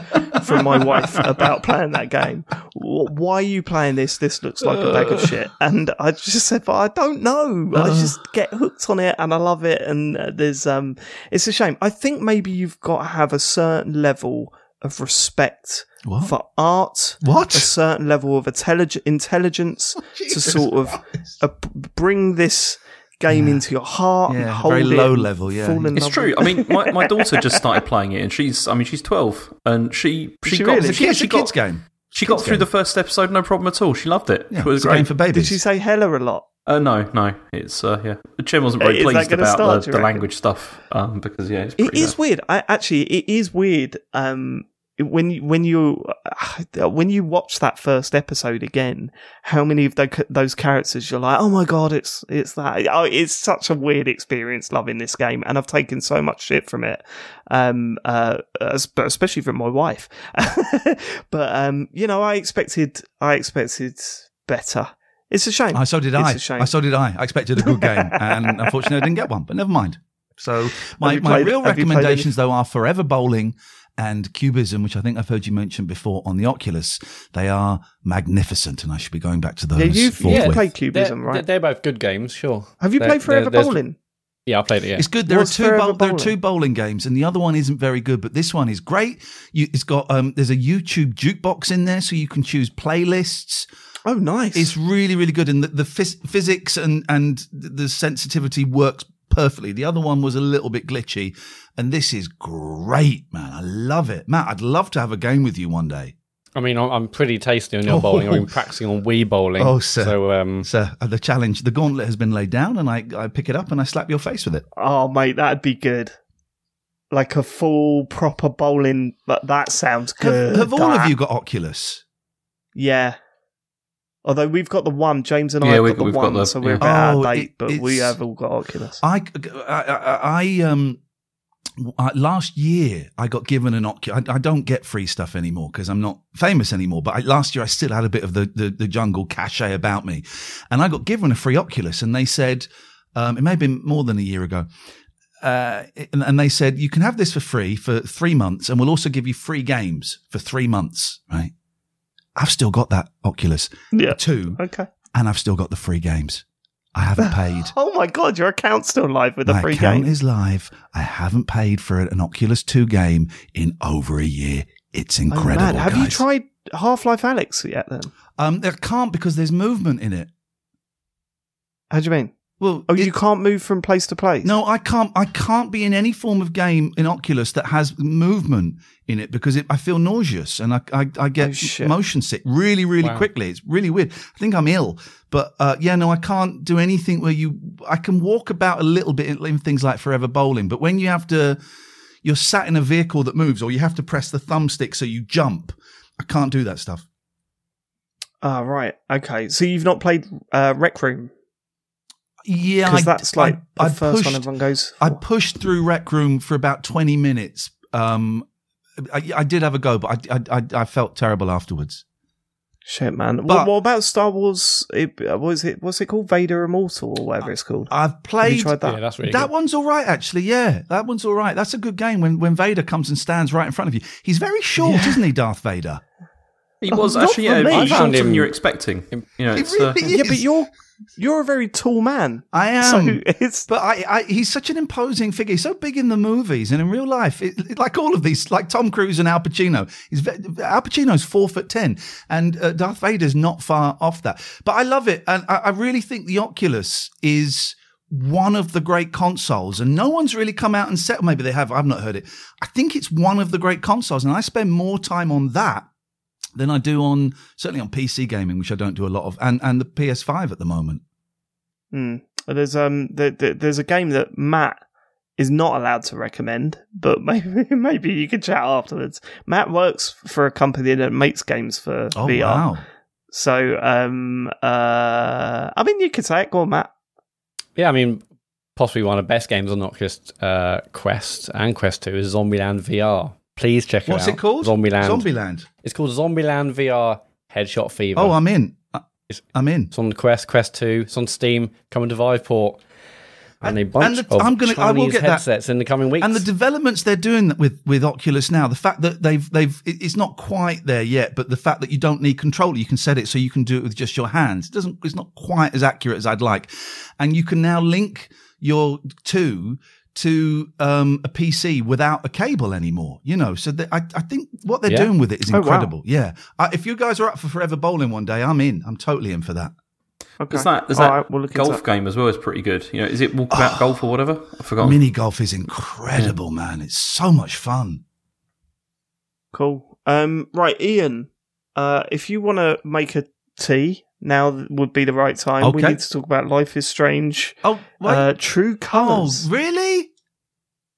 from my wife about playing that game. Why are you playing this? This looks like a bag of shit. And I just said, "But I don't know. I just get hooked on it, and I love it." And uh, there's um, it's a shame. I think maybe you've got to have a certain level of respect What? for art What? a certain level of intellig- intelligence to sort of Christ. uh, bring this game into your heart and Yeah, hold very it low and level, yeah. fall in It's love true. with I mean, my, my daughter just started playing it, and she's I mean she's twelve, and she she, she got really? It's a, she a kids game. she got through game. the first episode no problem at all. She loved it. Yeah, it was it's a game great. for babies. Did she say hella a lot? Uh, no, no, it's uh, yeah. Chen wasn't very Is pleased about start, the, the language stuff um, because yeah, it's It pretty is weird. I actually, it is weird. Um, when you, when you when you watch that first episode again, how many of tho- those characters you're like, oh my god, it's it's that. Oh, it's such a weird experience loving this game, and I've taken so much shit from it. Um, uh, especially from my wife. but um, you know, I expected, I expected better. It's a shame. I so did I. I so did I. I expected a good game, and unfortunately, I didn't get one. But never mind. So my, my real recommendations, though, are Forever Bowling and Cubism, which I think I've heard you mention before on the Oculus. They are magnificent, and I should be going back to those. yeah, you've, forthwith. you've played They're, Cubism, right? they're both good games, sure. Have you They're- played Forever Bowling? Yeah, I played it. Yeah. It's good. There What's are two. Forever Bowl, there are Bowling? two bowling games, and the other one isn't very good. But this one is great. You, it's got um. There's a YouTube jukebox in there, so you can choose playlists. Oh, nice. It's really, really good, and the, the phys- physics and and the sensitivity works perfectly. The other one was a little bit glitchy, and this is great, man. I love it, Matt. I'd love to have a game with you one day. I mean, I'm, I'm pretty tasty on your Oh. bowling. I've been practicing on Wii bowling. Oh, sir. So, um, So uh, the challenge, the gauntlet has been laid down, and I I pick it up and I slap your face with it. Oh, mate, that'd be good. Like a full proper bowling. But that sounds good. have all of you got Oculus? Yeah. Although we've got the one, James and I Yeah, have we- got the we've got one, the- so we're yeah. a bit out Oh, of date. but we have all got Oculus. I, I, I, I um, uh, last year I got given an Oculus. I, I don't get free stuff anymore because I'm not famous anymore. But I, last year I still had a bit of the, the, the jungle cachet about me. And I got given a free Oculus and they said, um, it may have been more than a year ago. Uh, and, and they said, you can have this for free for three months and we'll also give you free games for three months, right? I've still got that Oculus yeah. two Okay. and I've still got the free games. I haven't paid. Oh my god, your account's still live with a My free account game. is live. I haven't paid for an Oculus 2 game in over a year. It's Oh, incredible. man. Have you tried Half-Life Alyx yet then? Um, I can't because there's movement in it. How do you mean? Well, Oh, it- you can't move from place to place? No, I can't. I can't be in any form of game in Oculus that has movement in it because it, I feel nauseous and I I, I get Oh, motion sick really really Wow. quickly. It's really weird. I think I'm ill, but uh, yeah, no, I can't do anything where you. I can walk about a little bit in, in things like Forever Bowling, but when you have to, you're sat in a vehicle that moves, or you have to press the thumbstick so you jump. I can't do that stuff. Ah, right. Okay. So you've not played uh, Rec Room? Yeah, Because I- that's like I, the I first pushed, one everyone goes. I pushed through Rec Room for about 20 minutes. Um, I, I did have a go, but I, I, I, I felt terrible afterwards. Shit, man. But- what, what about Star Wars? It, uh, what is it? What's it called? Vader Immortal or whatever it's called. I've Have played you tried that? yeah, that's really that good. one's all right, actually. Yeah, that one's all right. That's a good game when, when Vader comes and stands right in front of you. He's very short, isn't he, Darth Vader? He was Oh, actually yeah, me. he I found shorter than him- you're expecting. You know, He it's, uh, really yeah, but you're you're a very tall man. I am. So But I, I, he's such an imposing figure. He's so big in the movies and in real life, it, it- like all of these, like Tom Cruise and Al Pacino. He's Al Pacino's four foot ten, and uh, Darth Vader's not far off that. But I love it, and I, I really think the Oculus is one of the great consoles, and no one's really come out and said. Maybe they have. I've not heard it. I think it's one of the great consoles, and I spend more time on that than I do on certainly on PC gaming, which I don't do a lot of, and and the PS5 at the moment. Hmm. There's um there, there- there's a game that Matt is not allowed to recommend, but maybe maybe you can chat afterwards. Matt works for a company that makes games for Oh VR. wow! So um uh I mean you could say it, go on, Matt. Yeah, I mean, possibly one of the best games on Oculus uh, Quest and Quest 2 is Zombieland VR. Please check it out. What's out. it called? Zombieland. Zombieland. It's called Zombieland VR Headshot Fever. Oh, I'm in. I- It's- I'm in. It's on the Quest, Quest 2. It's on Steam, coming to Viveport. And a And- bunch and the- of I'm gonna- I will Chinese get that. headsets in the coming weeks. And the developments they're doing with with Oculus now, the fact that they've they've it's not quite there yet, but the fact that you don't need controller, you can set it so you can do it with just your hands. It doesn't it's not quite as accurate as I'd like, and you can now link your two to um, a PC without a cable anymore. You know, so that I I think what they're Yeah. doing with it is Oh, wow. incredible. Yeah, uh, if you guys are up for Forever Bowling one day, I'm in. I'm totally in for that. Okay. there's that, that right, we'll golf it. game as well is pretty good. You know, is it Walkabout Golf or whatever? I forgot. Mini golf is incredible, man. It's so much fun. Cool. Um right, Iain, uh if you wanna make a tea now would be the right time. We need to talk about Life is Strange. Oh, wait. Uh, True oh, Colors. really?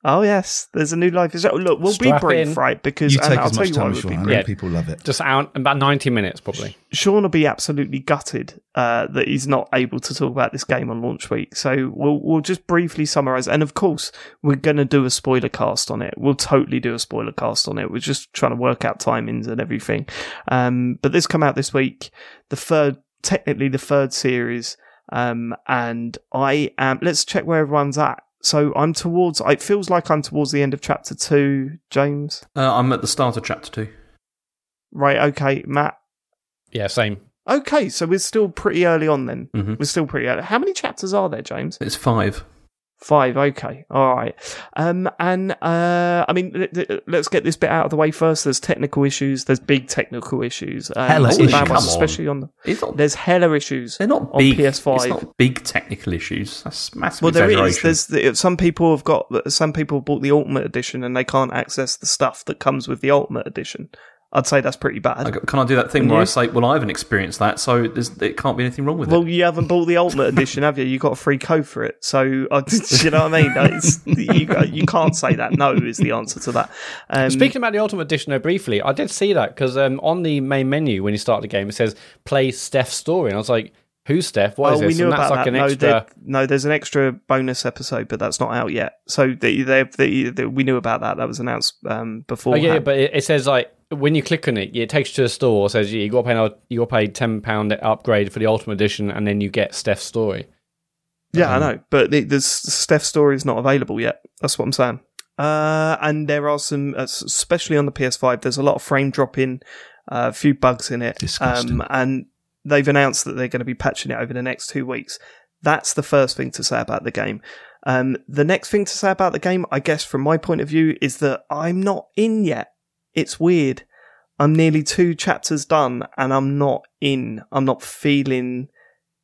Oh yes, there's a new Life is. Oh, look, we'll Strap be brief, in. right? Because You take I'll as tell much you time what as you want. Yeah. People love it. Just out about 90 minutes, probably. Sean will be absolutely gutted uh, that he's not able to talk about this game on launch week. So we'll we'll just briefly summarize. And of course, we're going to do a spoiler cast on it. We'll totally do a spoiler cast on it. We're just trying to work out timings and everything. Um, but this come out this week, the third, technically the third series. Um, and I am. Let's check where everyone's at. So I'm towards. It feels like I'm towards the end of chapter two, James. Uh, I'm at the start of chapter two. Right. Okay, Matt. Yeah, same. Okay, so we're still pretty early on then. Mhm. We're still pretty early. How many chapters are there, James? It's five. Five. Okay. All right. Um, and uh, I mean, th- th- let's get this bit out of the way first. There's technical issues. There's big technical issues. Um, Hella issues. ones, Come on. especially on the. It's not, There's hella issues. they're not on big. PS5. It's not big technical issues. That's massive Well, there is. There's the, some people have got some people bought the Ultimate Edition and they can't access the stuff that comes with the Ultimate Edition. I'd say that's pretty bad. I Can I do that thing Can where you? I say, "Well, I haven't experienced that, so there's, it can't be anything wrong with Well, it." Well, you haven't bought the Ultimate Edition, have you? You got a free code for it, so uh, you know what I mean. It's, you you can't say that. No is the answer to that. Um, Speaking about the Ultimate Edition, though, briefly, I did see that because um, on the main menu when you start the game, it says play Steph's story. And I was like, who's Steph? What oh, is we this? knew and that's about like that. an no, extra. no, there's an extra bonus episode, but that's not out yet. So they, they, they, they- we knew about that. That was announced um, before. Oh yeah, but it, it says like when you click on it, it takes you to a store. It says yeah, you got to pay you got to pay ten pound upgrade for the Ultimate Edition, and then you get Steph's story. Yeah, I know, but the, the Steph story is not available yet. That's what I'm saying. Uh, and there are some, uh, especially on the PS5, there's a lot of frame dropping, uh, a few bugs in it. Disgusting. Um, and they've announced that they're going to be patching it over the next two weeks. That's the first thing to say about the game. Um, the next thing to say about the game, I guess, from my point of view, is that I'm not in yet. It's weird. I'm nearly two chapters done and I'm not in. I'm not feeling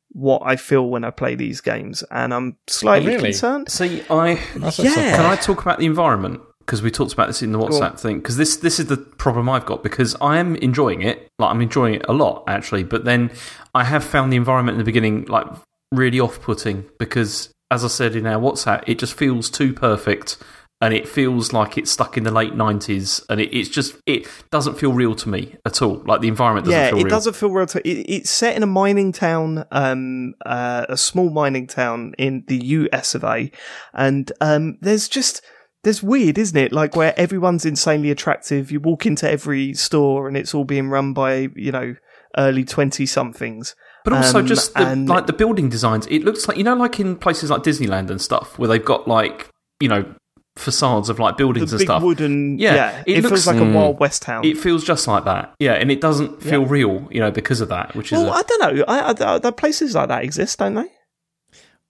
what I feel when I play these games, and I'm slightly really? concerned. See, I Yeah. can I talk about the environment because we talked about this in the. WhatsApp thing. Because this this is the problem I've got because I am enjoying it. Like I'm enjoying it a lot actually, but then I have found the environment in the beginning like really off putting because as I said in our WhatsApp, it just feels too perfect. And it feels like it's stuck in the late nineties, and it, it's just it doesn't feel real to me at all. Like the environment doesn't yeah, feel it real. doesn't feel real. To, it, it's set in a mining town, um, uh, a small mining town in the US of A, and um, there's just there's weird, isn't it? Like where everyone's insanely attractive. You walk into every store and it's all being run by you know early twenty somethings. But also Um, just the, and- like the building designs. It looks like you know, like in places like Disneyland and stuff, where they've got like you know facades of like The buildings and big stuff. wooden, Yeah, yeah, it it, looks- feels like Mm. a Wild West town. It feels just like that, yeah, and it doesn't feel real, you know, because of that. Which is well, a, I don't know. I, I, the places like that exist, don't they?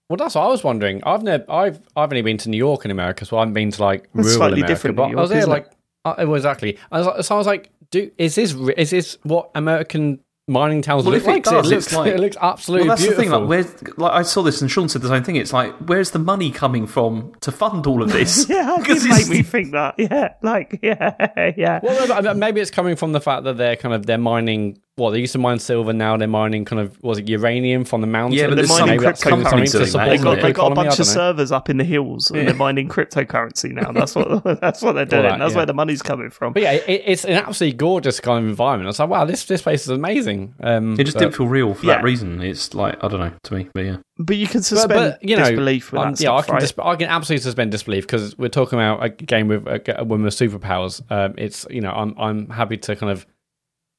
Well, that's what I was wondering. I've never, I've, I've only been to New York in America, so I haven't been to like That's rural slightly America. different But New I was York, there isn't like, uh, well, exactly. I was like, so I was like, do is this is this what American mining towns Well, look if it does, it looks, like- it looks absolutely well, that's beautiful. the thing. Like, where's like I saw this and Sean said the same thing. It's like, where's the money coming from to fund all of this? Yeah, it Because did it's- make me think that. Yeah, like yeah, yeah. Well, maybe it's coming from the fact that they're kind of they're mining. What they used to mine silver, now they're mining kind of was it uranium from the mountains? Yeah, but they're mining cryptocurrency something doing to that, support They isn't got, they got a bunch of servers up in the hills and they're mining cryptocurrency now. That's what that's what they're doing. that, that's yeah. where the money's coming from. But yeah, it, it's an absolutely gorgeous kind of environment. I was like, wow, this this place is amazing. Um, It just but- didn't feel real for Yeah. that reason. It's like I don't know to me, but yeah. But you can But, suspend but you know, disbelief with um, that yeah, I can right? dis- I can absolutely suspend disbelief because we're talking about a game with a, a woman with superpowers. Um, it's you know, I'm I'm happy to kind of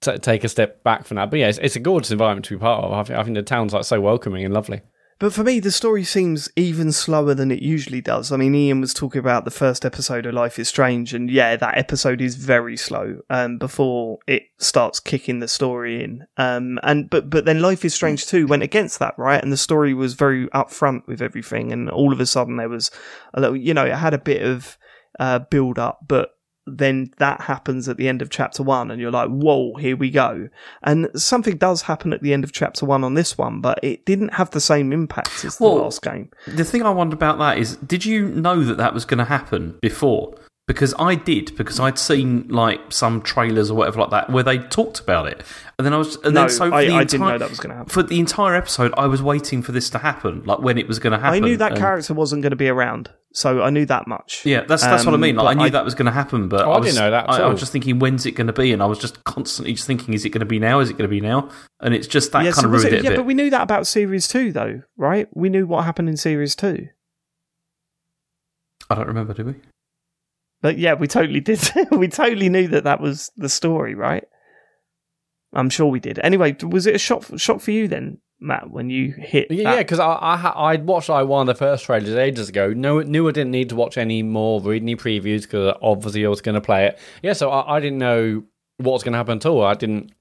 t- take a step back from that. But yeah, it's, it's a gorgeous environment to be part of. I think, I think the town's like so welcoming and lovely. But for me, the story seems even slower than it usually does. I mean, Iain was talking about the first episode of Life is Strange, and yeah, that episode is very slow um, before it starts kicking the story in. Um, and but but then Life is Strange two went against that, right? And the story was very upfront with everything, and all of a sudden there was a little, you know, it had a bit of uh, build up, but then that happens at the end of chapter one, and you're like, whoa, here we go. And something does happen at the end of chapter one on this one, but it didn't have the same impact as the Well- last game. The thing I wonder about that is, did you know that that was going to happen before? because I did because I'd seen like some trailers or whatever like that where they talked about it, and then I was and No, then so for I- the I entire, didn't know that was gonna happen. for the entire episode. I was waiting for this to happen, like when it was going to happen. I knew that and- character wasn't going to be around, so I knew that much. Yeah, that's that's what I Um, mean. Like, I knew I- that was going to happen, but Oh, I I, didn't know that at I, I was just thinking, when's it going to be? And I was just constantly just thinking, is it going to be now? Is it going to be now? And it's just that Yeah, kind so of ruined it- it, a yeah, bit. but we knew that about series two, though, right? We knew what happened in series two. I don't remember, do we? But yeah, we totally did. we totally knew that that was the story, right? I'm sure we did. Anyway, was it a shock shock for you then, Matt, when you hit? Yeah, that? yeah, because I, I I'd watched like one of the first trailers ages ago. No, knew I didn't need to watch any more, read any previews because obviously I was going to play it. Yeah, so I, I didn't know what was going to happen at all. I didn't.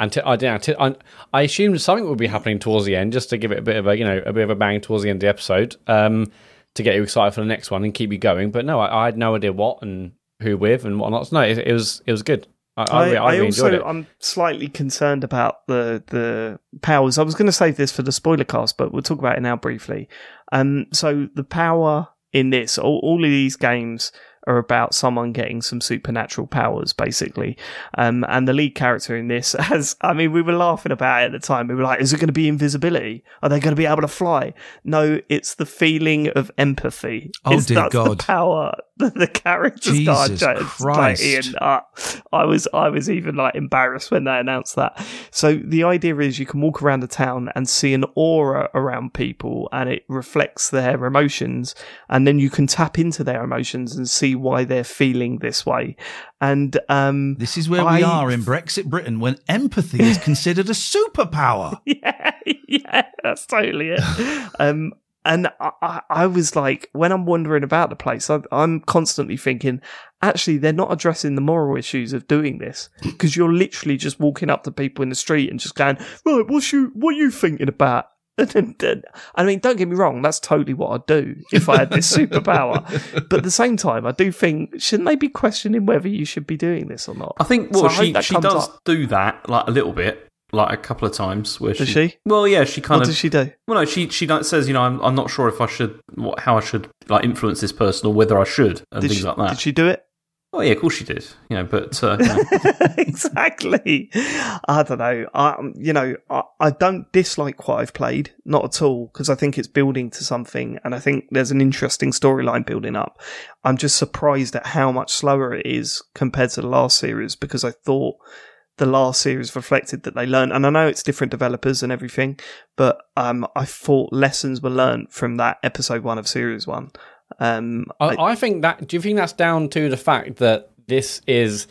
Until I didn't. I, I assumed something would be happening towards the end, just to give it a bit of a you know a bit of a bang towards the end of the episode, um, to get you excited for the next one and keep you going. But no, I, I had no idea what and who with and whatnot. So no, it, it was it was good. I, I, I, really, I I really also it. I'm slightly concerned about the the powers. I was going to save this for the spoiler cast, but we'll talk about it now briefly. Um, so the power in this, all, all of these games are about someone getting some supernatural powers, basically. Um, and the lead character in this has, I mean, we were laughing about it at the time. We were like, is it going to be invisibility? Are they going to be able to fly? No, it's the feeling of empathy. Oh, It's- dear that's God. The power that the characters got. Jesus Like, Christ. Iain, uh, I was I was even like embarrassed when they announced that. So the idea is you can walk around the town and see an aura around people, and it reflects their emotions, and then you can tap into their emotions and see why they're feeling this way. And um, This is where we are in Brexit Britain when empathy is considered a superpower. yeah, yeah, that's totally it. um, and I, I, was like, when I'm wandering about the place, I, I'm constantly thinking, actually, they're not addressing the moral issues of doing this because you're literally just walking up to people in the street and just going, right, what's you, what are you thinking about? And I mean, don't get me wrong, that's totally what I'd do if I had this superpower. But at the same time, I do think, shouldn't they be questioning whether you should be doing this or not? I think well, hope she she does up. do that like a little bit, like a couple of times. Where Does she? Well, yeah, she kind What of. What does she do? Well, no, she she like, says, you know, I'm I'm not sure if I should, what, how I should like influence this person or whether I should and Did things she, like that. did she do it? Oh yeah, of course she did. You know, but uh, you know. exactly. I don't know. I, um, you know, I, I don't dislike what I've played, not at all, because I think it's building to something, and I think there's an interesting storyline building up. I'm just surprised at how much slower it is compared to the last series, because I thought the last series reflected that they learned, and I know it's different developers and everything, but um, I thought lessons were learned from that episode one of series one. Um, I, I think that. Do you think that's down to the fact that this is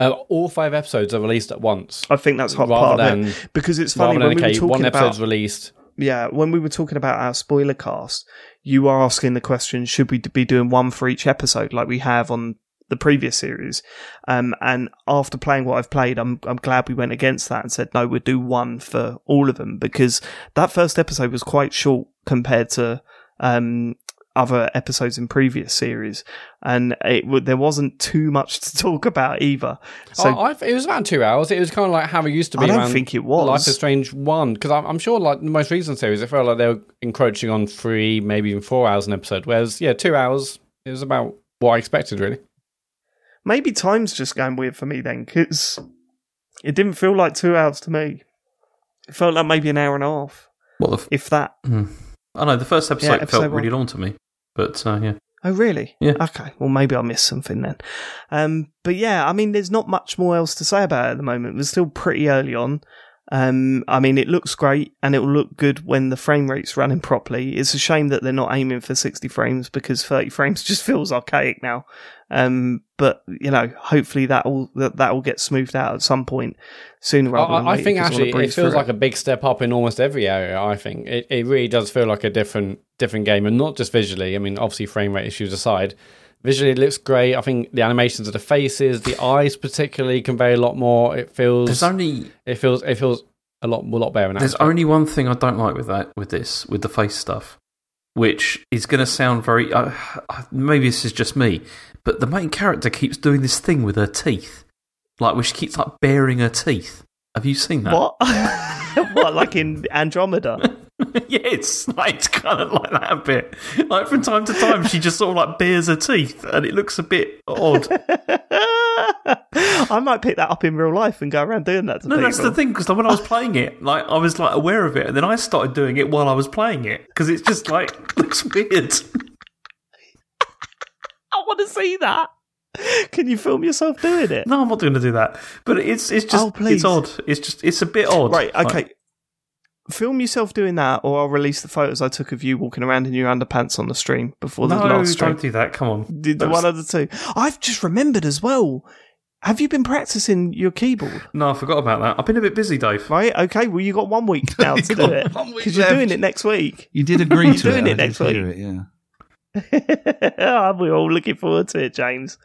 uh, all five episodes are released at once? I think that's hot part of it because it's funny when than we were talking one about released. yeah, when we were talking about our spoiler cast, you were asking the question: Should we be doing one for each episode, like we have on the previous series? Um, and after playing what I've played, I'm I'm glad we went against that and said no, we'll do one for all of them because that first episode was quite short compared to um other episodes in previous series, and it there wasn't too much to talk about either. So oh, I, it was about two hours. It was kind of like how it used to be. I don't think it was. Life is Strange one because I'm, I'm sure like the most recent series, it felt like they were encroaching on three, maybe even four hours an episode. Whereas yeah, two hours is about what I expected really. Maybe time's just going weird for me then because it didn't feel like two hours to me. It felt like maybe an hour and a half, well, f- if that. I know the first episode, episode felt one. really long to me, but uh, yeah, Oh, really? Yeah. Okay. Well, maybe I missed something then. Um, but yeah, I mean, there's not much more else to say about it at the moment. We're still pretty early on. Um, I mean, it looks great and it will look good when the frame rate's running properly. It's a shame that they're not aiming for 60 frames because 30 frames just feels archaic now. Um, but you know, hopefully that will that that will get smoothed out at some point sooner rather than I, I later, I wanna actually it feels like a big step up in almost every area. I think it, it really does feel like a different different game, and not just visually. I mean, obviously frame rate issues aside, visually it looks great. I think the animations of the faces, the eyes particularly, convey a lot more. It feels there's only it feels it feels a lot a lot better. In There's only one thing I don't like with that, with this, with the face stuff, which is going to sound very. Uh, maybe this is just me, but the main character keeps doing this thing with her teeth, like where she keeps like baring her teeth. Have you seen that? What? what, like in Andromeda? yeah, it's like it's kind of like that a bit. Like from time to time, she just sort of like bares her teeth, and it looks a bit odd. I might pick that up in real life and go around doing that to No, people. that's the thing because when I was playing it, like I was like aware of it, and then I started doing it while I was playing it because it's just like looks weird. I want to see that. Can you film yourself doing it? No, I'm not going to do that. But it's it's just Oh, it's odd. It's just it's a bit odd. Right, Like, okay. Film yourself doing that, or I'll release the photos I took of you walking around in your underpants on the stream before the no, last stream. don't do that. Come on. Did the one of the two. I've just remembered as well. Have you been practicing your keyboard? No, I forgot about that. I've been a bit busy, Dave. Right. Okay. Well, you got one week now to do it because you're doing it next week. You did agree You're to doing it. it next week. it, yeah. We're all looking forward to it, James.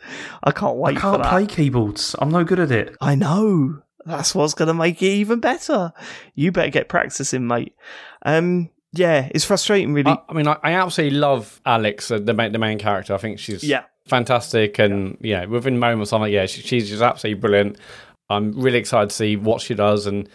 I can't wait I for can't that. play keyboards. I'm no good at it. I know. That's what's going to make it even better. You better get practicing, mate. Um, yeah, it's frustrating, really. I, I mean, I, I absolutely love Alex, uh, the main, the main character. I think she's Yeah. fantastic, and yeah, within moments, I'm like, yeah, she, she's just absolutely brilliant. I'm really excited to see what she does and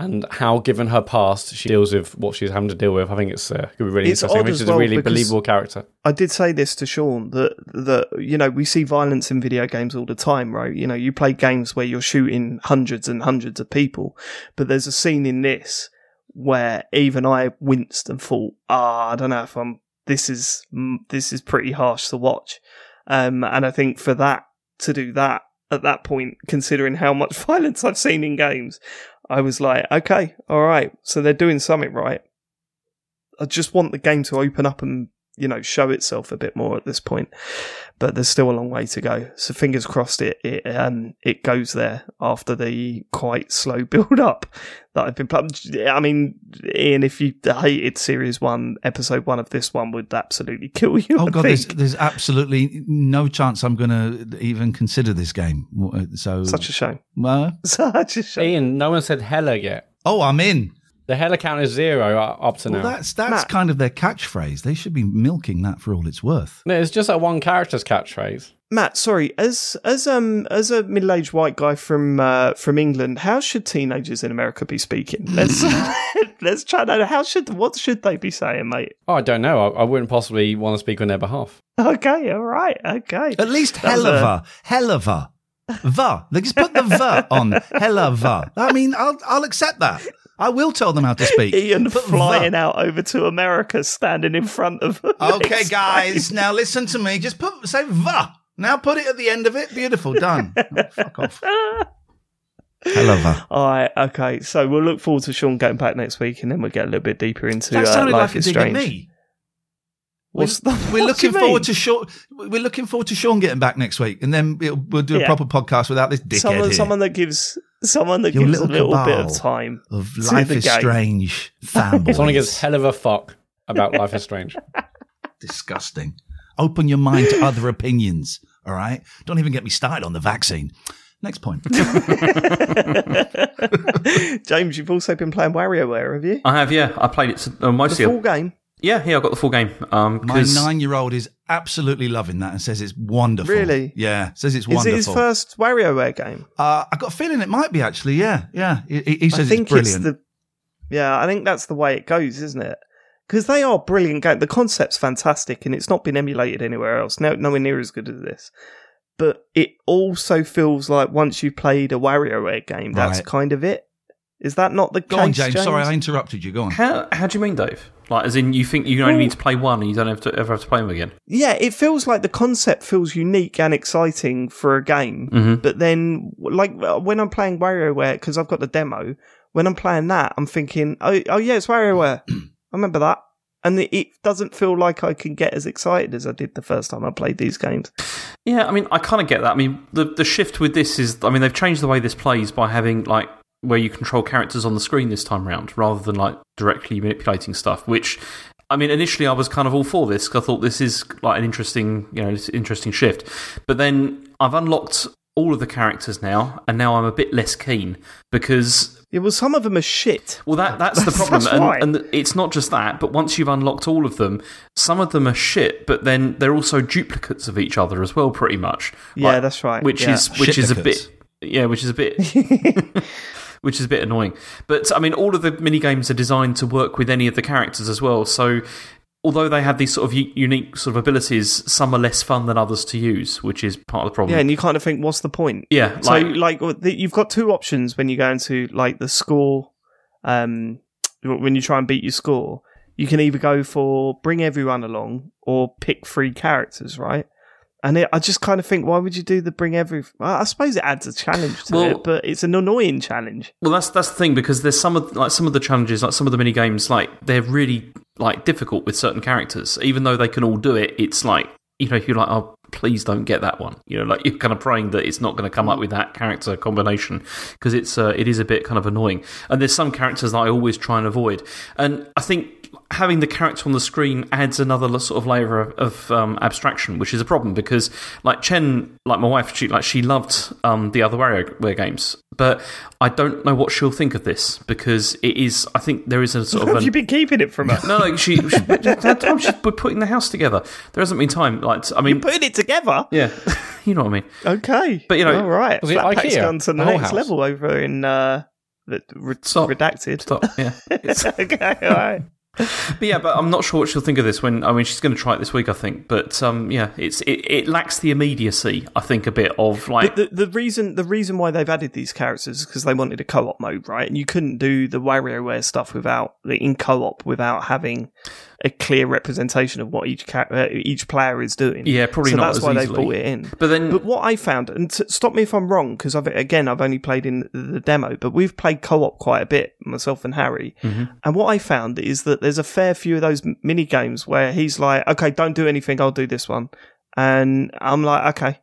and how, given her past, she deals with what she's having to deal with. I think it's uh, going to be really It's interesting. I think she's well a really believable character. I did say this to Sean that that you know we see violence in video games all the time, right? You know, you play games where you're shooting hundreds and hundreds of people, but there's a scene in this where even I winced and thought, ah, I don't know if I'm. This is mm, this is pretty harsh to watch, um, and I think for that to do that at that point, considering how much violence I've seen in games, I was like, okay, all right, so they're doing something right. I just want the game to open up and you know show itself a bit more at this point, but there's still a long way to go. So fingers crossed it it um it goes there after the quite slow build up that I've been playing. I mean, Iain, if you hated Series One, Episode One of this one would absolutely kill you. Oh I god, there's, there's absolutely no chance I'm going to even consider this game. So such a shame. well, Such a shame. Iain, no one said hello yet. oh, I'm in. The Hella count is zero up to Well, now. that's that's Matt. kind of their catchphrase. They should be milking that for all it's worth. No, it's just that one character's catchphrase. Matt, sorry, as as um as a middle aged white guy from uh, from England, how should teenagers in America be speaking? Let's let's try that. How should what should they be saying, mate? Oh, I don't know. I, I wouldn't possibly want to speak on their behalf. Okay, all right, okay. At least hell of a- hellava, hellava, va. They just put the va on hellava. I mean, I'll I'll accept that. I will tell them how to speak. Iain flying out over to America, standing in front of. Okay, guys, now listen to me. Just put say va. Now put it at the end of it. Beautiful, done. Oh, fuck off. Hellava. All right, okay. So we'll look forward to Sean getting back next week, and then we'll get a little bit deeper into That uh, Life like is Strange. me. What's the, We're what do looking forward to Sean. We're looking forward to Sean getting back next week, and then we'll, we'll do a Yeah. proper podcast without this dickhead someone, here someone that gives someone that Your gives a little little bit of time. of to Life the is game. Strange fanboys. Someone gives hell of a fuck about Life is Strange. disgusting. Open your mind to other opinions. All right. Don't even get me started on the vaccine. Next point. James, you've also been playing WarioWare, have you? I have, yeah. I played it uh, The mostly. full game. Yeah, yeah, I got the full game. Um, My 'cause- nine-year-old is absolutely loving that and says it's wonderful. Really? Yeah. Says it's wonderful. Is it his first WarioWare game? Uh, I got a feeling it might be actually. Yeah. Yeah. He, he- he says I think it's brilliant. the. Yeah, I think that's the way it goes, isn't it? Because they are brilliant games. The concept's fantastic, and it's not been emulated anywhere else. No, nowhere near as good as this. But it also feels like once you've played a WarioWare game, that's Right. kind of it. Is that not the Go case? on, James. Sorry, I interrupted you. Go on. How, how do you mean, Dave? Like, as in, you think you only need to play one and you don't have to ever have to play them again? Yeah, it feels like the concept feels unique and exciting for a game. Mm-hmm. But then, like uh, when I'm playing WarioWare, because I've got the demo, when I'm playing that, I'm thinking, oh, oh yeah, it's WarioWare. I remember that. And it, it doesn't feel like I can get as excited as I did the first time I played these games. Yeah, I mean, I kind of get that. I mean, the the shift with this is, I mean, they've changed the way this plays by having like where you control characters on the screen this time round, rather than like directly manipulating stuff. Which, I mean, initially I was kind of all for this because I thought this is like an interesting, you know, this interesting shift. But then I've unlocked all of the characters now, and now I'm a bit less keen because Yeah, well, some of them are shit. well, that that's the problem, that's and, why. and it's not just that. But once you've unlocked all of them, some of them are shit, but then they're also duplicates of each other as well, pretty much. Yeah, that's right, Which yeah. is which is a bit, yeah, which is a bit, which is a bit annoying. But I mean, all of the mini games are designed to work with any of the characters as well. So although they have these sort of unique sort of abilities, some are less fun than others to use, which is part of the problem. Yeah, and you kind of think, what's the point? Yeah, So, like- like, you've got two options when you go into like the score. Um, when you try and beat your score, you can either go for bring everyone along or pick three characters, right? And it, I just kind of think, why would you do the bring every? Well, I suppose it adds a challenge to Well- it, but it's an annoying challenge. Well, that's that's the thing because there's some of like some of the challenges, like some of the mini games, like they're really like difficult with certain characters. Even though they can all do it, it's like you know if you're like, oh, please don't get that one. You know, like you're kind of praying that it's not going to come up with that character combination because it's uh, it is a bit kind of annoying. And there's some characters that I always try and avoid. And I think having the character on the screen adds another sort of layer of, of um, abstraction, which is a problem because, like Chen, like my wife, she like she loved um, the other WarioWare games, but I don't know what she'll think of this because it is. I think there is a sort of Have an, you been keeping it from her? no, like she, she that time she's we're putting the house together. There hasn't been time. Like I mean, Putting it together. yeah, you know what I mean. Okay, But, you know- all right. Was it Flatpack's IKEA? gone to the The next house? level over in uh, the re- Stop. redacted. Stop. Yeah. Okay, all right. But yeah, but I'm not sure what she'll think of this when I mean she's going to try it this week, I think. But um, yeah, it's it, it lacks the immediacy, I think, a bit of like the, the, the reason the reason why they've added these characters is because they wanted a co-op mode, right? And you couldn't do the WarioWare stuff without in co-op without having a clear representation of what each cha- uh, each player is doing. Yeah, probably so not that's why they easily. brought it in. But then But what I found, and t- stop me if I'm wrong, because I've again I've only played in the demo, but we've played co-op quite a bit, myself and Harry. Mm-hmm. And what I found is that there's a fair few of those mini games where he's like, "Okay, don't do anything, I'll do this one," and I'm like, "Okay."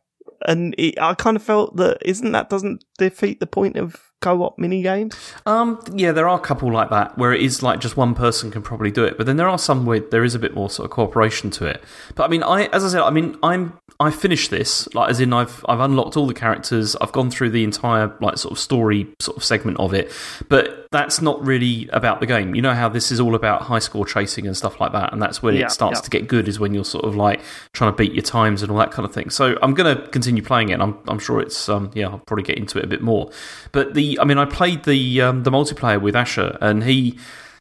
And it, I kind of felt that isn't that doesn't defeat the point of co-op mini games? Um, yeah, there are a couple like that where it is like just one person can probably do it, but then there are some where there is a bit more sort of cooperation to it. But I mean, I as I said, I mean, I'm I finished this like as in I've I've unlocked all the characters, I've gone through the entire like sort of story sort of segment of it, but that's not really about the game. You know how this is all about high score chasing and stuff like that, and that's when Yeah, it starts yeah. to get good is when you're sort of like trying to beat your times and all that kind of thing. So I'm going to continue playing it. And I'm I'm sure it's um yeah I'll probably get into it a bit more. But the I mean I played the um, the multiplayer with Asher and he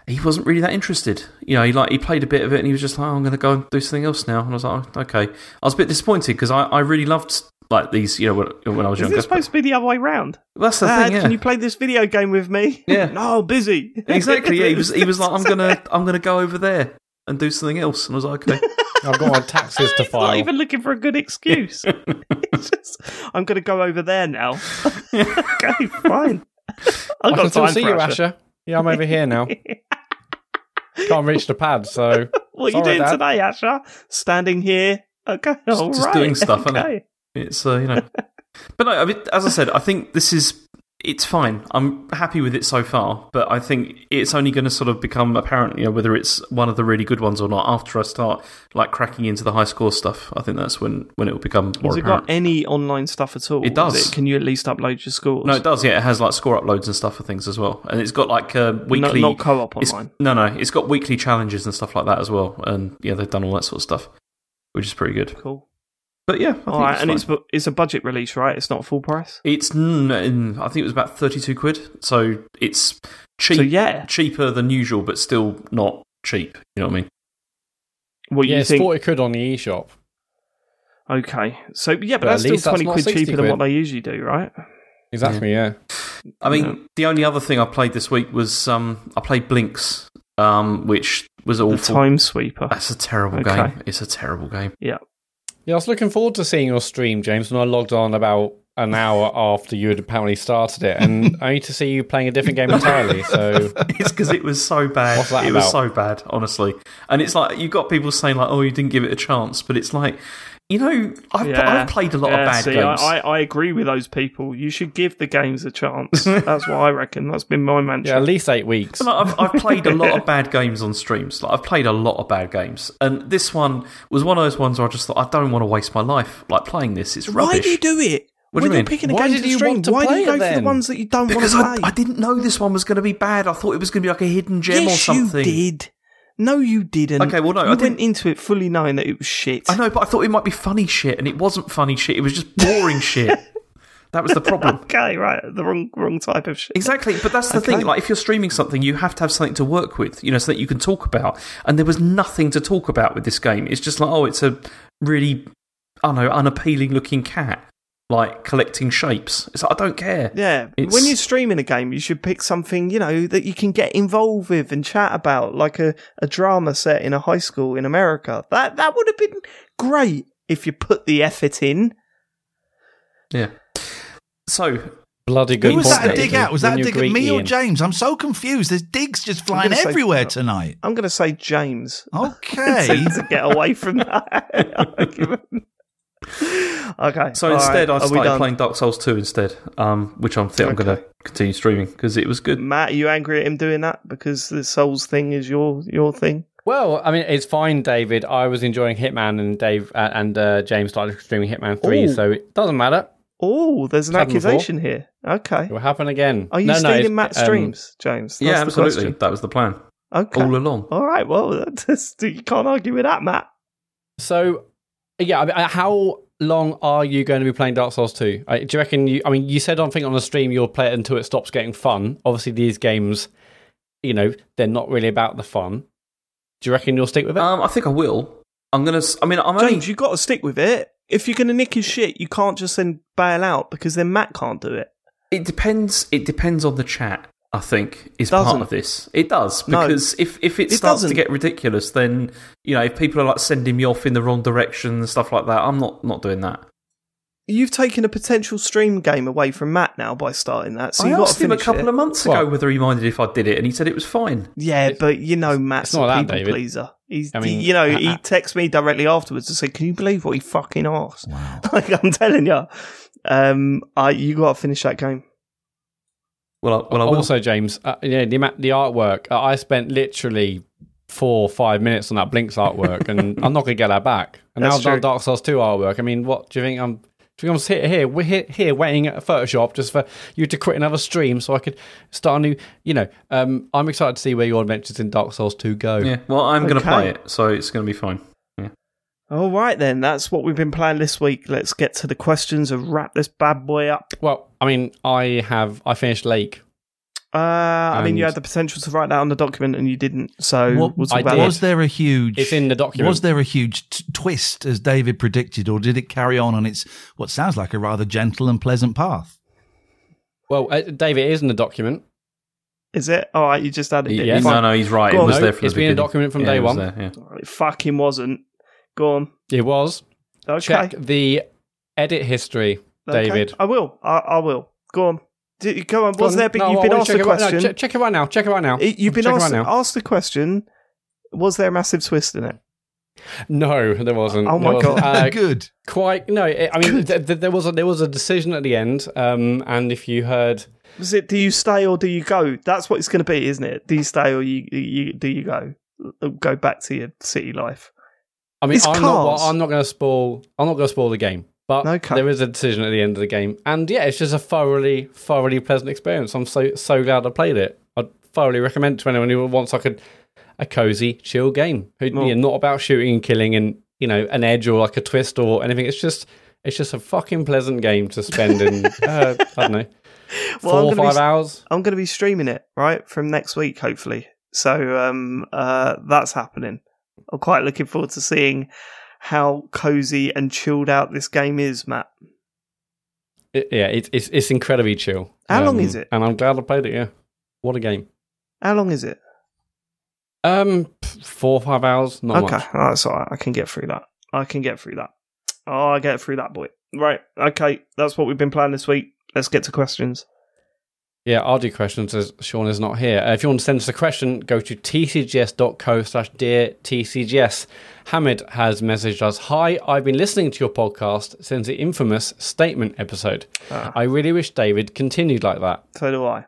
he wasn't really that interested. You know he like he played a bit of it and he was just like oh, I'm going to go and do something else now. And I was like oh, okay. I was a bit disappointed because I, I really loved like these you know when, when I was Is younger. this supposed to be the other way round? That's the Dad, thing. Yeah. can you play this video game with me? Yeah. no, busy. Exactly. Yeah. He was he was like I'm gonna I'm gonna go over there and do something else. And I was like okay. I've got my taxes to He's not file. even looking for a good excuse. Just, I'm going to go over there now. okay, fine. I've I got can still time see for you, Asher. Asher. Yeah, I'm over here now. Can't reach the pad, so What are you doing Dad. today, Asher? Standing here. Okay, all just right. doing stuff, okay. It's uh, you know, but no. I mean, as I said, I think this is it's fine. I'm happy with it so far, but I think it's only going to sort of become apparent, you know, whether it's one of the really good ones or not after I start like cracking into the high score stuff. I think that's when when it will become more Has it apparent. got any online stuff at all? It does. Is Can you at least upload your scores? no, it does. Yeah, it has like score uploads and stuff for things as well, and it's got like uh, weekly. not co-op online. No, no, it's got weekly challenges and stuff like that as well, and yeah, they've done all that sort of stuff, which is pretty good. Cool. But yeah, I think All right, it's and fine. it's it's a budget release, right? It's not full price. It's mm, I think it was about thirty two quid. So it's cheap, So yeah, cheaper than usual, but still not cheap. You know what I mean? Well, yeah, you it's think? forty quid on the eShop. Okay, so yeah, but, But at that's still least that's twenty not quid cheaper than what they usually do, right? Exactly. Yeah. I mean, Yeah. the only other thing I played this week was um, I played Blinx, um, which was The time sweeper. That's a terrible Okay. game. It's a terrible game. Yeah. Yeah, I was looking forward to seeing your stream, James, when I logged on about an hour after you had apparently started it, and only to see you playing a different game entirely. So it's because it was so bad. It was so bad, honestly. And it's like you've got people saying like, "Oh, you didn't give it a chance," but it's like, you know, I've, Yeah. I've played a lot Yeah, of bad see, games. I, I, I agree with those people. You should give the games a chance. That's what I reckon. That's been my mantra. yeah, at least eight weeks. Like, I've, I've played a lot of bad games on streams. Like I've played a lot of bad games, and this one was one of those ones where I just thought I don't want to waste my life like playing this. It's rubbish. Why do you do it? What do when you you're mean? picking a Why game did to you stream, want to why do play you go it for the then? ones that you don't want because to I, play? I didn't know this one was going to be bad. I thought it was going to be like a hidden gem yes, or something. you did. No, you didn't. Okay, well, no, you I went into it fully knowing that it was shit. I know, but I thought it might be funny shit, and it wasn't funny shit. It was just boring shit. That was the problem. Okay, right. The wrong wrong type of shit. Exactly, but that's the Okay. thing. Like, if you're streaming something, you have to have something to work with, you know, so that you can talk about. And there was nothing to talk about with this game. It's just like, oh, it's a really, I don't know, unappealing looking cat, like collecting shapes. It's like, I don't care. Yeah, It's- when you're streaming a game, you should pick something you know that you can get involved with and chat about, like a, a drama set in a high school in America. That that would have been great if you put the effort in. Yeah. So, Bloody good. Who was that a dig David. at? Was that a dig at agree, me or James? I'm so confused. There's digs just flying gonna say- everywhere tonight. I'm going to say James Okay. to get away from that argument. Okay, so all instead, right, I are started playing Dark Souls 2 instead, um, which I'm, think I'm going to continue streaming because it was good. Matt, are you angry at him doing that because the Souls thing is your your thing? Well, I mean, it's fine, David. I was enjoying Hitman, and Dave uh, and uh, James started streaming Hitman Three, Ooh. so it doesn't matter. Oh, there's an Happened before. accusation here. Okay, It will happen again. are you no, no, stealing it's, Matt's um, streams, James? yeah, That's the absolutely. question. That was the plan Okay, all along. All right, well, that's, you can't argue with that, Matt. So, yeah, I mean, uh, how long are you going to be playing Dark Souls 2? Uh, Do you reckon you, I mean, you said on thing on the stream you'll play it until it stops getting fun. Obviously, these games, you know, they're not really about the fun. Do you reckon you'll stick with it? Um, I think I will. I'm going to, I mean, I'm only. James, you've got to stick with it. If you're going to nick his shit, you can't just then bail out because then Matt can't do it. It depends. It depends on the chat. I think is Doesn't. part of this. It does No. because if if it, It starts to doesn't. get ridiculous, then you know if people are like sending me off in the wrong direction and stuff like that, I'm not not doing that. You've taken a potential stream game away from Matt now by starting that, so I you've got to asked him a couple it. of months ago Well- whether he minded if I did it, and he said it was fine. Yeah, but you know Matt's not a that, people David. pleaser. He's, I mean, you know, uh, he texts me directly afterwards to say, "Can you believe what he fucking asked?" Wow. like I'm telling you, um, I you got to finish that game. Well, I, well, I will. also, James, uh, yeah, the ama- the artwork. Uh, I spent literally four or five minutes on that Blinx artwork, and I'm not going to get that back. And now I've done. Dark Souls 2 artwork. I mean, what do you think? I'm do you think I'm sitting here? We're here, here waiting at Photoshop just for you to create another stream so I could start a new. You know, um, I'm excited to see where your adventures in Dark Souls 2 go. yeah, well, I'm going to play it, so it's going to be fine. All right, then. That's what we've been playing this week. Let's get to the questions and wrap this bad boy up. Well, I mean, I have I finished Lake. Uh, I mean, you had the potential to write that on the document and you didn't. So What- we'll talk I about did. was there a huge? It's in the document. Was there a huge t- twist as David predicted, or did it carry on on its what sounds like a rather gentle and pleasant path? Well, uh, David, it is in the document. Is it? All right, you just added it. Yes. No, no, he's right. Go it was No, there from it's the been a document from Yeah, day one. there, yeah. It fucking wasn't. Go on. It was. Okay. Check the edit history, Okay. David. I will. I, I will. Go on. D- Go on. Was there? Been, No, you've been asked check the it right- no, question. check, check it right now. Check it right now. It- you've been Check asked, right asked the question. Was there a massive twist in it? No, there wasn't. Oh my There wasn't. God. Uh, Good. quite. No, it, I mean, th- th- there was a, there was a decision at the end, um, and if you heard, Was it? Do you stay or do you go? That's what it's going to be, isn't it? Do you stay or you, you do you go? Go back to your city life. I mean, I'm not. I'm not going to spoil. I'm not going to spoil the game, but Okay. there is a decision at the end of the game, and yeah, it's just a thoroughly, thoroughly pleasant experience. I'm so so glad I played it. I'd thoroughly recommend to anyone who wants like a a cozy, chill game. Who, you know, not about shooting and killing and you know an edge or like a twist or anything. It's just it's just a fucking pleasant game to spend in uh, I don't know Well, four or gonna be five hours. I'm going to be streaming it right from next week, hopefully. So um, uh, that's happening. I'm quite looking forward to seeing how cozy and chilled out this game is, Matt. It- yeah, it's it's it's incredibly chill. How long Um, is it? And I'm glad I played it. Yeah, what a game. How long is it? Um, four or five hours. Not okay, much. oh, that's all right. I can get through that. I can get through that. Oh, I get through that, boy. Right. Okay, that's what we've been playing this week. Let's get to questions. Yeah, I'll do questions as Sean is not here. Uh, if you want to send us a question, go to tcgs.co slash dear tcgs. Hamid has messaged us, Hi, I've been listening to your podcast since the infamous statement episode. Ah. I really wish David continued like that. So do I.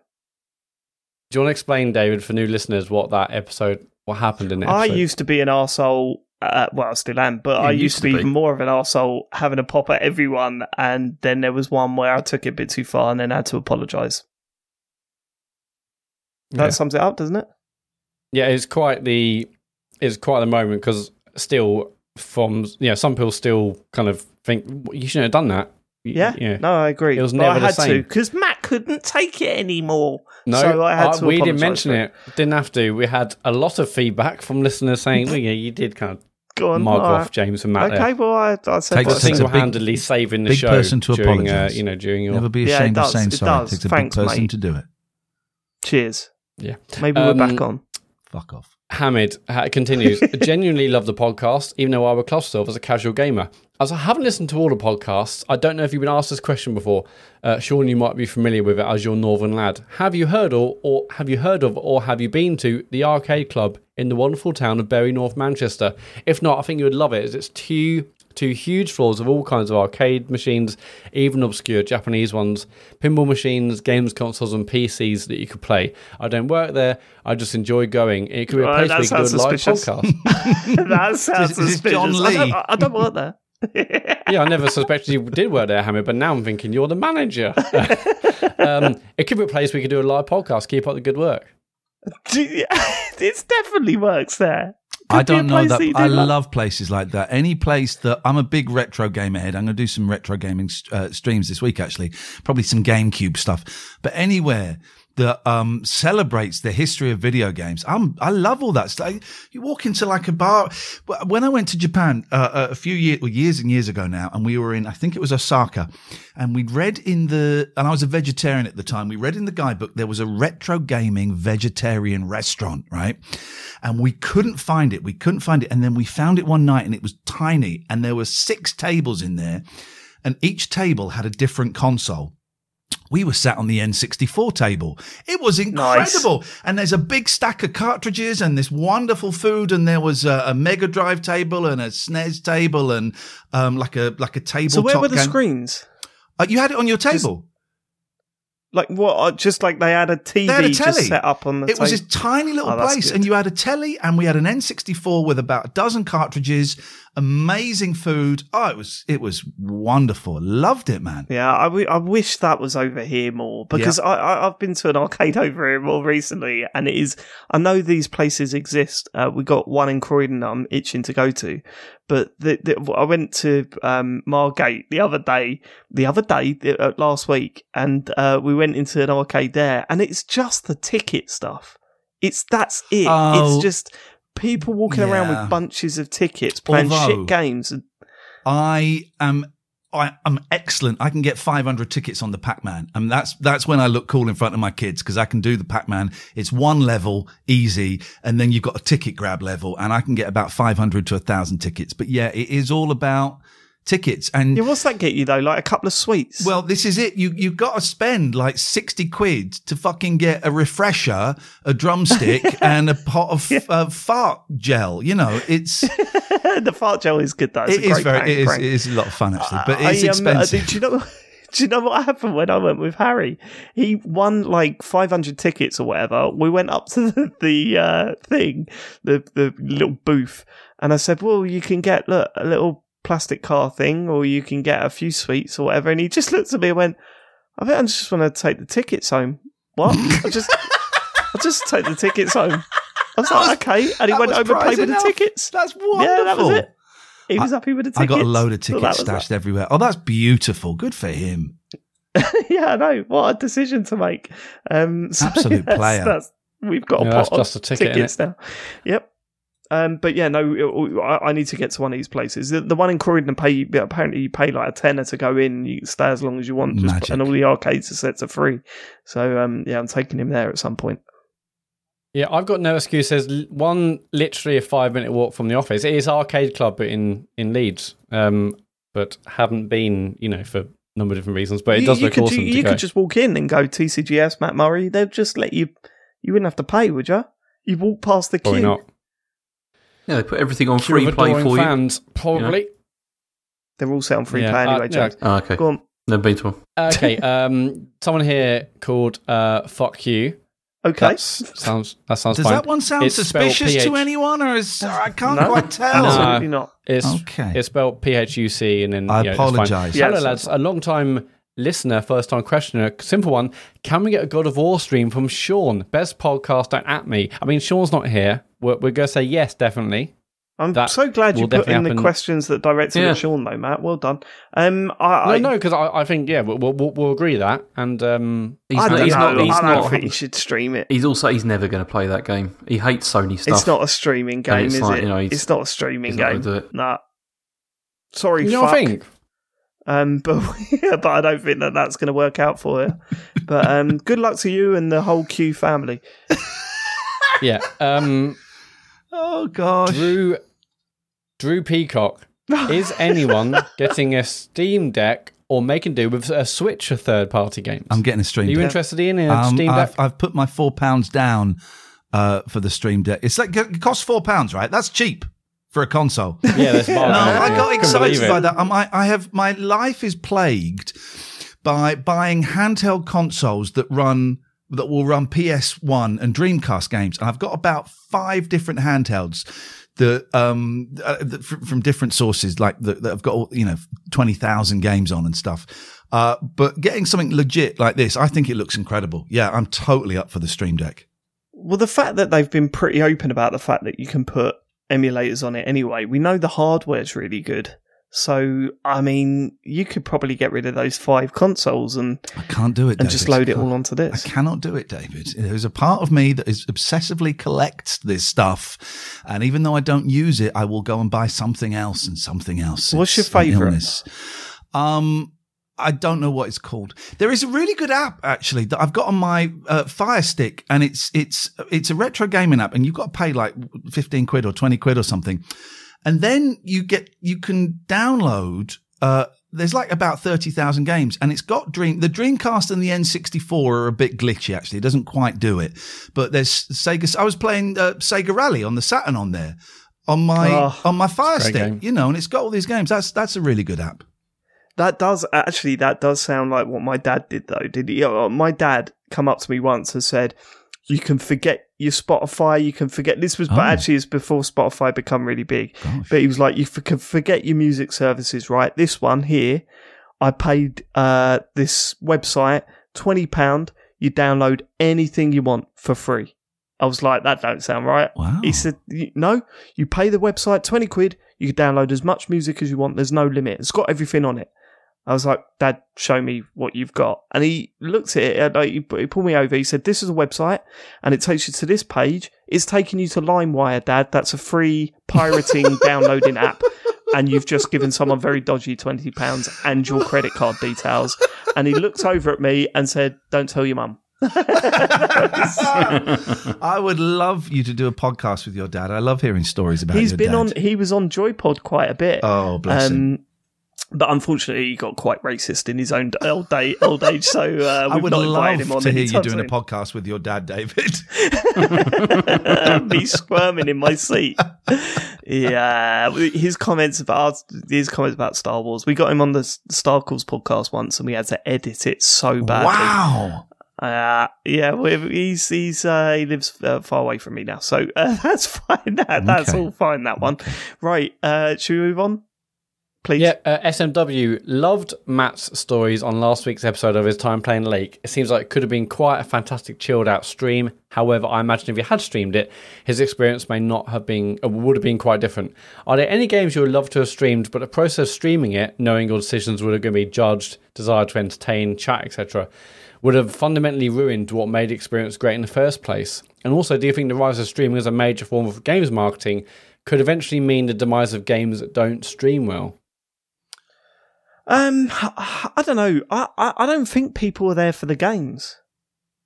Do you want to explain, David, for new listeners, what that episode, what happened in it? I used to be an arsehole. Uh, well, I still am, but You I used used to to be be. even more of an arsehole, having a pop at everyone. And then there was one where I took it a bit too far and then had to apologise. That yeah. sums it up, doesn't it? yeah, it's quite the it's quite the moment because still from you know some people still kind of think "Well, you shouldn't have done that. Yeah, yeah. no, I agree. It was But never I the had to because Matt couldn't take it anymore. No, so I had uh, to we didn't mention it. Didn't have to. We had a lot of feedback from listeners saying, "Well, yeah, you did kind of Go on, mark off right. James and Matt Okay, there." well, I, I said Takes- what I a big- single-handedly saving the big show person to during, uh, apologise. you know, during your Never be Yeah, it ashamed of does, saying it sorry. does. Takes a Thanks, big person mate. to do it. Cheers. Yeah. Maybe Um, we're back on. Fuck off. Hamid ha- continues. Genuinely love the podcast, even though I would class myself as a casual gamer. As I haven't listened to all the podcasts, I don't know if you've been asked this question before. Uh, Sean, you might be familiar with it as your northern lad. Have you heard or, or have you heard of or have you been to the arcade club in the wonderful town of Bury North Manchester? If not, I think you would love it. as It's two two huge floors of all kinds of arcade machines, even obscure Japanese ones, pinball machines, games consoles, and PCs that you could play. I don't work there. I just enjoy going. It could be a place that where you could do a live podcast. that sounds Is this suspicious. John I don't, Lee? I don't work there. yeah, I never suspected you did work there, Hamid, but now I'm thinking you're the manager. um, it could be a place we could do a live podcast. Keep up the good work. it definitely works there. I Could be a don't know that. that I like- love places like that. Any place that I'm a big retro gamer head. I'm going to do some retro gaming uh, streams this week, actually. Probably some GameCube stuff. But anywhere that um, celebrates the history of video games, I'm I love all that stuff. You walk into like a bar. When I went to Japan uh, a few years, well, years and years ago now, and we were in, I think it was Osaka, and we'd read in the, and I was a vegetarian at the time. We read in the guidebook there was a retro gaming vegetarian restaurant, right? and we couldn't find it. We couldn't find it. And then we found it one night and it was tiny and there were six tables in there and each table had a different console. We were sat on the N64 table. It was incredible. And there's a big stack of cartridges and this wonderful food. And there was a, a Mega Drive table and a SNES table and um, like a like a table. So where were the screens? Uh, you had it on your table. Like what? uh, Just like they had a TV had a just set up on the. It was this tiny little Oh, place, and you had a telly, and we had an N64 with about a dozen cartridges. Amazing food. Oh, it was it was wonderful. Loved it, man. Yeah, I, w- I wish that was over here more because I, I, I've been to an arcade over here more recently, and it is. I know these places exist. Uh, we got one in Croydon that I'm itching to go to, but the, the, I went to um, Margate the other day, the other day uh, last week, and uh, we went into an arcade there, and it's just the ticket stuff. It's that's it. Oh. it's just people walking around with bunches of tickets playing Although- shit games. I am. I, I'm excellent. I can get 500 tickets on the Pac-Man, and that's that's when I look cool in front of my kids because I can do the Pac-Man. It's one level, easy, and then you've got a ticket grab level, and I can get about 500 to a thousand tickets. But yeah, it is all about tickets, and yeah, what's that get you though? Like a couple of sweets. Well, this is it. You you got to spend like sixty quid to fucking get a refresher, a drumstick, and a pot of uh, fart gel. You know, it's the fart gel is good though. It's it a is great very It is, it is, a lot of fun actually, but it's um, uh, expensive. do you know? Do you know what happened when I went with Harry? He won like 500 tickets or whatever. We went up to the, the uh, thing, the the little booth, and I said, "Well, you can get look, a little plastic car thing, or you can get a few sweets or whatever." And he just looked at me and went, "I think I just want to take the tickets home." What? I just, I just take the tickets home. I was like, "Okay," and he went over and prize played with the tickets. That's wonderful. Yeah, that was it. He was happy with the tickets. I got a load of tickets was stashed everywhere. Oh, that's beautiful. Good for him. yeah, I know. What a decision to make. Um, so Absolute yes, player. That's, we've got Yeah, a that's pot just of a ticket, tickets now. Yep. Um, but yeah, no, I, I need to get to one of these places. The, the one in Croydon, pay apparently you pay like a tenner to go in. You stay as long as you want, just, and all the arcades are set to free. So um, yeah, I'm taking him there at some point. Yeah, I've got no excuses. L- One, literally a five minute walk from the office. It is Arcade Club in in Leeds, um, but haven't been, you know, for a number of different reasons. But it you, does you look could, awesome You, you could just walk in and go TCGS, Matt Murray. They'd just let you. You wouldn't have to pay, would you? You walk past the Probably queue. Not. Yeah, they put everything on free play adoring for you. fans, probably. They're all set on free Yeah, play uh, anyway, yeah. Oh, okay. Go on. Never been to one. Okay, um, someone here called uh, Fuck You. Okay. That's, sounds that sounds Does fine. that one sound It's suspicious to anyone, or is I can't No, quite tell? Absolutely not. It's Okay. it's spelled P H U C and then I yeah, it's fine. apologise. Yeah, Hello lads, a long time listener, first time questioner. Simple one. Can we get a God of War stream from Sean? Best podcast don't at me. I mean Sean's not here. We're, we're gonna say yes, definitely. I'm That so glad you put in definitely the questions that directed Yeah. at Sean, though, Matt. Well done. Um, I, No, I, no, because I, I think yeah, we'll, we'll, we'll agree that, and um, He's, I not, don't he's know. not. He's I don't not. think you should stream it. He's also. He's never going to play that game. He hates Sony stuff. It's not a streaming game, is like, it? you know, it's not a streaming he's not game. gonna do it. Nah. Sorry, you know fuck. what I think. Um, but but I don't think that that's going to work out for you. But um, good luck to you and the whole Q family. Yeah, um, Oh gosh. Drew Drew Peacock. Is anyone getting a Steam Deck or making do with a Switch of third party games? I'm getting a stream. Are you Deck. interested in a Um, Steam Deck? I've, I've put my four pounds down uh, for the Steam Deck. It's like it costs four pounds, right? That's cheap for a console. yeah, there's No, I got excited by that. Um, I, I have my life is plagued by buying handheld consoles that run that will run PS1 and Dreamcast games. And I've got about five different handhelds that um uh, that fr- from different sources, like that, that have got you know twenty thousand games on and stuff. Uh, but getting something legit like this, I think it looks incredible. Yeah, I'm totally up for the Steam Deck. Well, the fact that they've been pretty open about the fact that you can put emulators on it anyway, we know the hardware's really good. So, I mean, you could probably get rid of those five consoles and, I can't do it. and just load it all onto this. I cannot do it, David. There's a part of me that is obsessively collects this stuff, and even though I don't use it, I will go and buy something else and something else. What's your It's favourite? illness. Um, I don't know what it's called. There is a really good app actually that I've got on my uh, Fire Stick, and it's it's it's a retro gaming app, and you've got to pay like fifteen quid or twenty quid or something, and then you get you can download. Uh, there's like about thirty thousand games, and it's got Dream. The Dreamcast and the N64 are a bit glitchy. Actually, it doesn't quite do it. But there's Sega. I was playing uh, Sega Rally on the Saturn on there on my Oh, on my Fire Stick. game. You know, and it's got all these games. That's that's a really good app. That does actually that does sound like what my dad did though. Did he? uh, My dad come up to me once and said, "You can forget your Spotify. You can forget this was, but Oh. actually it's before Spotify become really big. Gosh. But he was like, you can forget your music services, right? This one here, I paid uh this website twenty pound. You download anything you want for free. I was like, that don't sound right. Wow. He said, no, you pay the website 20 quid, you can download as much music as you want, there's no limit. It's got everything on it. I was like, Dad, show me what you've got. And he looked at it, and like, he, he pulled me over, he said, This is a website, and it takes you to this page. It's taking you to LimeWire, Dad. That's a free pirating downloading app. And you've just given someone very dodgy £20 and your credit card details. And he looked over at me and said, Don't tell your mum. I would love you to do a podcast with your dad. I love hearing stories about He's your been dad. on, he was on Joypod quite a bit. Oh, bless um, him. But unfortunately, he got quite racist in his own old day, old age. So uh, I would not love him on to hear you doing a podcast with your dad, David. me squirming in my seat. Yeah, his comments about his comments about Star Wars. We got him on the Star Wars podcast once, and we had to edit it so badly. wow. Uh, yeah, he's he's uh, he lives uh, far away from me now, so uh, that's fine. That that's Okay. all fine. That one, right? Uh, should we move on, please? Yeah, uh, SMW loved Matt's stories on last week's episode of his time playing Lake. It seems like it could have been quite a fantastic chilled out stream. However, I imagine if he had streamed it, his experience may not have been, uh, would have been quite different. Are there any games you would love to have streamed, but the process of streaming it, knowing your decisions were going to be judged, desire to entertain, chat, etc., would have fundamentally ruined what made the experience great in the first place? And also, do you think the rise of streaming as a major form of games marketing could eventually mean the demise of games that don't stream well? Um, I don't know. I, I, I don't think people are there for the games.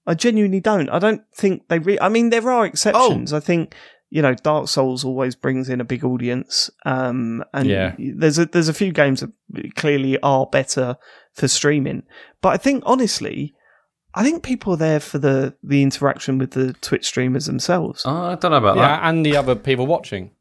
I genuinely don't. I don't think they. Re- I mean, there are exceptions. I think you know, Dark Souls always brings in a big audience. Um, and Yeah. there's a there's a few games that clearly are better for streaming. But I think honestly, I think people are there for the the interaction with the Twitch streamers themselves. Oh, I don't know about that. And the other people watching.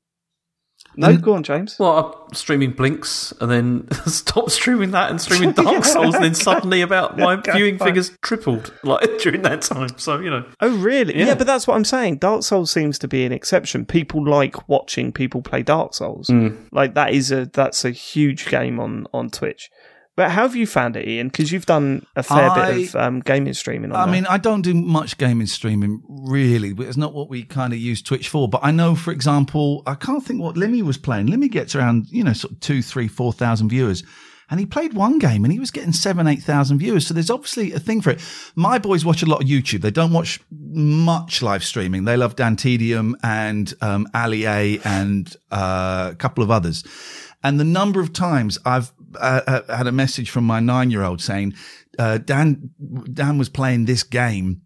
No, go on, James. Well, I'm streaming Blinx and then stop streaming that and streaming Dark Souls, and then suddenly about my viewing fine. figures tripled like during that time. So you know, Oh, really? Yeah. Yeah. but that's what I'm saying. Dark Souls seems to be an exception. People like watching people play Dark Souls. Mm. Like that is a that's a huge game on on Twitch. But how have you found it, Iain? Because you've done a fair I- bit of um, gaming streaming. On I mean, I don't do much gaming streaming really. but It's not what we kind of use Twitch for. But I know, for example, I can't think what Limmy was playing. Limmy gets around, you know, sort of two, three, four thousand viewers. And he played one game and he was getting seven, eight thousand viewers. So there's obviously a thing for it. My boys watch a lot of YouTube. They don't watch much live streaming. They love Dan TDM and um, Ali A and uh, a couple of others. And the number of times I've uh, uh, had a message from my nine year old saying, uh, Dan, Dan was playing this game.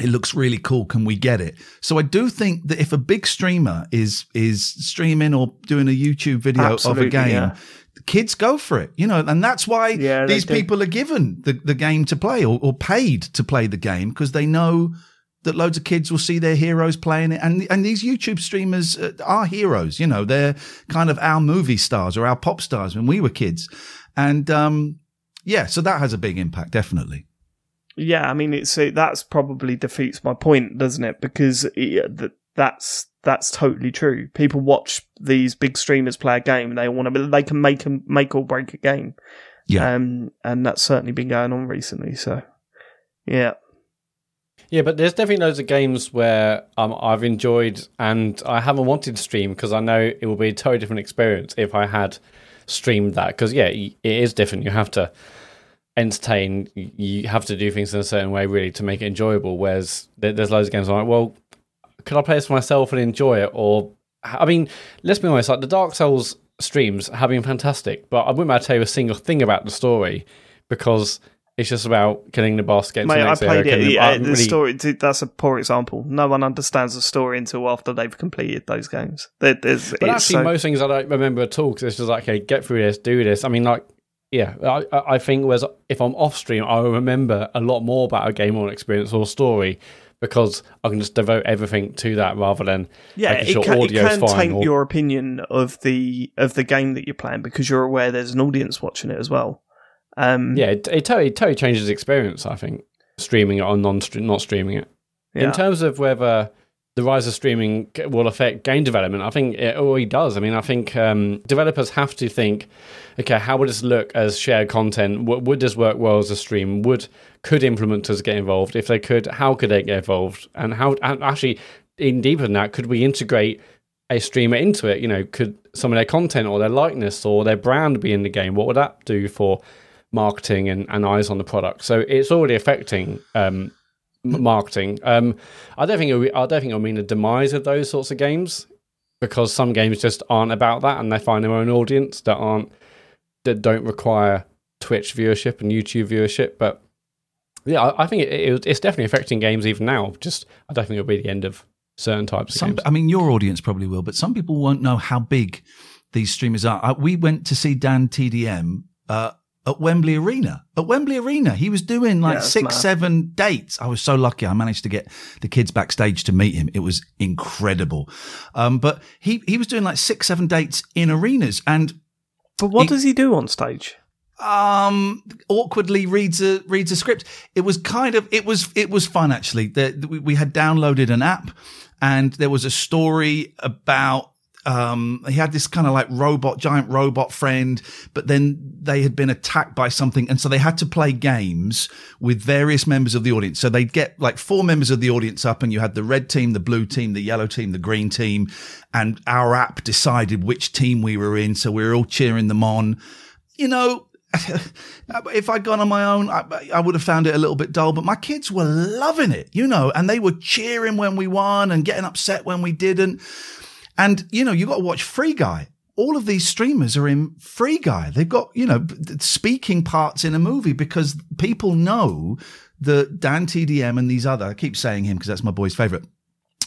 It looks really cool. Can we get it? So I do think that if a big streamer is, is streaming or doing a YouTube video of a game, yeah. kids go for it, you know, and that's why Yeah, these people are given the, the game to play or, or paid to play the game because they know that loads of kids will see their heroes playing it. And, and these YouTube streamers uh, are heroes, you know, they're kind of our movie stars or our pop stars when we were kids. And, um, yeah, so that has a big impact, definitely. yeah, I mean, it's it, that's probably defeats my point, doesn't it? Because it, th- that's that's totally true. People watch these big streamers play a game; they want to, they can make a, make or break a game. Yeah. um, and that's certainly been going on recently. So, yeah, Yeah, but there's definitely loads of games where um, I've enjoyed and I haven't wanted to stream because I know it will be a totally different experience if I had streamed that. Because, yeah, it is different. You have to entertain, you have to do things in a certain way, really, to make it enjoyable. Whereas there's loads of games I'm like, well, could I play this for myself and enjoy it? Or, I mean, let's be honest, like the Dark Souls streams have been fantastic, but I wouldn't be able to tell you a single thing about the story because. It's just about killing the boss, getting to mate, the I played area, it. the- Yeah, the really- story. dude, That's a poor example. No one understands the story until after they've completed those games. There, But it's actually, so- most things I don't remember at all because it's just like, okay, get through this, do this. I mean, like, yeah, I, I think whereas if I'm off stream, I will remember a lot more about a game or an experience or story because I can just devote everything to that rather than yeah, making it sure can, it can taint or- your opinion of the of the game that you're playing because you're aware there's an audience watching it as well. Um, yeah, it, it, totally, totally changes the experience. I think streaming it or non not streaming it. yeah. In terms of whether the rise of streaming will affect game development, I think it already does. I mean, I think um, developers have to think, okay, how would this look as shared content? W- would this work well as a stream? Would could implementers get involved? If they could, how could they get involved? And how and actually, even deeper than that, could we integrate a streamer into it? You know, could some of their content or their likeness or their brand be in the game? What would that do for marketing and, and eyes on the product? So it's already affecting um, marketing. Um, I don't think it, I don't think it'll mean a demise of those sorts of games because some games just aren't about that and they find their own audience that aren't that don't require Twitch viewership and YouTube viewership. But yeah, I, I think it, it, it's definitely affecting games even now. Just I don't think it'll be the end of certain types of Some, games. I mean, your audience probably will, but some people won't know how big these streamers are. Uh, we went to see Dan TDM uh, at Wembley Arena. At Wembley Arena, he was doing like Yeah, six, mad. seven dates. I was so lucky. I managed to get the kids backstage to meet him. It was incredible. Um, but he he was doing like six, seven dates in arenas, and but what he- does he do on stage? um awkwardly reads a reads a script it was kind of it was it was fun actually the, we, we had downloaded an app and there was a story about um he had this kind of like robot giant robot friend but then they had been attacked by something and so they had to play games with various members of the audience so they'd get like four members of the audience up and you had the red team the blue team the yellow team the green team and our app decided which team we were in so we were all cheering them on you know, if I'd gone on my own, I, I would have found it a little bit dull, but my kids were loving it, you know, and they were cheering when we won and getting upset when we didn't. And, you know, you've got to watch Free Guy. All of these streamers are in Free Guy. They've got, you know, speaking parts in a movie because people know that Dan TDM and these other, I keep saying him because that's my boy's favorite,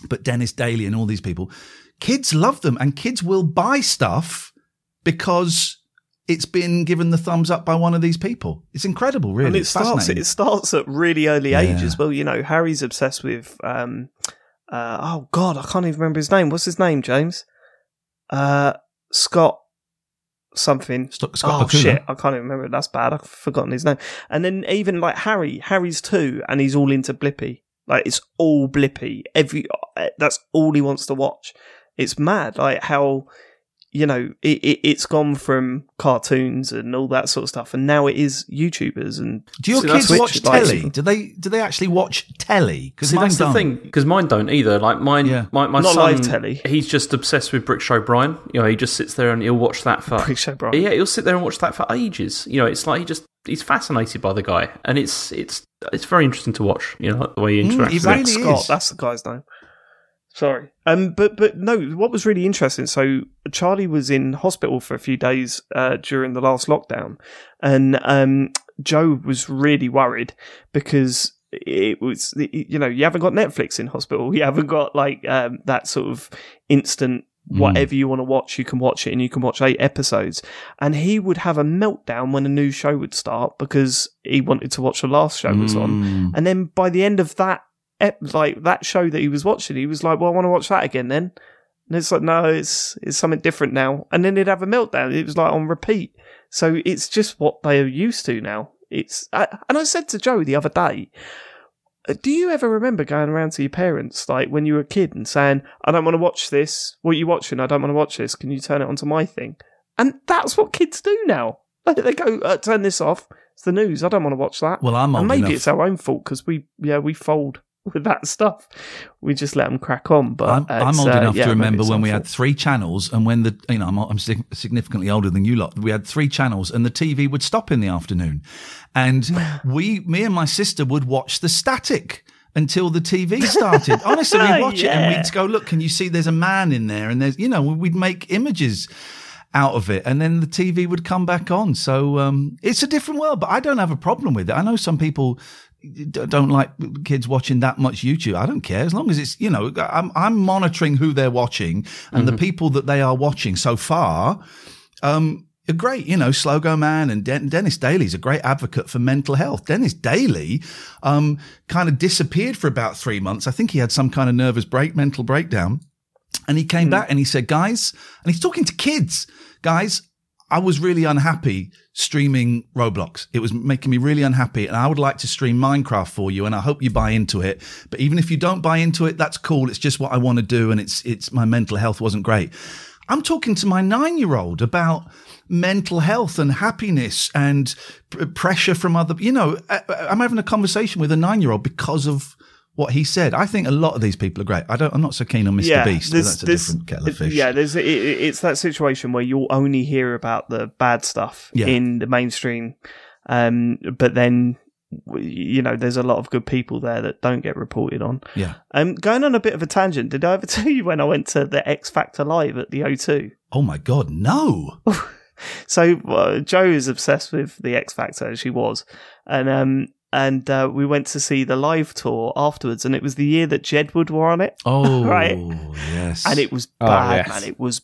but Denis Daily and all these people, kids love them and kids will buy stuff because it's been given the thumbs up by one of these people. It's incredible, really. and it starts it starts at really early age Yeah. as well. You know, Harry's obsessed with um uh oh god, I can't even remember his name. What's his name, James? Uh Scott something. Scott- Scott oh Bakula. shit, I can't even remember. That's bad. I've forgotten his name. And then even like Harry, Harry's two, and he's all into Blippi. Like it's all Blippi. Every uh, that's all he wants to watch. It's mad, like how you know, it, it, it's gone from cartoons and all that sort of stuff, and now it is YouTubers and. Do your See, that's kids Twitch, watch like- telly? Do they do they actually watch telly? Because See, that's the thing because mine don't either. Like mine, Yeah. my, my Not son, live telly. He's just obsessed with Brick Show Brian. You know, he just sits there and he'll watch that for Brick Show Brian. Yeah, he'll sit there and watch that for ages. You know, it's like he just he's fascinated by the guy, and it's it's it's very interesting to watch. You know, the way he Mm, interacts. he with really Scott, is. that's the guy's name. Sorry. Um, but but no, what was really interesting. So Charlie was in hospital for a few days uh, during the last lockdown, and um, Joe was really worried because it was you know you haven't got Netflix in hospital, you haven't got like um, that sort of instant. Whatever you want to watch, you can watch it, and you can watch eight episodes. And he would have a meltdown when a new show would start because he wanted to watch the last show was on. Mm. And then by the end of that, ep- like that show that he was watching, he was like, "Well, I want to watch that again." Then, and it's like, "No, it's it's something different now." And then he'd have a meltdown. It was like on repeat. So it's just what they are used to now. It's I, and I said to Joe the other day, uh, "Do you ever remember going around to your parents like when you were a kid and saying, "I don't want to watch this. What are you watching? I don't want to watch this. Can you turn it onto my thing?" And that's what kids do now. They go, uh, "Turn this off." It's the news. I don't want to watch that. Well, I'm and maybe enough. it's our own fault because we, yeah, we fold with that stuff. We just let them crack on. But I'm, I'm old uh, enough yeah, to remember when we had three channels, and when the you know I'm, I'm significantly older than you lot. We had three channels, and the TV would stop in the afternoon, and we, me and my sister, would watch the static until the TV started. Honestly, we'd watch it and we'd go, "Look, can you see? There's a man in there," and there's you know we'd make images out of it, and then the TV would come back on. So um, it's a different world, but I don't have a problem with it. I know some people don't like kids watching that much YouTube. I don't care as long as it's you know I'm I'm monitoring who they're watching and the people that they are watching so far. Um, are great, you know, Slogoman and Den- Denis Daily's a great advocate for mental health. Denis Daily, um, kind of disappeared for about three months. I think he had some kind of nervous break, mental breakdown. And he came back and he said, guys, and he's talking to kids, guys, I was really unhappy streaming Roblox. It was making me really unhappy. And I would like to stream Minecraft for you. And I hope you buy into it. But even if you don't buy into it, that's cool. It's just what I want to do. And it's, it's my mental health wasn't great. I'm talking to my nine year old about mental health and happiness and pressure from other, you know, I'm having a conversation with a nine year old because of what he said. I think a lot of these people are great. I don't, I'm not so keen on Mr. Beast, but that's a different kettle of fish. Yeah, there's it, it- it's that situation where you'll only hear about the bad stuff Yeah. in the mainstream, um, but then you know there's a lot of good people there that don't get reported on. Yeah. Um, going on a bit of a tangent, did I ever tell you when I went to the X Factor live at the O2? Oh my God, no. So uh, Joe is obsessed with the X Factor, as she was, and um, and uh, we went to see the live tour afterwards, and it was the year that Jedward were on it, Oh, Right. yes. and it was Oh, bad, yes. man. It was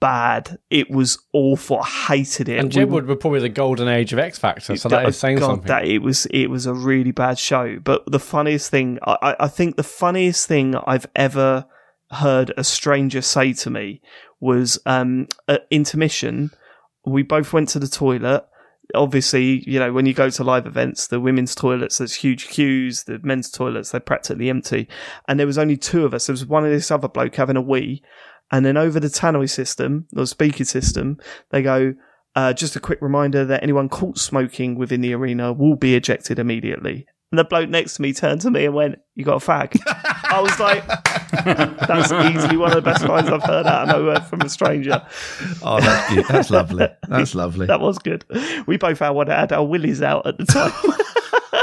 bad. It was awful. I hated it. And We Jedward were probably the golden age of X Factor, so that Oh, is saying God, something. That it was it was a really bad show. But the funniest thing, I, I- I think the funniest thing I've ever heard a stranger say to me was um, at intermission. We both went to the toilet. Obviously, you know when you go to live events, the women's toilets there's huge queues. The men's toilets they're practically empty, and there was only two of us. There was one of this other bloke having a wee, and then over the tannoy system, or speaker system, they go, uh, just a quick reminder that anyone caught smoking within the arena will be ejected immediately. And the bloke next to me turned to me and went, You got a fag? I was like, That's easily one of the best lines I've heard out of nowhere from a stranger. oh, that's cute. That's lovely. That's lovely. That was good. We both had, one, had our willies out at the time.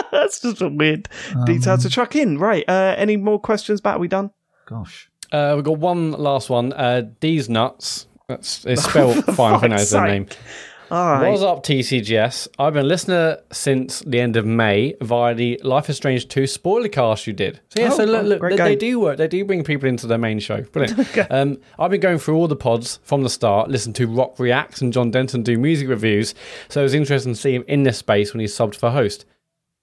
That's just a weird detail to chuck in. Right. Uh, any more questions, Bat? Are we done? Gosh. Uh, we've got one last one. Uh, D's nuts. That's it's spelled fine. I think that's their name. All right. What's up, TCGS? I've been a listener since the end of May via the Life is Strange 2 spoiler cast you did. So, yeah, Oh, so look, oh, look they, they do work. They do bring people into their main show. Brilliant. um, I've been going through all the pods from the start, listen to Rock Reacts and John Denton do music reviews. So it was interesting to see him in this space when he subbed for host.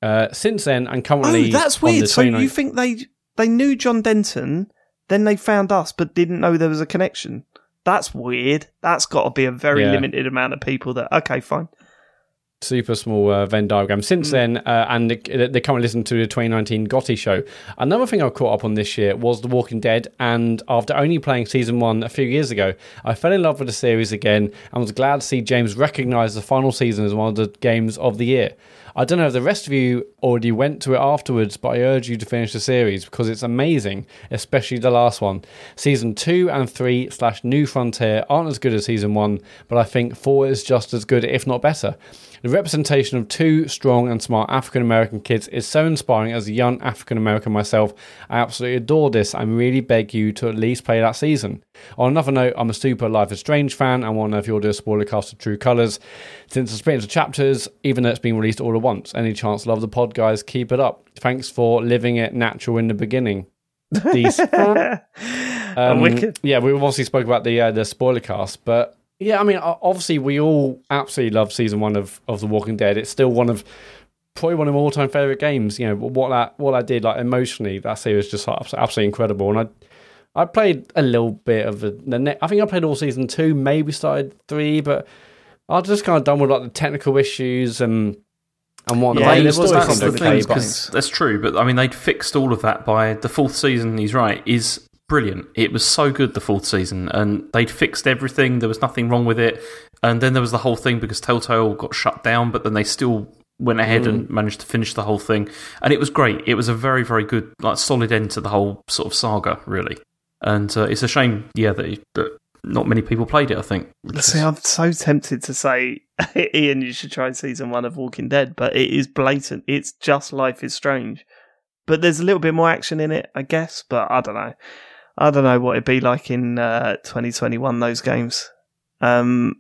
Uh, since then, I'm currently. Oh, that's weird. So you think they they knew John Denton, then they found us, but didn't know there was a connection? That's weird. That's got to be a very Yeah. limited amount of people that. Okay, fine. super small uh, Venn diagram. Since then, uh, and they, they currently listen to the 2019 GOTY show. Another thing I caught up on this year was The Walking Dead, and after only playing season one a few years ago, I fell in love with the series again and was glad to see James recognise the final season as one of the games of the year. I don't know if the rest of you already went to it afterwards, but I urge you to finish the series because it's amazing, especially the last one. Season 2 and 3 slash New Frontier aren't as good as season 1, but I think 4 is just as good, if not better. The representation of two strong and smart African American kids is so inspiring as a young African American myself. I absolutely adore this and really beg you to at least play that season. On another note, I'm a super Life is Strange fan and want to know if you'll do a spoiler cast of True Colours. Since it's split into chapters, even though it's been released all at once. Any chance love the pod, guys? Keep it up. Thanks for living it natural in the beginning. These. Um, wicked. Yeah, we obviously spoke about the uh, the spoiler cast, but yeah, I mean, obviously we all absolutely love season one of, of The Walking Dead. It's still one of probably one of my all time favorite games. You know what that what I did like emotionally that series was just like, absolutely incredible. And I I played a little bit of the, the ne- I think I played all season two, maybe started three, but I was just kind of done with like the technical issues and and whatnot. Yeah, I mean, there the was story that That's the sort of thing, but- that's true. But I mean, they'd fixed all of that by the fourth season. He's right. Is brilliant. It was so good the fourth season, and they'd fixed everything. There was nothing wrong with it. And then there was the whole thing because Telltale got shut down, but then they still went ahead and managed to finish the whole thing, and it was great. It was a very, very good, like solid end to the whole sort of saga, really. And uh, it's a shame, yeah, that, that not many people played it. I think. See, I'm so tempted to say, Iain, you should try season one of Walking Dead, but it is blatant. It's just Life is Strange. But there's a little bit more action in it, I guess, but I don't know. I don't know what it'd be like in uh, 2021, those games. Um,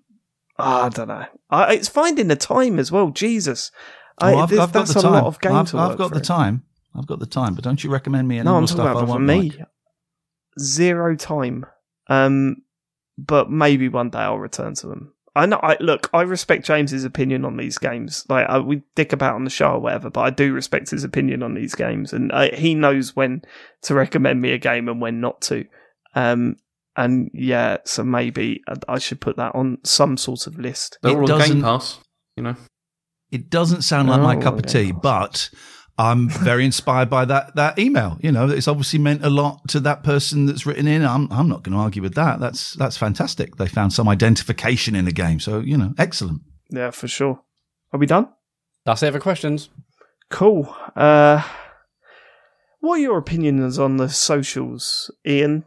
I don't know. I, it's finding the time as well. Jesus. I, Oh, I've, I've got the a time. lot of game I've, to I've got the time. I've got the time. But don't you recommend me any No, more I'm stuff talking I about for won't me. like? Zero time. Um, but maybe one day I'll return to them. I know. I look. I respect James's opinion on these games. Like I, we dick about on the show or whatever, but I do respect his opinion on these games, and I, he knows when to recommend me a game and when not to. Um, and yeah, so maybe I- I should put that on some sort of list. They're It all on doesn't- Game Pass, you know. It doesn't sound like my Oh, cup of tea, but I'm very inspired by that that email. You know, it's obviously meant a lot to that person that's written in. I'm I'm not going to argue with that. That's that's fantastic. They found some identification in the game. So you know, excellent. Yeah, for sure. Are we done? That's it for questions. Cool. Uh, what are your opinions on the socials, Iain?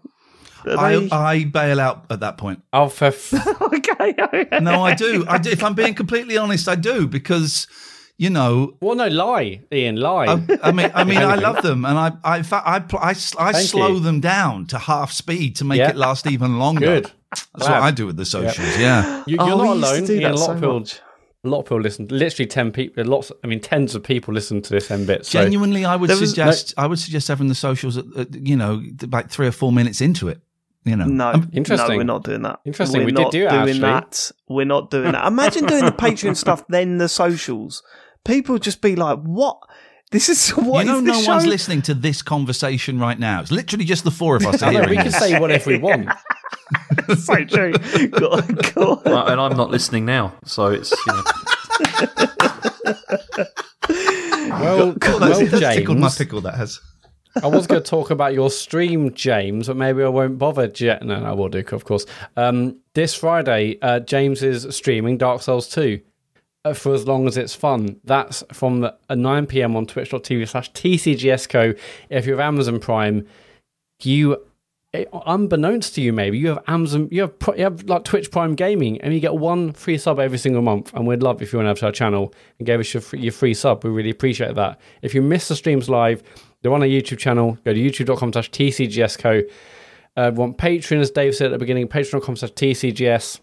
Are I I bail out at that point. Oh, for f- okay. No, I do. I do. If I'm being completely honest, I do because you know well, no, lie, Iain, lie. I, I mean, I mean, I love them, and I, I, in fact, I, pl- I, s- I Thank slow you. them down to half speed to make Yeah. it last even longer. Good. That's Glad. what I do with the socials. Yeah. You, Oh, you're we not alone. do Iain, a lot so of people, much. a lot of people listen. Literally ten people. Lots. I mean, tens of people listen to this M bit. So Genuinely, I would There was- suggest I would suggest having the socials, at, at, you know, about three or four minutes into it. You know, No, Um, Interesting. No, we're not doing that. Interesting, We're we did not do it, doing actually. that. We're not doing that. Imagine doing the Patreon stuff, then the socials. People just be like, "What? This is what you know, is no this one's listening to this conversation right now. It's literally just the four of us I know we can say whatever we want. so true. go on, go on. Uh, and I'm not listening now, so it's you know. Well, Cool, well, that's, that's tickled my James. pickle. That has. I was going to talk about your stream, James, but maybe I won't bother. Je- no, no, I will do, of course. Um, this Friday, uh, James is streaming Dark Souls 2 uh, for as long as it's fun. That's from the, uh, 9 p.m. on twitch.tv slash TCGSCO. If you have Amazon Prime, you, unbeknownst to you, maybe, you have Amazon, you have, you have like Twitch Prime Gaming, and you get one free sub every single month. And we'd love if you went have to our channel and gave us your free, your free sub. We really appreciate that. If you miss the streams live, they're on our YouTube channel. Go to youtube.com slash TCGSCO. Uh, we want Patreon, as Dave said at the beginning, patreon.com slash TCGS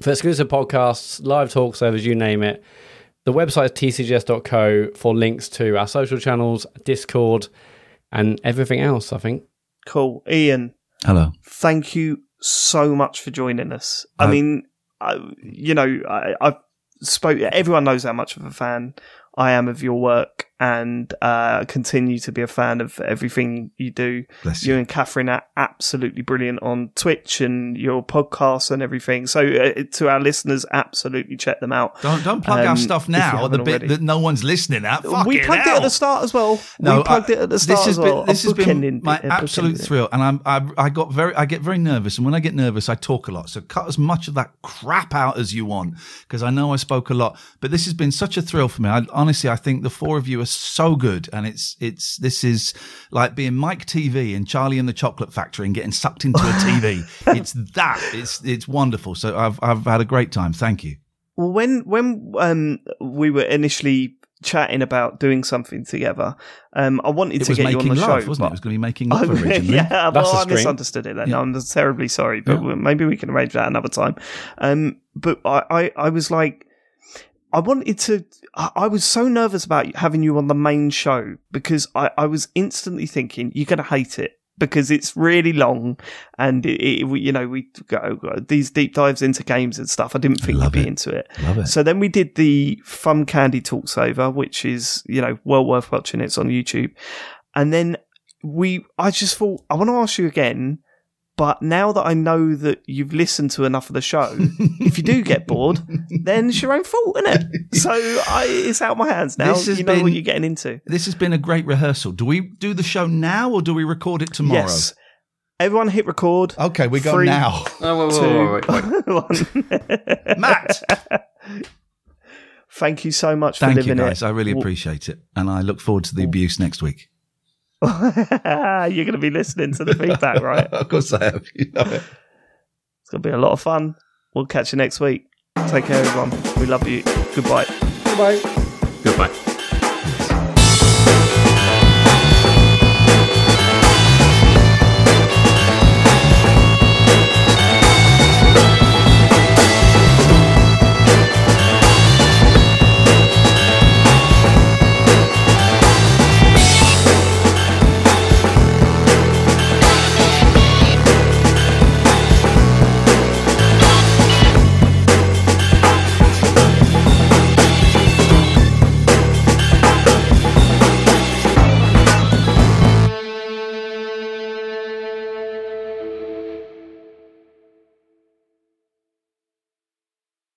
for exclusive podcasts, live talk servers, you name it. The website is tcgs.co for links to our social channels, Discord, and everything else, I think. Cool, Iain. Hello. Thank you so much for joining us. I Uh, mean, I, you know, I, I've spoke. Everyone knows how much of a fan I am of your work, and uh, continue to be a fan of everything you do. Bless You you. and Catherine are absolutely brilliant on Twitch and your podcast and everything. So, uh, to our listeners, absolutely check them out. Don't don't plug our Um, stuff now. The bit already. that no one's listening at. we plugged it at the start as well. No, we plugged I- it at the start this has as well. Been, this has been bookending- my uh, absolute thrill, and I'm I, I got very I get very nervous, and when I get nervous, I talk a lot. So cut as much of that crap out as you want, because I know I spoke a lot. But this has been such a thrill for me. I, honestly, I think the four of you are so good, and it's it's this is like being Mike Teavee and Charlie and the Chocolate Factory and getting sucked into a TV. it's that. It's it's wonderful. So I've I've had a great time. Thank you. Well, when when um, we were initially chatting about doing something together, um, I wanted It to was get you on making the love, show. wasn't it? It was going to be making love originally. yeah, That's well, I misunderstood it then. Yeah. I'm terribly sorry, but Yeah. maybe we can arrange that another time. Um, but I, I, I was like, I wanted to. I was so nervous about having you on the main show because I, I was instantly thinking you're going to hate it because it's really long and it, it, we, you know we go, go these deep dives into games and stuff. I didn't think Love you'd be it. into it. Love it. So then we did the Fun Candy Talks over, which is, you know, well worth watching. It's on YouTube. And then we, I just thought, I want to ask you again, but now that I know that you've listened to enough of the show, if you do get bored, then it's your own fault, isn't it? So I, it's out of my hands now. This has You know what you're getting into. This has been a great rehearsal. Do we do the show now or do we record it tomorrow? Yes. Everyone hit record. Okay, we go Three, now. Oh, wait, Two, wait, wait. Matt. Thank you so much Thank for you living guys. it. I really appreciate it. And I look forward to the abuse next week. You're going to be listening to the feedback, right? of course I have. You know it. It's going to be a lot of fun. We'll catch you next week. Take care, everyone. We love you. Goodbye. Goodbye. Goodbye.